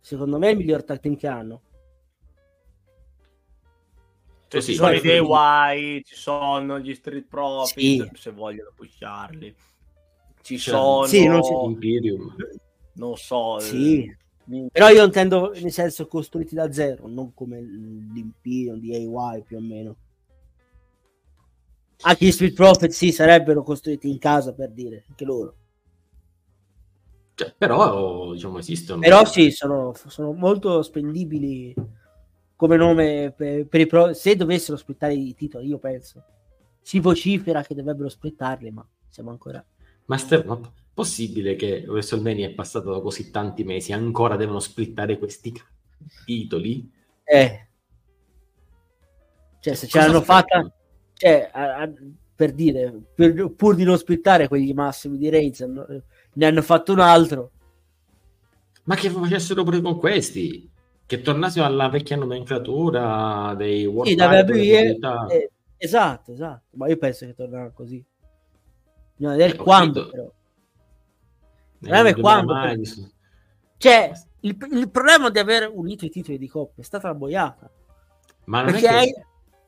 Secondo me è il miglior tag team che hanno. Cioè, Così, ci sono i DIY, ci sono gli Street Profit, Sì. se vogliono pusharli. Ci sono... Sì, non non so... Sì. eh, Però io intendo nel senso costruiti da zero, non come l'Imperium di AY più o meno. Anche gli Street Profit sì, sarebbero costruiti in casa per dire, anche loro. Cioè, però, diciamo, esistono. Però sì, sono, sono molto spendibili come nome per, per i pro. Se dovessero splittare i titoli, io penso. Si vocifera che dovrebbero splittarli, ma siamo ancora... Ma Stefano, possibile che WrestleMania è passato da così tanti mesi e ancora devono splittare questi titoli? Eh. Cioè, se ce Cosa l'hanno aspettano? fatta... Cioè, a- a- per dire, per- pur di non splittare quegli massimi di Reigns, ne hanno fatto un altro. Ma che facessero pure con questi? Che tornassero alla vecchia nomenclatura dei World Sì, WWE, eh, esatto, esatto. Ma io penso che tornerà così. Bisogna vedere Eh, quando, però. Nel problema è 2000 quando, mai-. Cioè, il, il problema di aver unito i titoli di coppia è stata la boiata. Ma non è Perché, che... hai,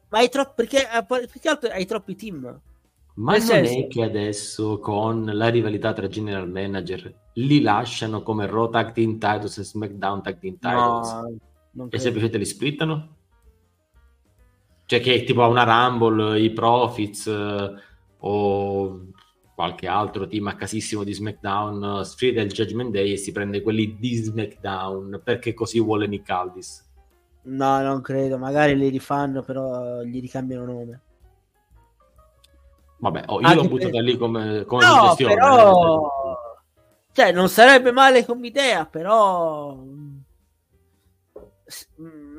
ma hai troppi, perché, eh, che altro hai troppi team. Ma Nel non senso- è che adesso con la rivalità tra general manager li lasciano come Raw Tag Team Titles e SmackDown Tag Team Titles No, e semplicemente li splittano? Cioè che tipo a una Rumble i Profits eh, o qualche altro team a casissimo di SmackDown eh, sfida il Judgment Day e si prende quelli di SmackDown perché così vuole Nick Aldis. No, non credo. Magari li rifanno, però gli ricambiano nome. Vabbè, oh, io Anche l'ho per- buttata lì come, come No, suggestione. però... Cioè, non sarebbe male come idea, però... mm,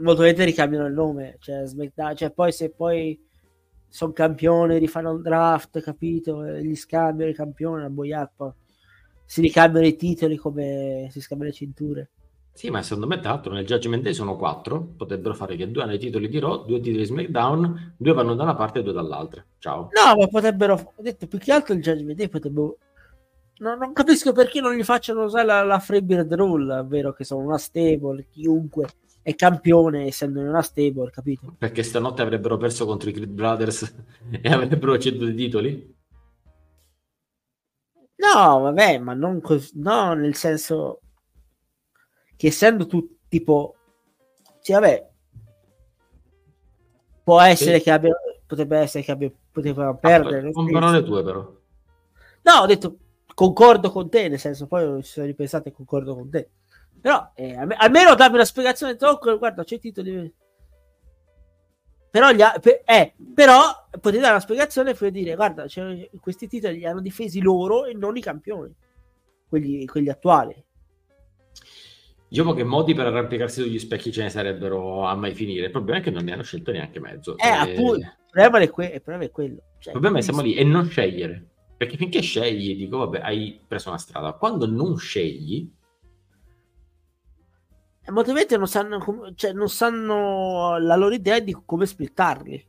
Molto volentieri ricambiano il nome. Cioè, SmackDown- cioè, poi se poi sono campione, rifanno un draft, capito? Gli scambiano il campione, la boiata. poi Si ricambiano i titoli come si scambiano le cinture. Sì, ma secondo me, tra l'altro, nel Judgment Day sono quattro. Potrebbero fare che due hanno i titoli di Raw, due titoli di SmackDown, due vanno da una parte e due dall'altra. Ciao. No, ma potrebbero. Ho detto più che altro il Judgment Day potrebbero. No, non capisco perché non gli facciano usare la, la Freebird Rule, ovvero che sono una stable, chiunque è campione essendo in una stable, capito? Perché stanotte avrebbero perso contro i Creed Brothers (laughs) e avrebbero ceduto i titoli? No, vabbè, ma non così. No, nel senso che essendo tu tipo. Sì, vabbè. Può essere Sì. che abbia. Potrebbe essere che abbia. Poteva perdere. Ah, nel con parole tue, però. No, ho detto concordo con te, nel senso, poi ci sono ripensato e concordo con te. Però eh, alme- almeno dammi una spiegazione. Tocco, guarda, c'è i titoli. Però, gli ha- pe- eh, però potete dare una spiegazione per dire, guarda, c'è- questi titoli li hanno difesi loro e non i campioni, quelli, quelli attuali. Diciamo che modi per arrampicarsi sugli specchi ce ne sarebbero a mai finire. Il problema è che non ne hanno scelto neanche mezzo. Eh, appunto, il problema è, que- il problema è quello. Cioè, Il problema è siamo lì e non scegliere. Perché finché scegli, dico, vabbè, hai preso una strada. Quando non scegli, molti volte non sanno, com- cioè, non sanno la loro idea di come splittarli.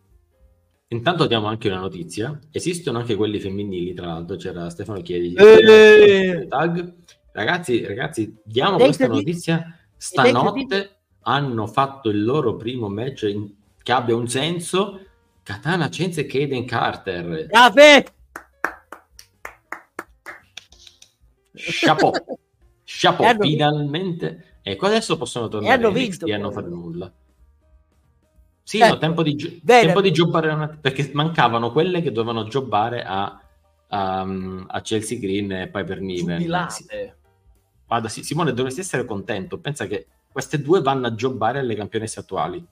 intanto diamo anche una notizia. Esistono anche quelli femminili, tra l'altro c'era Stefano Chiedi. Eh! Tag. Ragazzi, ragazzi, diamo Ed questa notizia. Stanotte hanno fatto il loro primo match in- che abbia un senso. Katana Cenz e Kaden Carter. Brave! Chapeau. (laughs) Chapeau, finalmente. Ecco, adesso possono tornare hanno in vinto, NXT e non poi. fare nulla. Sì, Ecco. no, tempo di, Bene. tempo di giocare una- perché mancavano quelle che dovevano giocare a, a, a Chelsea Green e Piper Niven. Sì. Sì, Simone, dovresti essere contento. Pensa che queste due vanno a giocare alle campionesse attuali.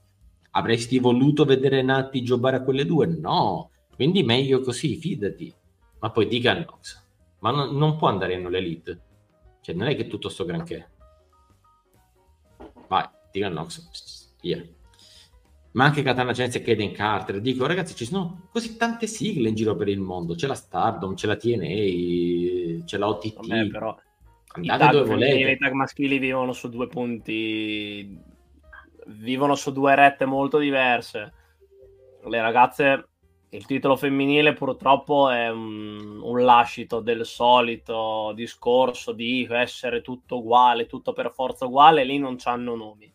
Avresti voluto vedere Nati giocare a quelle due? No. Quindi meglio così, fidati. Ma poi dica Nox. Ma non, non può andare in l'elite. Cioè, non è che tutto sto granché. Vai, dica Nox. Via. Ma anche Katana Chance e Kaden Carter. Dico, ragazzi, ci sono così tante sigle in giro per il mondo. C'è la Stardom, c'è la TNA, c'è la OTT. Vabbè, però Andate tag dove volete. i tag maschili vivono su due punti vivono su due rette molto diverse le ragazze il titolo femminile purtroppo è un, un lascito del solito discorso di essere tutto uguale tutto per forza uguale lì non c'hanno nomi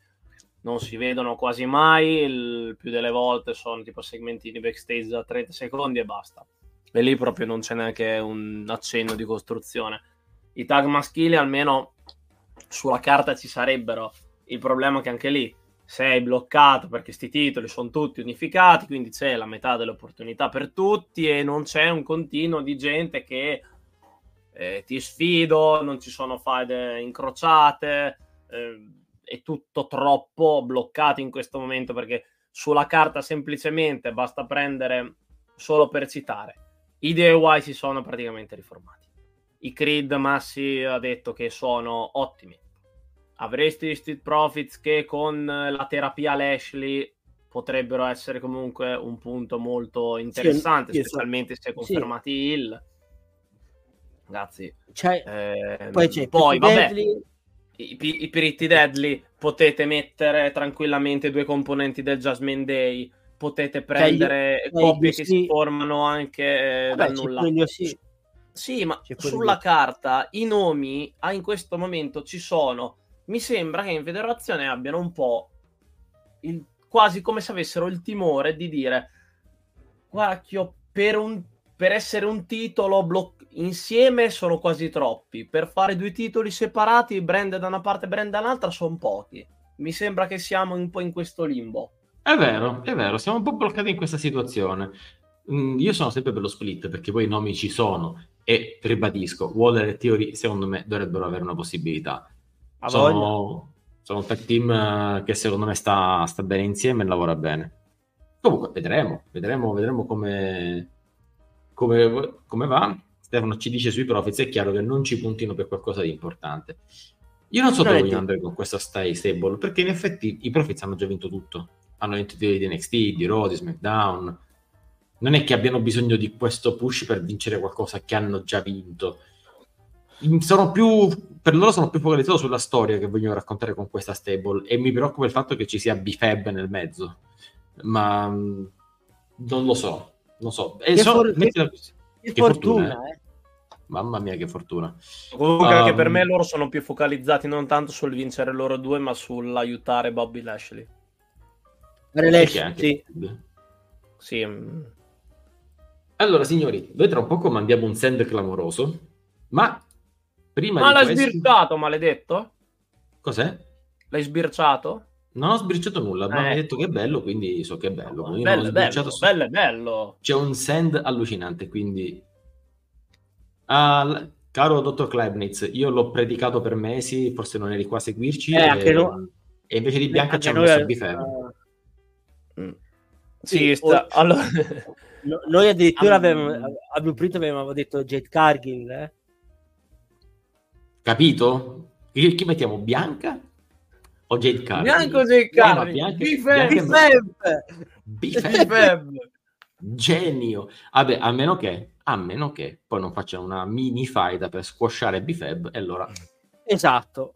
non si vedono quasi mai, il più delle volte sono tipo segmentini backstage da 30 secondi e basta. E lì proprio non c'è neanche un accenno di costruzione. I tag maschili almeno sulla carta ci sarebbero. Il problema è che anche lì sei bloccato perché questi titoli sono tutti unificati, quindi c'è la metà delle opportunità per tutti e non c'è un continuo di gente che eh, ti sfido, non ci sono faide incrociate, eh, è tutto troppo bloccato in questo momento perché sulla carta semplicemente basta prendere solo per citare i DIY si sono praticamente riformati. I Creed Massi ha detto che sono ottimi avresti gli Street Profits che con la terapia Lashley potrebbero essere comunque un punto molto interessante Sì, specialmente se confermati il ragazzi C'è, ehm, poi c'è poi vabbè Deadly, i, pi- i Pretty Deadly potete mettere tranquillamente due componenti del Jasmine Day potete prendere c'è coppie che sì. si formano anche eh, c'è nulla. sì. sì ma sulla carta i nomi ah, in questo momento ci sono mi sembra che in federazione abbiano un po' il- quasi come se avessero il timore di dire guarda che io per, un- per essere un titolo bloc- insieme sono quasi troppi per fare due titoli separati brand da una parte e brand dall'altra sono pochi mi sembra che siamo un po' in questo limbo È vero, è vero, siamo un po' bloccati in questa situazione. Mm, io sono sempre per lo split perché poi i nomi ci sono e ribadisco, Waller e Theory secondo me dovrebbero avere una possibilità. Sono, sono un tag team eh, che secondo me sta, sta bene insieme e lavora bene. Comunque vedremo, vedremo, vedremo come, come, come va. Stefano ci dice sui Profits, è chiaro che non ci puntino per qualcosa di importante. Io non so Non dove andare con questa style stable, perché in effetti i Profits hanno già vinto tutto. Hanno vinto i titoli di NXT, di Raw, di SmackDown. Non è che abbiano bisogno di questo push per vincere qualcosa che hanno già vinto. Sono più, per loro sono più focalizzato sulla storia che vogliono raccontare con questa stable e mi preoccupa il fatto che ci sia B-Fab nel mezzo. Ma mh, non lo so, non so. E Che so- for- così. Che Che fortuna, fortuna, eh. Mamma mia, che fortuna. comunque anche Um, per me loro sono più focalizzati non tanto sul vincere loro due ma sull'aiutare Bobby Lashley Lashley, anche- sì. sì mm. Allora, signori, noi tra un poco mandiamo un send clamoroso, ma prima ma di l'hai questo... sbirciato maledetto? Cos'è? l'hai sbirciato? Non ho sbirciato nulla, ma mi Eh. hai detto che è bello, quindi so che è bello. Ho bello, bello, su- bello, bello. C'è un send allucinante, quindi... Ah, l- caro dottor Klebnitz, io l'ho predicato per mesi, forse non eri qua a seguirci, Eh, anche e, no- e invece di Bianca ci hanno noi, messo B-Fab. eh, Sì, Sì, sta- o- allora... no- noi addirittura avevamo, mm. a Blueprint avevamo detto Jade Cargill, eh? Capito? Chi, chi mettiamo, Bianca o Jade Cargill? Bianco Jade No, B-Fab. Bianca è- B-Fab! B-Fab. Genio. Vabbè, a meno che, a meno che poi non facciano una mini faida per squashare B-Fab e allora Esatto.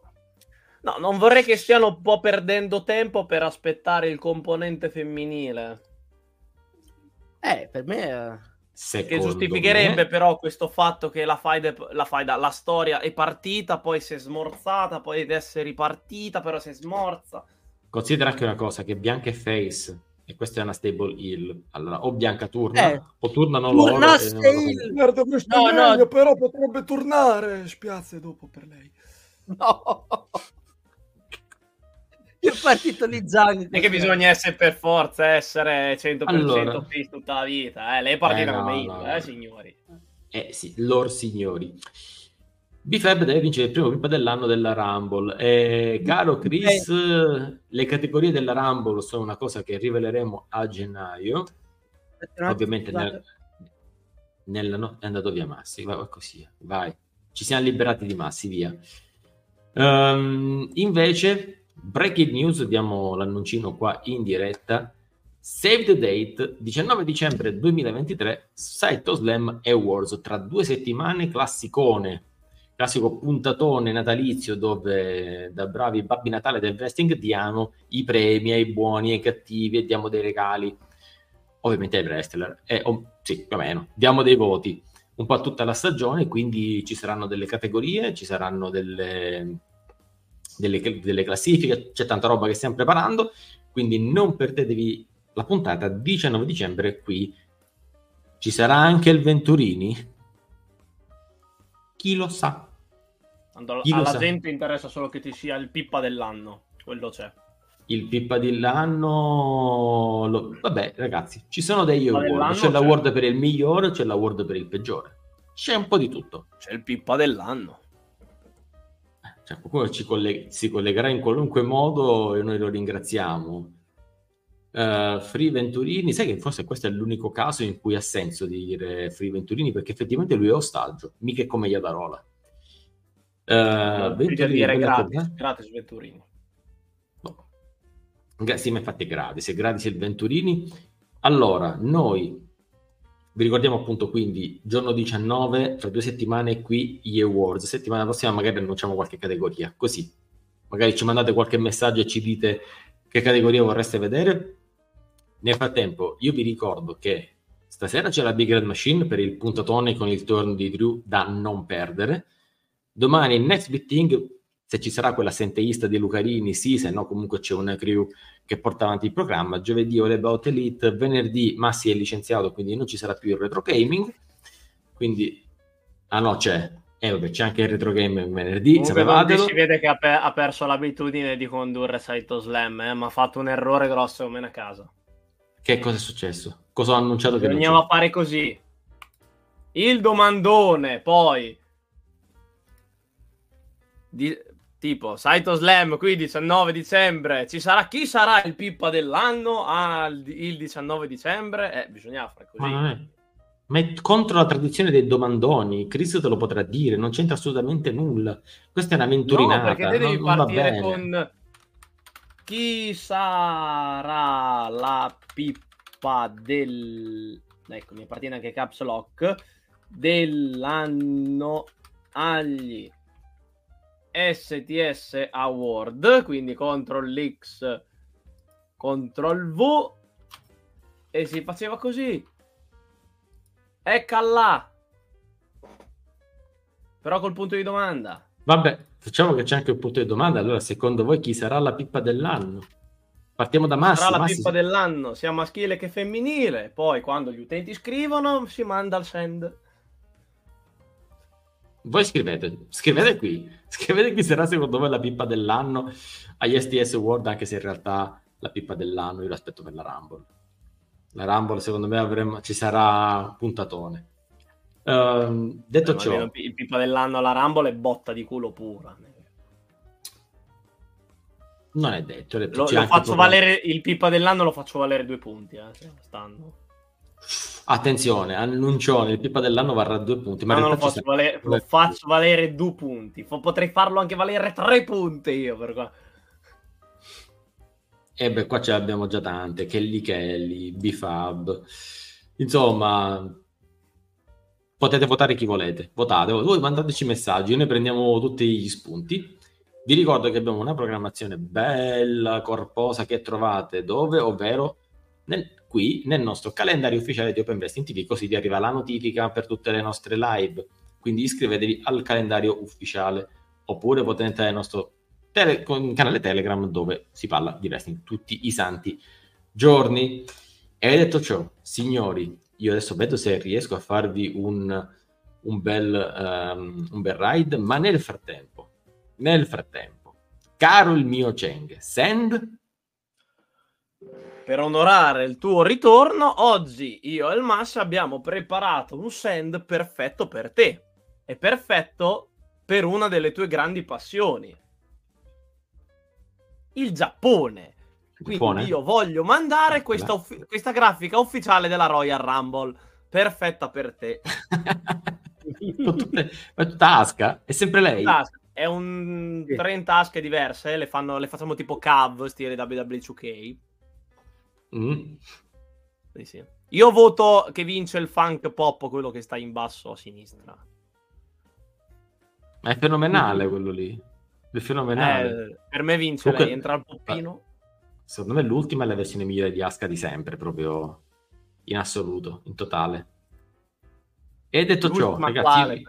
No, non vorrei che stiano un po' perdendo tempo per aspettare il componente femminile. Eh, per me... secondo Che giustificherebbe me- però questo fatto che la faida, la, faida, la storia è partita, poi si è smorzata, poi adesso è ripartita, però si è smorza. Considera anche una cosa, che Bianca è face e questa è una stable heal. Allora, o Bianca turna, Eh. o turnano loro. Turnasse e. Guarda, questo No, è no. meglio, però potrebbe tornare. Spiazze dopo per lei. (laughs) No! (laughs) È partito lì Zang. Non è che bisogna essere per forza essere 100% Allora. tutta la vita. Eh. Lei è partita Eh, no, come no, io, no. eh, signori. Eh sì, lor signori. B-Fab deve vincere il primo pipa dell'anno della Rumble. E, caro Chris, le categorie della Rumble sono una cosa che riveleremo a gennaio. Ovviamente nel, nella no- è andato via Massi, vai così, vai. Ci siamo liberati di Massi, via. Ehm, invece, breaking news, diamo l'annuncino qua in diretta. Save the date, 19 dicembre 2023, Saito Slam Awards, tra due settimane, classicone, classico puntatone natalizio dove da bravi babbi Natale del wrestling diamo i premi ai buoni e ai cattivi e diamo dei regali. Ovviamente ai wrestler, e, oh, sì, più o meno, diamo dei voti. Un po' tutta la stagione, quindi ci saranno delle categorie, ci saranno delle, delle, delle classifiche, c'è tanta roba che stiamo preparando, quindi non perdetevi la puntata 19 dicembre qui. Ci sarà anche il Venturini? Chi lo sa? Tanto Chi lo alla sa? gente interessa solo che ci sia il pippa dell'anno, quello c'è. Il Pippa dell'anno... lo- Vabbè, ragazzi, ci sono degli Pippa award. C'è c'è. l'award per il migliore, c'è l'award per il peggiore. C'è un po' di tutto. C'è il pippa dell'anno. Cioè, qualcuno ci colleg- si collegherà in qualunque modo e noi lo ringraziamo. Eh, Free Venturini, sai che forse questo è l'unico caso in cui ha senso di dire Free Venturini perché effettivamente lui è ostaggio, mica come Iadarola. Eh, Bisogna Venturini, dire gratis, cosa- gratis Venturini. No. Sì, ma infatti è gratis, è gratis il Venturini. Allora, noi vi ricordiamo appunto quindi giorno 19, tra due settimane qui gli awards, settimana prossima magari annunciamo qualche categoria, così magari ci mandate qualche messaggio e ci dite che categoria vorreste vedere. Nel frattempo io vi ricordo che stasera c'è la Big Red Machine per il puntatone con il turno di Drew da non perdere. Domani il Next Beating, se ci sarà quella senteista di Lucarini, sì, se no comunque c'è una crew che porta avanti il programma. Giovedì All About Elite, venerdì Massi è licenziato, quindi non ci sarà più il retro gaming. Quindi, ah no, c'è. Eh, vabbè, c'è anche il retro gaming venerdì, Comunque si vede che ha, pe- ha perso l'abitudine di condurre Saito Slam, eh, ma ha fatto un errore grosso come a casa. Che cosa è successo? Cosa ho annunciato che Bisognava c'è? fare così. Il domandone, poi di- tipo Saito Slam qui 19 dicembre ci sarà chi sarà il pippa dell'anno al- il 19 dicembre eh, bisognava fare così Ma non è... Ma è contro la tradizione dei domandoni. Cristo te lo potrà dire, non c'entra assolutamente nulla. Questa è una no venturinata. perché devi non- non partire bene. con chi sarà la pippa del ecco mi appartiene anche Caps Lock dell'anno agli STS Award, quindi Ctrl X, Ctrl V e si faceva così. Ecca là. Però col punto di domanda. Vabbè, facciamo che c'è anche un punto di domanda. Allora, secondo voi chi sarà la pippa dell'anno? Partiamo da Massi. Sarà la Massi- pippa dell'anno, sia maschile che femminile. Poi quando gli utenti scrivono si manda il send. Voi scrivete, scrivete qui, scrivete chi sarà secondo voi la pippa dell'anno agli STS World, anche se in realtà la pippa dell'anno io l'aspetto per la Rumble. La Rumble secondo me avremo, ci sarà un puntatone. Ehm, detto ciò, Il pippa dell'anno alla Rumble è botta di culo pura. non è detto. è detto, Lo, lo faccio valere il pippa dell'anno lo faccio valere due punti eh, stanno. Attenzione, annuncione, il pippa dell'anno varrà due punti. Ma in non lo faccio, valere, lo due faccio valere due punti. Potrei farlo anche valere tre punti io. Per qua. E beh, qua ce l'abbiamo già tante, Kelly Kelly, Bifab. Insomma, potete votare chi volete. Votate, voi mandateci messaggi, noi prendiamo tutti gli spunti. Vi ricordo che abbiamo una programmazione bella, corposa che trovate dove? Ovvero nel- qui nel nostro calendario ufficiale di Open Investing TV, così vi arriva la notifica per tutte le nostre live. Quindi iscrivetevi al calendario ufficiale oppure potete entrare nel nostro tele- canale Telegram dove si parla di wrestling tutti i santi giorni. E detto ciò, signori, io adesso vedo se riesco a farvi un, un bel, ehm, un bel ride, ma nel frattempo, nel frattempo, caro il mio Cheng, send Per onorare il tuo ritorno, oggi io e il Mas abbiamo preparato un send perfetto per te. È perfetto per una delle tue grandi passioni. Il Giappone. Quindi Giappone? io voglio mandare questa, uffi- questa grafica ufficiale della Royal Rumble. Perfetta per te. (laughs) tutte, ma tutta Aska, è sempre lei. È un Sì. 30 tasche diverse, le, fanno, le facciamo tipo cav, stile WWE 2K. Mm. Sì, sì. Io voto che vince il funk pop, quello che sta in basso a sinistra. Ma è fenomenale quello lì. È fenomenale. Eh, per me vince Comunque- lei, entra al poppino. Secondo me l'ultima è la versione migliore di Aska di sempre, proprio in assoluto, in totale. E detto ciò, L'ultima ragazzi, quale,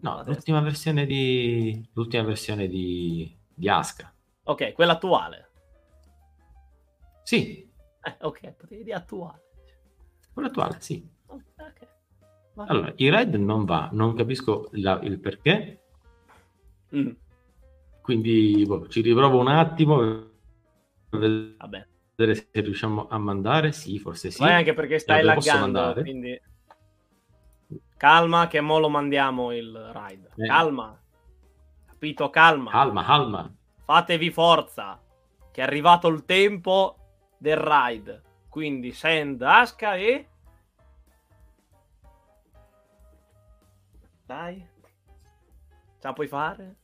no, l'ultima versione di l'ultima versione di di Asuka. Ok, quella attuale. Sì, (laughs) Eh, ok, potevi dire attuale. quella attuale, sì. Ok, ok. Va Allora, il Red non va, non capisco la- il perché, Mm, quindi boh, ci riprovo un attimo per vabbè. vedere se riusciamo a mandare. Sì, forse sì. Vai anche perché stai lo posso laggando, quindi... Calma che mo lo mandiamo il ride. Eh. Calma. Capito? Calma. Calma, calma. Fatevi forza. Che è arrivato il tempo del ride. Quindi send Aska e... Dai. Ce la puoi fare?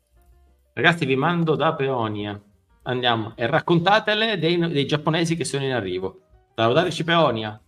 Ragazzi, vi mando da Peonia. Andiamo e raccontatele dei, dei giapponesi che sono in arrivo. Salutatrici Peonia.